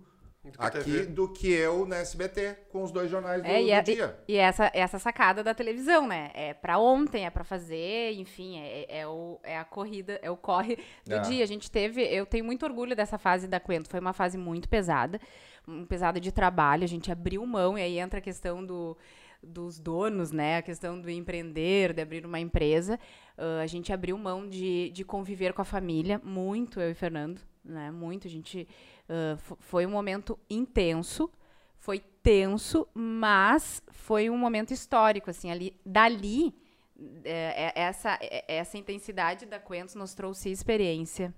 Do a aqui TV. do que eu na SBT, com os dois jornais do, É, e, do é- dia. e- e essa, essa sacada da televisão, né? É pra ontem, é pra fazer, enfim, é, é o, é a corrida, é o corre do É. dia. A gente teve, eu tenho muito orgulho dessa fase da Quento, foi uma fase muito pesada, um pesada de trabalho, a gente abriu mão, e aí entra a questão do, dos donos, né? A questão do empreender, de abrir uma empresa. Ah, a gente abriu mão de, de conviver com a família, muito, eu e Fernando, né? Muito, a gente... ah, fo- foi um momento intenso, foi tenso, mas foi um momento histórico, assim, ali, dali, é, é, essa, é, essa intensidade da Quentos nos trouxe experiência,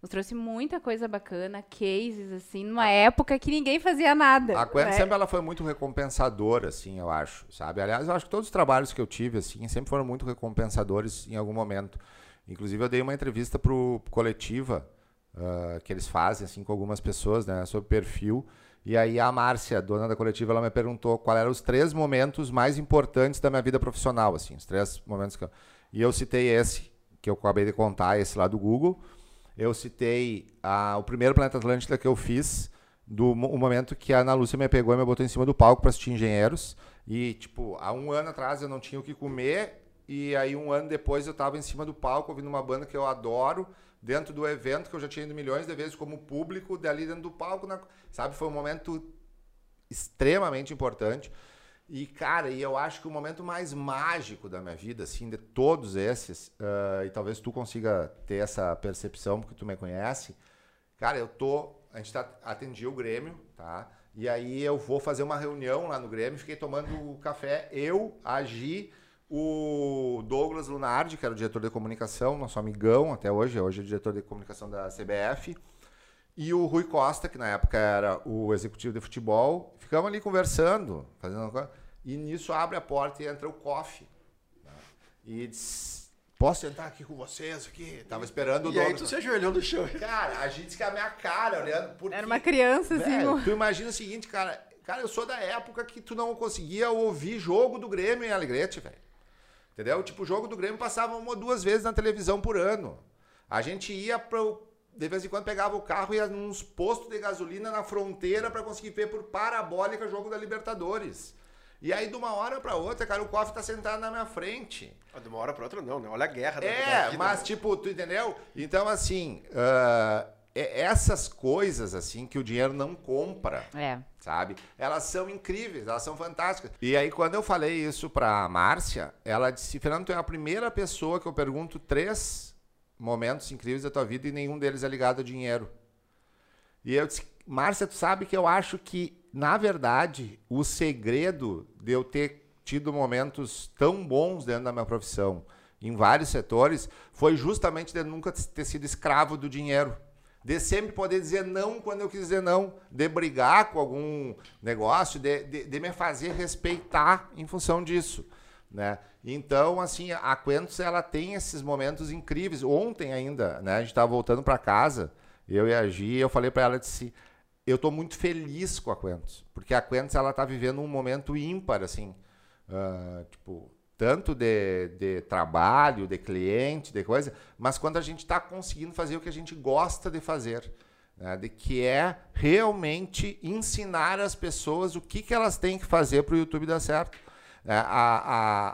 nos trouxe muita coisa bacana, cases, assim, numa época que ninguém fazia nada. A Quentin né? sempre ela foi muito recompensadora, assim, eu acho, sabe? Aliás, eu acho que todos os trabalhos que eu tive, assim, sempre foram muito recompensadores em algum momento. Inclusive, eu dei uma entrevista pro Coletiva, ah, que eles fazem, assim, com algumas pessoas, né, sobre perfil. E aí a Márcia, dona da Coletiva, ela me perguntou qual eram os três momentos mais importantes da minha vida profissional, assim, os três momentos que eu... E eu citei esse, que eu acabei de contar, esse lá do Google. Eu citei ah, o primeiro Planeta Atlântida que eu fiz, do o momento que a Ana Lúcia me pegou e me botou em cima do palco para assistir Engenheiros. E, tipo, há um ano atrás eu não tinha o que comer, e aí um ano depois eu tava em cima do palco ouvindo uma banda que eu adoro, dentro do evento que eu já tinha ido milhões de vezes como público, dali dentro do palco, na- sabe? Foi um momento extremamente importante. E, cara, e eu acho que o momento mais mágico da minha vida, assim, de todos esses, ah, e talvez tu consiga ter essa percepção, porque tu me conhece, cara, eu tô. A gente tá, atendi o Grêmio, tá? E aí eu vou fazer uma reunião lá no Grêmio, fiquei tomando café, eu, a Gi, o Douglas Lunardi, que era o diretor de comunicação, nosso amigão até hoje, hoje é o diretor de comunicação da CBF. e o Rui Costa, que na época era o executivo de futebol, ficamos ali conversando, fazendo uma coisa, e nisso abre a porta e entra o Coffee. né? E diz, posso sentar aqui com vocês aqui? Tava esperando o E aí tu se ajoelhou no chão. Cara, a gente que a minha cara olhando. Porque, Era uma criança, assim. velho, tu imagina o seguinte, cara. Cara, eu sou da época que tu não conseguia ouvir jogo do Grêmio em Alegrete, velho. Entendeu? Tipo, o jogo do Grêmio passava uma ou duas vezes na televisão por ano. A gente ia pro. De vez em quando pegava o carro e ia nos postos de gasolina na fronteira pra conseguir ver por parabólica jogo da Libertadores. E aí, de uma hora pra outra, cara, o Koff tá sentado na minha frente. Ah, De uma hora pra outra não, né? Olha a guerra da- da É, vida, mas né? tipo, tu entendeu? Então, assim, ah, é- essas coisas, assim, que o dinheiro não compra, É. sabe? Elas são incríveis, elas são fantásticas. E aí, quando eu falei isso pra Márcia, ela disse, Fernando, tu é a primeira pessoa que eu pergunto três momentos incríveis da tua vida e nenhum deles é ligado a dinheiro. E eu disse, Márcia, tu sabe que eu acho que, na verdade, o segredo de eu ter tido momentos tão bons dentro da minha profissão, em vários setores, foi justamente de nunca ter sido escravo do dinheiro. De sempre poder dizer não quando eu quis dizer não, de brigar com algum negócio, de, de, de me fazer respeitar em função disso. Né? Então, assim, a Quentos ela tem esses momentos incríveis. Ontem ainda, né, a gente estava voltando para casa, eu e a Gi, eu falei para ela, disse, eu estou muito feliz com a Quentos, porque a Quentos ela tá vivendo um momento ímpar, assim, ah, tipo, tanto de, de trabalho, de cliente, de coisa, mas quando a gente está conseguindo fazer o que a gente gosta de fazer, né, de que é realmente ensinar as pessoas o que, que elas têm que fazer para o YouTube dar certo. É, a,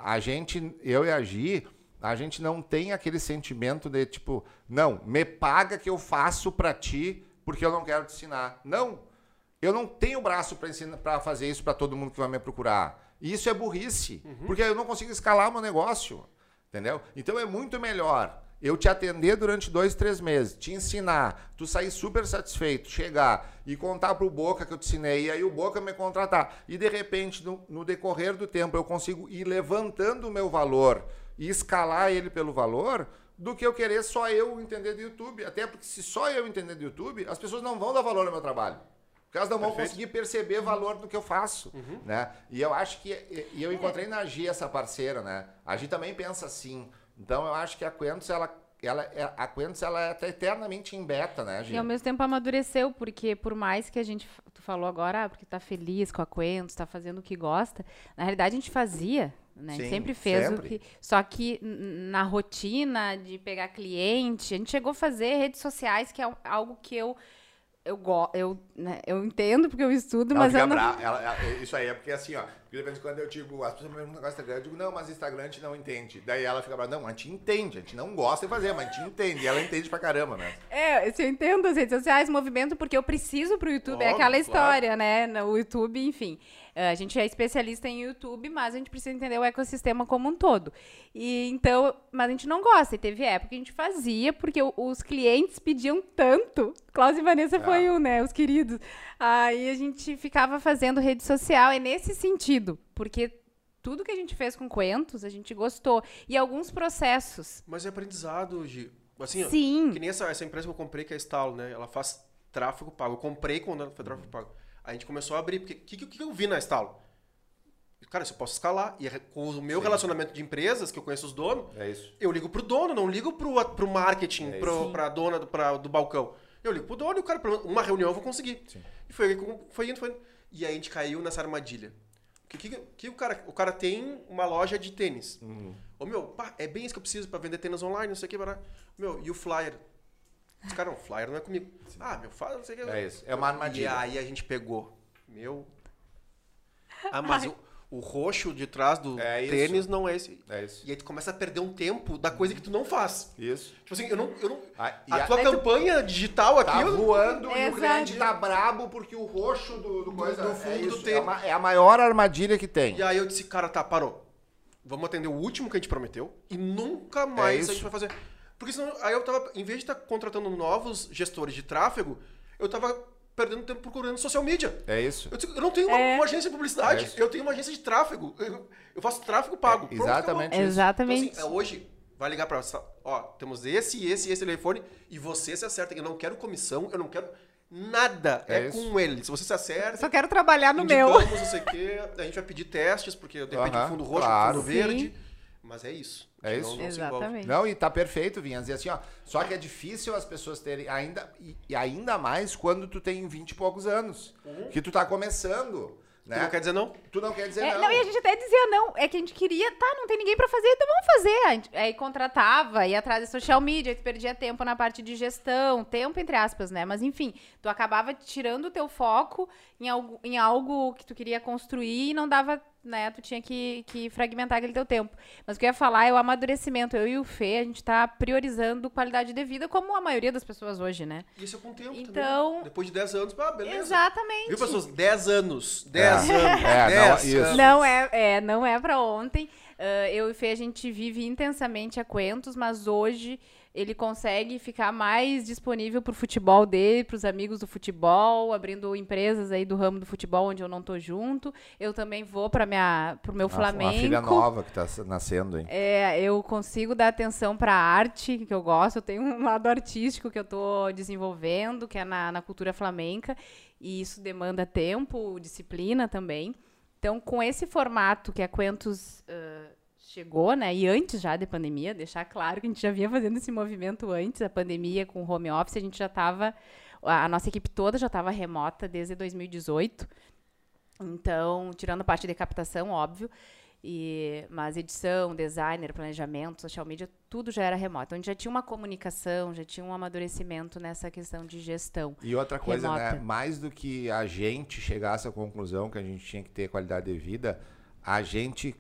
a, a gente, eu e a Gi, a gente não tem aquele sentimento de tipo, não, me paga que eu faço para ti porque eu não quero te ensinar. Não, eu não tenho braço para fazer isso para todo mundo que vai me procurar. E isso é burrice, porque eu não consigo escalar meu negócio, entendeu? Então é muito melhor eu te atender durante dois, três meses, te ensinar, tu sair super satisfeito, chegar e contar pro Boca que eu te ensinei, e aí o Boca me contratar. E de repente, no, no decorrer do tempo, eu consigo ir levantando o meu valor e escalar ele pelo valor, do que eu querer só eu entender do YouTube. Até porque se só eu entender do YouTube, as pessoas não vão dar valor ao meu trabalho. Elas não vão Perfeito. conseguir perceber valor do que eu faço, né? E eu acho que... E eu encontrei na Gi essa parceira, né? A Gi também pensa assim. Então eu acho que a Quentos, ela... ela é, a Quentos, ela é até eternamente em beta, né, Gi? E ao mesmo tempo amadureceu, porque por mais que a gente. Tu falou agora, ah, porque tá feliz com a Quentos, tá fazendo o que gosta. Na realidade, a gente fazia, né? a gente Sim, sempre fez sempre. o que. Só que na rotina de pegar cliente, a gente chegou a fazer redes sociais, que é algo que eu. Eu, go, eu, né, eu entendo porque eu estudo, Ela mas eu não. Ela- ela- isso aí é porque assim, ó. Porque de vez em quando eu digo, as pessoas me perguntam negócio Instagram, eu digo, não, mas Instagram a gente não entende. Daí ela fica brava, não, a gente entende, a gente não gosta de fazer, mas a gente entende. E ela entende pra caramba, né? É, se eu entendo as redes sociais, movimento, porque eu preciso pro YouTube. é Óbvio, aquela claro. história, né? No YouTube, enfim. Eh, A gente é especialista em YouTube, mas a gente precisa entender o ecossistema como um todo. E então, mas a gente não gosta. E teve época que a gente fazia, porque os clientes pediam tanto. Klaus e Vanessa foi Ah. um, né? Os queridos. Aí a gente ficava fazendo rede social. É nesse sentido, porque tudo que a gente fez com Coentos, a gente gostou. E alguns processos. Mas é aprendizado, Gi. Assim, ó, Sim. que nem essa, essa empresa que eu comprei, que é a Stalo, né? Ela faz tráfego pago. Eu comprei quando ela foi tráfego pago. Aí a gente começou a abrir. Porque o que, que, que eu vi na Stalo? Cara, isso eu posso escalar. E é com o meu relacionamento de empresas, que eu conheço os donos, É isso. eu ligo pro dono, não ligo pro, pro marketing, É pro, pra dona do, pra, do balcão. Eu ligo pro dono e o cara, pelo menos, uma reunião eu vou conseguir. E foi, foi indo, foi indo. E aí a gente caiu nessa armadilha. Que, que, que o, cara, o cara tem uma loja de tênis. Ô meu, pá, é bem isso que eu preciso pra vender tênis online, não sei o que, bará. Meu, e o flyer? Os caras, não, flyer não é comigo. Ah, meu, fala, não sei o que. É isso. É uma E armadilha. aí a gente pegou. Meu. Ah, mas o, o roxo de trás do É isso. tênis não é esse. É isso. E aí tu começa a perder um tempo da coisa que tu não faz. Isso. Tipo assim, eu não. Eu não Ah, e a a- tua Aí tu- campanha digital aqui. Tá eu- voando e o cliente tá brabo porque o roxo do, do coisa do é fundo do isso. tênis. É, uma- é a maior armadilha que tem. E aí eu disse, cara, tá, parou. Vamos atender o último que a gente prometeu e nunca mais É isso. a gente vai fazer. Porque senão, aí eu tava, em vez de estar contratando novos gestores de tráfego, eu tava perdendo tempo procurando social media. É isso. Eu, eu não tenho uma, É. uma agência de É publicidade, isso. eu tenho uma agência de tráfego. Eu, eu faço tráfego pago. É, exatamente. Exatamente. Então, assim, é, hoje, vai ligar pra. Ó, temos esse, esse e esse telefone e você se acerta. Eu não quero comissão, eu não quero. Nada. É, É com ele. Se você se Eu acerta, só quero trabalhar no meu. não sei o quê, a gente vai pedir testes, porque depende Aham, do fundo roxo, claro. do fundo verde. Mas é isso. É isso. não. Exatamente. Não, e tá perfeito, Vinhas. E assim, ó, só que é difícil as pessoas terem ainda e, e ainda mais quando tu tem 20 e poucos anos, que tu tá começando, Tu né? não quer dizer não? Tu não quer dizer É, não. não, e a gente até dizia, não, é que a gente queria, tá, não tem ninguém pra fazer, então vamos fazer. A gente- aí contratava, ia atrás de social media, aí tu perdia tempo na parte de gestão, tempo entre aspas, né? Mas enfim, tu acabava tirando o teu foco em algo, em algo que tu queria construir e não dava, né? Tu tinha que, que fragmentar aquele teu tempo. Mas o que eu ia falar é o amadurecimento. Eu e o Fê, a gente tá priorizando qualidade de vida, como a maioria das pessoas hoje, né? Isso é com o tempo Então- também. Depois de 10 anos, ah, beleza. Exatamente. Viu, pessoas? 10 anos. 10 É. anos. É, 10 não, isso. Não é, é, não é para ontem. Ah, eu e o Fê, a gente vive intensamente a Quentos, mas hoje ele consegue ficar mais disponível pro futebol dele, pros amigos do futebol, abrindo empresas aí do ramo do futebol onde eu não tô junto. Eu também vou para minha pro meu Uma- Flamengo. Uma filha nova que tá nascendo, hein? É, eu consigo dar atenção para arte, que eu gosto. Eu tenho um lado artístico que eu estou desenvolvendo, que é na, na cultura flamenca, e isso demanda tempo, disciplina também. Então, com esse formato que a Quentos ah, chegou, né, e antes já da pandemia, deixar claro que a gente já vinha fazendo esse movimento antes da pandemia com o home office, a gente já estava, a nossa equipe toda já estava remota desde 2018. Então, tirando a parte de captação, óbvio, e, mas edição, designer, planejamento, social media, tudo já era remoto. Então, a gente já tinha uma comunicação, já tinha um amadurecimento nessa questão de gestão. E outra coisa, né? Mais do que a gente chegar a essa conclusão que a gente tinha que ter qualidade de vida, a gente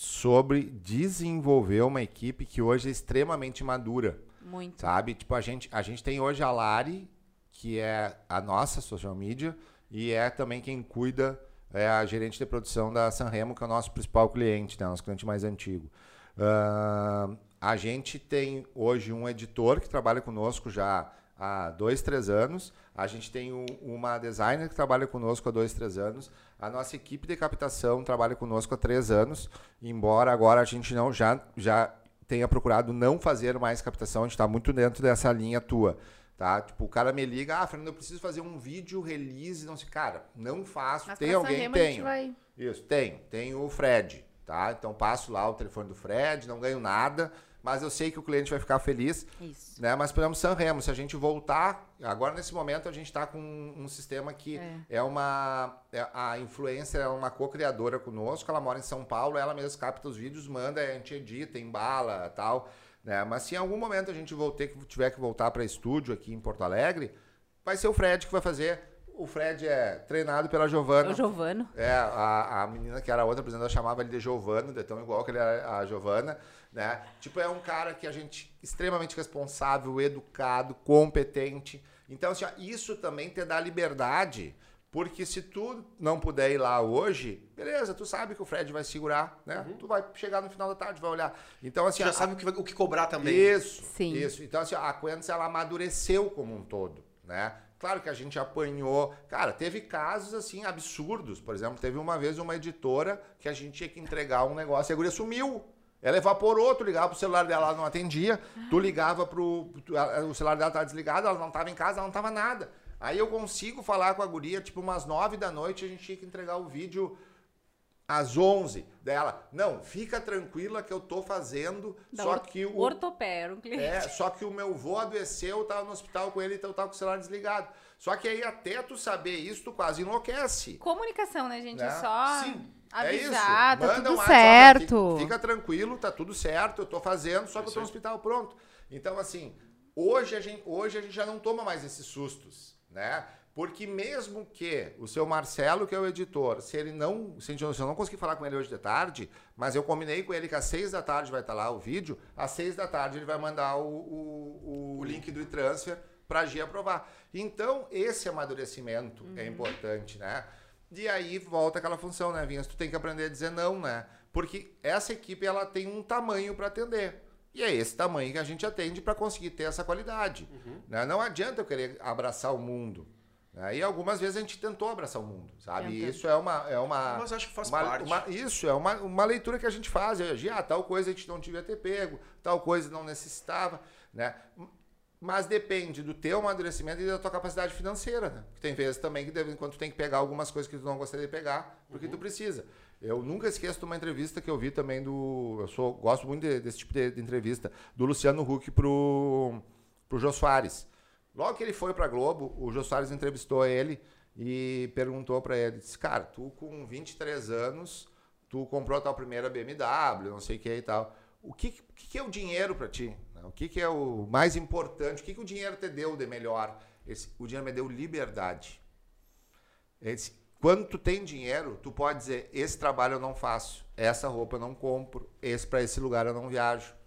sobre desenvolver uma equipe que hoje é extremamente madura, Muito. sabe? Tipo, a gente, a gente tem hoje a Lari, que é a nossa social media, e é também quem cuida, é a gerente de produção da Sanremo, que é o nosso principal cliente, né? Nosso cliente mais antigo. Ahn, a gente tem hoje um editor que trabalha conosco já há dois, três anos. A gente tem um- uma designer que trabalha conosco há dois, três anos. A nossa equipe de captação trabalha conosco há três anos, embora agora a gente não já, já tenha procurado não fazer mais captação, a gente está muito dentro dessa linha tua. Tá? Tipo, o cara me liga, ah, Fernando, eu preciso fazer um vídeo release, não sei, cara, não faço. Mas tem alguém? Sanremo a gente Tenho. vai- Isso, tenho. Tenho o Fred, tá? Então passo lá o telefone do Fred, não ganho nada, mas eu sei que o cliente vai ficar feliz, Isso. né? Mas, por exemplo, Sanremo, se a gente voltar, agora nesse momento a gente está com um sistema que é, uma... é- a influencer é uma co-criadora conosco, ela mora em São Paulo, ela mesma capta os vídeos, manda, a gente edita, embala tal, né? Mas se em algum momento a gente voltar, que tiver que voltar para estúdio aqui em Porto Alegre, vai ser o Fred que vai fazer. O Fred é treinado pela Giovana. O Giovano. É, a, a menina que era outra apresentadora chamava ele de Giovano, de tão igual que ele era a Giovana, né? Tipo, é um cara que a gente extremamente responsável, educado, competente. Então, assim, isso também te dá liberdade, porque se tu não puder ir lá hoje, beleza, tu sabe que o Fred vai segurar, né? Tu vai chegar no final da tarde, vai olhar. Então, assim, Você já a- sabe o que, o que cobrar também. isso, Sim. isso. Então, assim, a Quentis, ela amadureceu como um todo, né? Claro que a gente apanhou. Cara, teve casos, assim, absurdos. Por exemplo, teve uma vez uma editora que a gente tinha que entregar um negócio e a guria sumiu. Ela evaporou, tu ligava pro celular dela, ela não atendia. Tu ligava pro... o celular dela tava desligado, ela não tava em casa, ela não tava nada. Aí eu consigo falar com a guria, tipo, umas nove da noite, a gente tinha que entregar o vídeo às 11 dela. Não, fica tranquila que eu tô fazendo, Da só or- que o... Ortopé, era um cliente. É, só que o meu vô adoeceu, eu tava no hospital com ele, então eu tava com o celular desligado. Só que aí até tu saber isso, tu quase enlouquece. Comunicação, né, gente? É Né? só Sim, É isso. avisar, tá Manda tudo um WhatsApp, certo. Fica, fica tranquilo, tá tudo certo, eu tô fazendo, só que eu tô no hospital pronto. Então, assim, hoje a gente, hoje a gente já não toma mais esses sustos, né? Porque mesmo que o seu Marcelo, que é o editor, se ele não. Se, eu não conseguir falar com ele hoje de tarde, mas eu combinei com ele que às seis da tarde vai estar lá o vídeo, às seis da tarde ele vai mandar o, o, o- link do e-transfer para a Gia aprovar. Então, esse amadurecimento é importante, né? E aí volta aquela função, né, Vinhas? Tu tem que aprender a dizer não, né? Porque essa equipe ela tem um tamanho para atender. E é esse tamanho que a gente atende para conseguir ter essa qualidade. né? Não adianta eu querer abraçar o mundo. Né? E algumas vezes a gente tentou abraçar o mundo, sabe? E isso é uma. É uma Mas acho que faz uma- parte. uma- isso, é uma, uma leitura que a gente faz. Eu, ah, tal coisa a gente não devia ter pego, tal coisa não necessitava. Né? Mas depende do teu amadurecimento e da tua capacidade financeira, né? Porque tem vezes também que de vez em quando tu tem que pegar algumas coisas que tu não gostaria de pegar, porque tu precisa. Eu nunca esqueço de uma entrevista que eu vi também do. Eu sou, gosto muito de- desse tipo de, de entrevista, do Luciano Huck pro, pro Jô Soares. Logo que ele foi pra Globo, o Jô Soares entrevistou ele e perguntou pra ele: disse, Cara, tu com 23 anos, tu comprou a tua primeira BMW, não sei o que e tal. O que, que é o dinheiro pra ti? O que, que é o mais importante? O que, que o dinheiro te deu de melhor? Esse, o dinheiro me deu liberdade. Ele disse, quando tu tem dinheiro, tu pode dizer, esse trabalho eu não faço, essa roupa eu não compro, esse para esse lugar eu não viajo.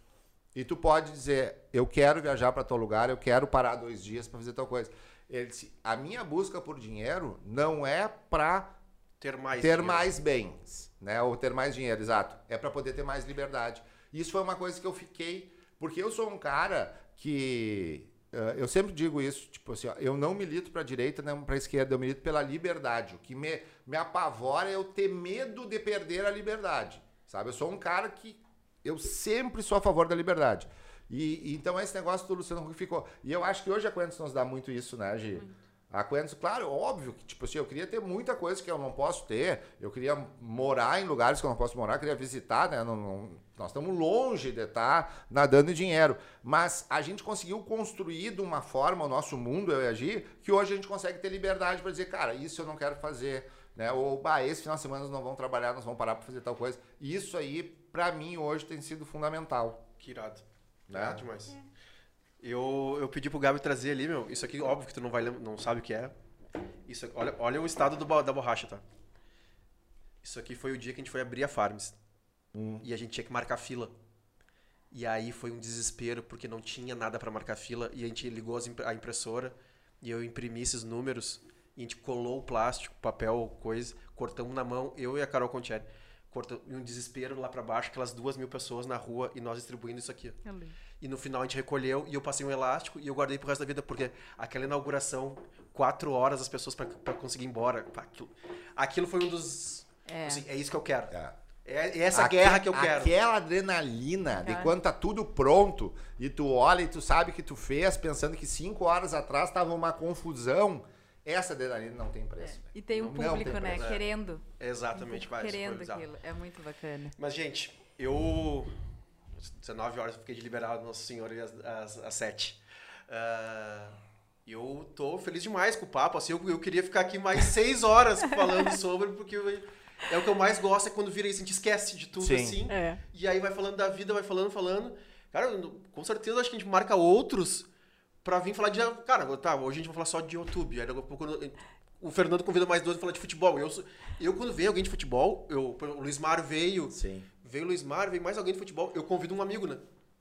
E tu pode dizer, eu quero viajar para tal lugar, eu quero parar dois dias para fazer tal coisa. Ele disse, a minha busca por dinheiro não é para Ter mais. ter dinheiro. mais bens, né? Ou ter mais dinheiro, exato. É para poder ter mais liberdade. Isso foi uma coisa que eu fiquei, porque eu sou um cara que eh, eu sempre digo isso, tipo assim, ó, eu não milito para direita nem para esquerda, eu milito pela liberdade. O que me, me apavora é eu ter medo de perder a liberdade, sabe? Eu sou um cara que eu sempre sou a favor da liberdade. E, e então esse negócio do Luciano Huck ficou. E eu acho que hoje a Quentin nos dá muito isso, né, Gi? A Quentin, claro, óbvio que, tipo assim, eu queria ter muita coisa que eu não posso ter. Eu queria morar em lugares que eu não posso morar, eu queria visitar, né? Não- não- nós estamos longe de estar nadando em dinheiro. Mas a gente conseguiu construir de uma forma o nosso mundo, eu e a Gi, que hoje a gente consegue ter liberdade para dizer, cara, isso eu não quero fazer. Né? Ou, bah, esse final de semana nós não vamos trabalhar, nós vamos parar para fazer tal coisa. E isso aí, para mim, hoje tem sido fundamental. Que irado. Né? Irado demais. Eu, eu pedi pro Gabi trazer ali, meu. Isso aqui, óbvio que tu não vai não sabe o que é. Isso olha, olha o estado do da borracha, tá? Isso aqui foi o dia que a gente foi abrir a Farms. E a gente tinha que marcar fila. E aí foi um desespero, porque não tinha nada pra marcar fila. E a gente ligou as a impressora e eu imprimi esses números. E a gente colou o plástico, papel, coisa. Cortamos na mão, eu e a Carol Contieri. Cortamos em um desespero lá pra baixo, aquelas duas mil pessoas na rua e nós distribuindo isso aqui. E no final a gente recolheu e eu passei um elástico e eu guardei pro resto da vida, porque aquela inauguração, quatro horas as pessoas pra, pra conseguir ir embora. Aquilo, aquilo foi um dos. É. assim, é isso que eu quero. É. É, é essa Aque- guerra que eu quero. Aquela adrenalina de Aquela- quando tá tudo pronto e tu olha e tu sabe que tu fez pensando que cinco horas atrás tava uma confusão. Essa adrenalina não tem preço. velho. E tem um Não- não público, tem né? Querendo. Exatamente, vai. querendo aquilo. É muito bacana. Mas, gente, eu. 19 horas eu fiquei de liberado Nosso Senhor às, às, às 7. Ah, eu tô feliz demais com o papo. Assim, eu, eu queria ficar aqui mais (laughs) 6 horas falando sobre, porque eu- é o que eu mais gosto, é quando vira isso, a gente esquece de tudo Sim. assim. É. E aí vai falando da vida, vai falando, falando. Cara, com certeza acho que a gente marca outros pra vir falar de. Cara, tá, hoje a gente vai falar só de YouTube. Aí daqui a pouco o Fernando convida mais dois pra falar de futebol. Eu, eu quando vem alguém de futebol, eu, o Luiz Mário veio, Sim. veio o Luiz Mário, veio mais alguém de futebol, eu convido um amigo, né?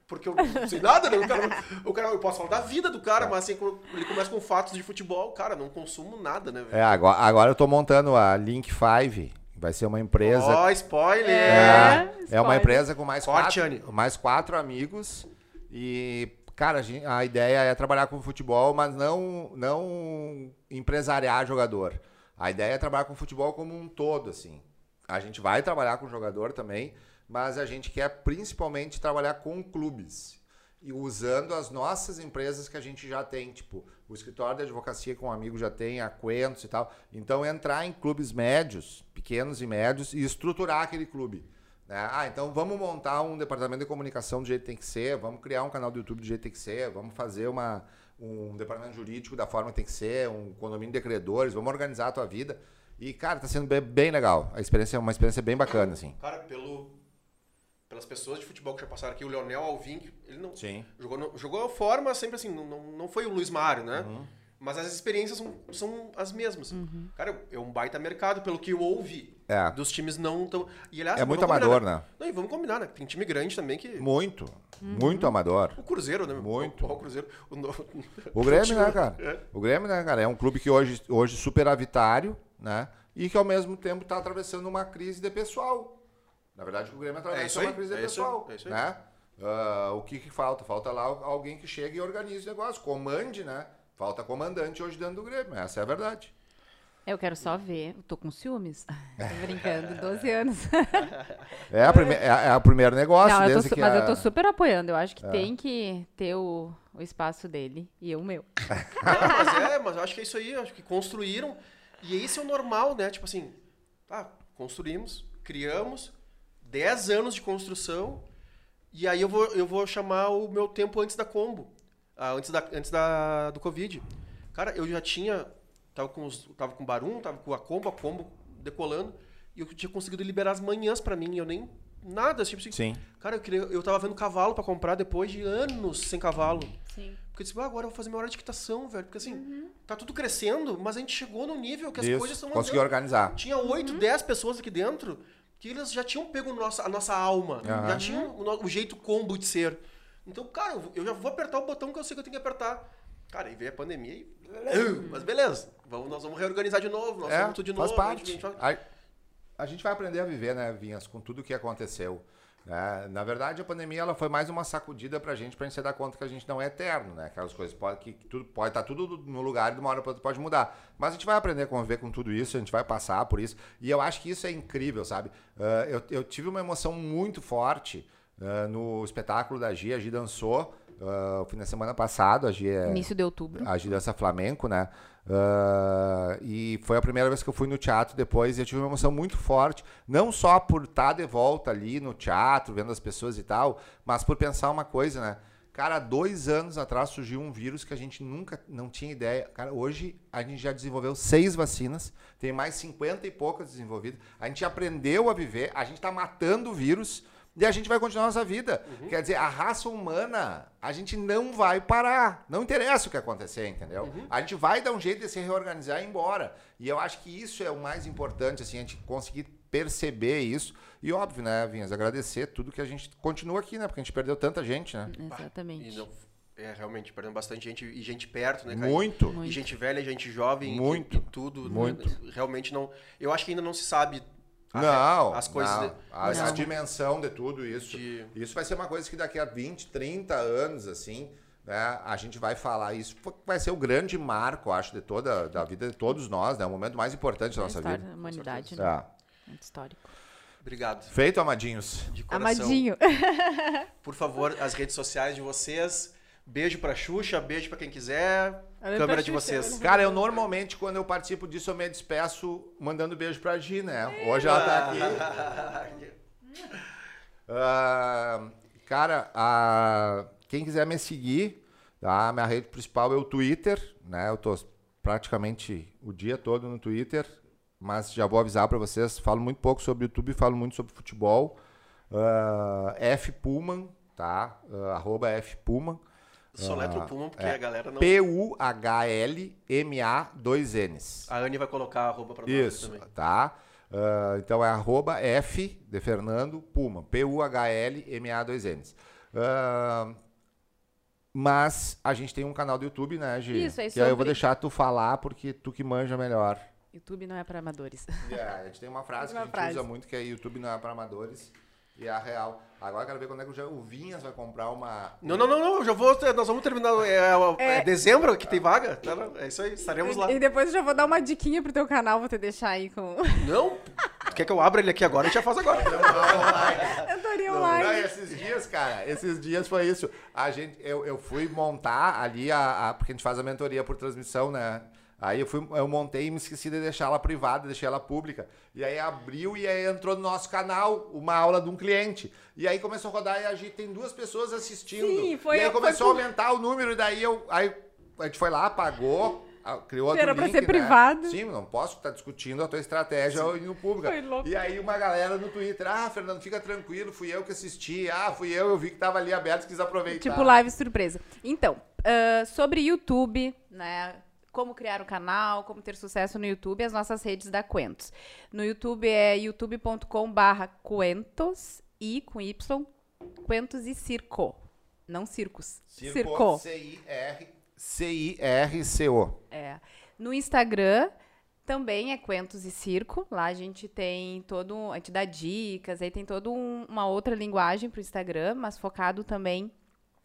Porque eu não sei nada, né? O cara, o cara, eu posso falar da vida do cara, mas assim, quando ele começa com fatos de futebol, cara, não consumo nada, né, velho? É, agora, agora eu tô montando a Link 5. Vai ser uma empresa. Ó, spoiler! É, É, é uma spoiler. empresa com mais Corte, quatro, Anny. mais quatro amigos. E, cara, a, ideia é trabalhar com futebol, mas não, não empresariar jogador. A ideia é trabalhar com futebol como um todo, assim. A gente vai trabalhar com jogador também, mas a gente quer principalmente trabalhar com clubes. E usando as nossas empresas que a gente já tem, tipo, o escritório de advocacia que um amigo já tem, a Quentos e tal. Então, entrar em clubes médios, pequenos e médios, e estruturar aquele clube. Né? Ah, então vamos montar um departamento de comunicação do jeito que tem que ser, vamos criar um canal do YouTube do jeito que tem que ser, vamos fazer uma, um departamento jurídico da forma que tem que ser, um condomínio de credores, vamos organizar a tua vida. E, cara, tá sendo bem, bem legal. A experiência é uma experiência bem bacana, assim. Cara, pelo, pelas pessoas de futebol que já passaram aqui, o Leonel Alvim, ele não Sim. jogou, no- jogou fora, mas sempre assim, não, não, não foi o Luiz Mário, né? Uhum. Mas as experiências são, são as mesmas. Cara, é um baita mercado, pelo que eu ouvi. É. Dos times não tão. E, aliás, É vamos muito combinar, amador, né? Não, e vamos combinar, né? Tem time grande também que. Muito. Muito amador. O Cruzeiro, né? Muito. O, o Cruzeiro. O, no- (laughs) O Grêmio, né, cara? É. O Grêmio, né, cara? É um clube que hoje, hoje superavitário, né? E que ao mesmo tempo está atravessando uma crise de pessoal. Na verdade, o Grêmio É atravessa isso aí, uma crise de é isso aí, pessoal. é isso aí. né? Ah, o que, que falta? Falta lá alguém que chegue e organize o negócio, comande, né? Falta comandante hoje dentro do Grêmio, essa é a verdade. Eu quero só ver. Eu tô com ciúmes. (laughs) tô brincando, 12 (laughs) anos. É, a prime- é, é o primeiro negócio Não, eu su- mas a- eu tô super apoiando. Eu acho que tem que ter o, o espaço dele e eu o meu. (laughs) Não, mas é, mas eu acho que é isso aí, eu acho que construíram. E esse é o normal, né? Tipo assim, ah, construímos, criamos, 10 anos de construção, e aí eu vou, eu vou chamar o meu tempo antes da combo. Ah, antes da, antes da, do Covid. Cara, eu já tinha. Tava com, os, tava com o Barum, tava com a combo, a combo decolando, e eu tinha conseguido liberar as manhãs pra mim, e eu nem. Nada, tipo assim. Sim. Cara, eu, queria, eu tava vendo cavalo pra comprar depois de anos sem cavalo. Sim. Porque eu disse, ah, agora eu vou fazer minha hora de quitação, velho. Porque assim, tá tudo crescendo, mas a gente chegou no nível que as coisas Isso, estão conseguiu andando. organizar. Tinha 8, 10 pessoas aqui dentro que eles já tinham pego nossa, a nossa alma. Aham. Já tinham o, o jeito combo de ser. Então, cara, eu, eu já vou apertar o botão que eu sei que eu tenho que apertar. Cara, aí veio a pandemia e. Mas beleza, vamos, nós vamos reorganizar de novo, nós É, vamos tudo de faz novo. parte. gente- a gente vai- A, gente vai aprender a viver, né, Vinhas, com tudo que aconteceu. né? Na verdade, a pandemia ela foi mais uma sacudida pra gente, pra gente se dar conta que a gente não é eterno, né? Aquelas coisas pode, que tudo, pode estar tudo no lugar e de uma hora pra outra pode mudar. Mas a gente vai aprender a conviver com tudo isso, a gente vai passar por isso. E eu acho que isso é incrível, sabe? Ah, eu, eu tive uma emoção muito forte ah, no espetáculo da Gia. A Gia dançou ah, o fim da semana passado. A Gia é Início de outubro. a dança flamenco, né? Ah, e foi a primeira vez que eu fui no teatro depois e eu tive uma emoção muito forte, não só por estar de volta ali no teatro, vendo as pessoas e tal, mas por pensar uma coisa, né? Cara, dois anos atrás surgiu um vírus que a gente nunca não tinha ideia. Cara, hoje a gente já desenvolveu seis vacinas, tem mais 50 e poucas desenvolvidas. A gente aprendeu a viver, a gente está matando o vírus e a gente vai continuar nossa vida. Quer dizer, a raça humana, a gente não vai parar. Não interessa o que acontecer, entendeu? A gente vai dar um jeito de se reorganizar e ir embora. E eu acho que isso é o mais importante, assim, a gente conseguir perceber isso. E óbvio, né, Vinhas, agradecer tudo que a gente continua aqui, né? Porque a gente perdeu tanta gente, né? Exatamente. E não- é, realmente, perdendo bastante gente e gente perto, né, cara? Muito. E gente velha, gente jovem, e- Muito. e, tudo. Muito. Realmente não. Eu acho que ainda não se sabe Não, as coisas. não. de- A, mas- a dimensão de tudo isso. De- Isso vai ser uma coisa que daqui a 20, 30 anos, assim, né, a gente vai falar. Isso vai ser o grande marco, acho, de toda da vida de todos nós, né? O momento mais importante da nossa história vida. da humanidade, né? Tá. Muito histórico. Obrigado. Feito, amadinhos. De coração. Amadinho. Por favor, as redes sociais de vocês. Beijo pra Xuxa, beijo pra quem quiser. Olha Câmera pra de vocês. Cara, eu normalmente, quando eu participo disso, eu me despeço mandando beijo pra Gi, né? Hoje ela tá aqui. (laughs) Ah, cara, a- quem quiser me seguir, tá? minha rede principal é o Twitter, né? Eu tô praticamente o dia todo no Twitter, mas já vou avisar para vocês, falo muito pouco sobre YouTube, falo muito sobre futebol. Ah, F Pullman, tá? Ah, arroba F Pullman. Soletra o Puma, porque é. a galera não. P-U-H-L-M-A, dois N's. A Anne vai colocar a arroba pra nós Isso, também. tá? Ah, então é arroba F de Fernando Puma. P-U-H-L-M-A, dois N's. Ah, mas a gente tem um canal do YouTube, né, Gi? Isso, é Que aí eu vou deixar tu falar, porque tu que manja melhor. YouTube não é para amadores. Yeah, a gente tem uma frase (laughs) Uma que a gente frase. usa muito, que é YouTube não é para amadores. E é a real. Agora eu quero ver quando é que o Vinhas vai comprar uma... Não, não, não, não. Eu já vou. Nós vamos terminar. É, é dezembro que tem vaga? Tá, É isso aí, estaremos lá. E depois eu já vou dar uma diquinha pro teu canal, vou te deixar aí com. Não? Quer que eu abra ele aqui agora? A gente já faz agora. Cantoria Não, online. não, esses dias, cara, esses dias foi isso. A gente, eu, eu fui montar ali a, a- Porque a gente faz a mentoria por transmissão, né? Aí eu, fui, eu montei e me esqueci de deixar ela privada, deixei ela pública. E aí abriu e aí entrou no nosso canal uma aula de um cliente. E aí começou a rodar e a gente tem duas pessoas assistindo. Sim, foi- e aí foi começou por- a aumentar o número, e daí eu. Aí a gente foi lá, apagou. Criou outro Era pra link, ser né? privado. Sim, não posso estar discutindo a tua estratégia no público. Foi louco. E aí uma galera no Twitter, ah, Fernando, fica tranquilo, fui eu que assisti, ah, fui eu, eu vi que tava ali aberto, quis aproveitar. Tipo live surpresa. Então, ah, sobre YouTube, né? Como criar um canal, como ter sucesso no YouTube, as nossas redes da Quentos. No YouTube é youtube.com barra Quentos, I com Y, Quentos e Circo. Não circos. Circo. C-I-R, C-I-R-C-O. É. No Instagram também é Quentos e Circo. Lá a gente tem todo. A gente dá dicas, aí tem toda um- uma outra linguagem pro Instagram, mas focado também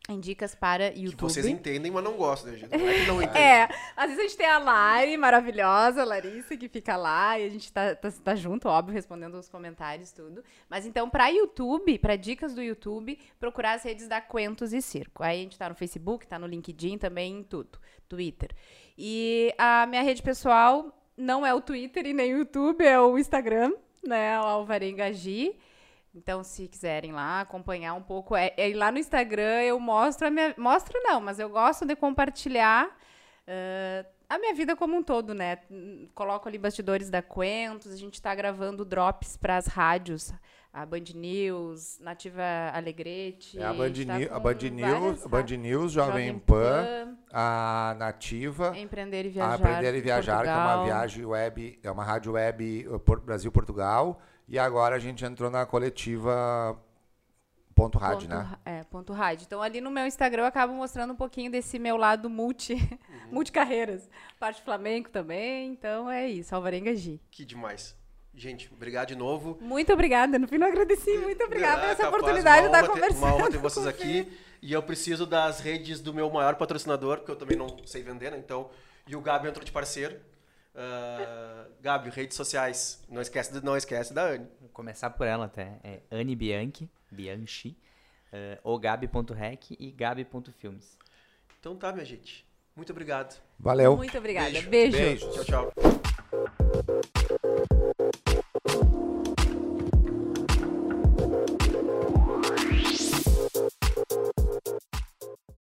em dicas para Que YouTube. vocês entendem, mas não gostam, né, gente? Não é que não. (laughs) É, às vezes a gente tem a Lari maravilhosa, a Larissa, que fica lá e a gente tá, tá, tá junto, óbvio, respondendo os comentários, tudo. Mas então, pra YouTube, pra dicas do YouTube, procurar as redes da Quentos e Circo. Aí a gente tá no Facebook, tá no LinkedIn também, em tudo. Twitter. E a minha rede pessoal não é o Twitter e nem o YouTube, é o Instagram, né? O Alvarenga Gi. Então, se quiserem lá acompanhar um pouco, é, é lá no Instagram eu mostro a minha. Mostro não, mas eu gosto de compartilhar ah, a minha vida como um todo, né? Coloco ali bastidores da Quentos, a gente tá gravando drops para as rádios, a Band News, Nativa Alegrete. É a Band, tá a Band News, Band News, Jovem Pan, a Nativa, Empreender e Viajar. Aprender e Viajar, que é uma Portugal. viagem web, é uma rádio web uh, Por- Brasil-Portugal. E agora a gente entrou na coletiva Ponto Rádio, ponto, né? É, ponto rádio. Então, ali no meu Instagram, eu acabo mostrando um pouquinho desse meu lado multi, Uhum. (laughs) multicarreiras. Parte Flamengo também. Então, é isso. Alvarenga Gi. Que demais. Gente, obrigado de novo. Muito obrigada. No fim, não agradeci. Muito obrigada por Ah, essa capaz, oportunidade de estar honra ter- conversando. Uma honra ter vocês você. aqui. E eu preciso das redes do meu maior patrocinador, porque eu também não sei vender, né? Então, e o Gabi entrou de parceiro. Ah, Gabi, redes sociais. Não esquece, de- não esquece da Anne. Vou começar por ela até. É Anne Bianchi, Bianchi, uh, o gabi.rec e gabi.filmes. Então tá, minha gente. Muito obrigado. Valeu. Muito obrigada. Beijo. Beijo. Beijos. Tchau, tchau.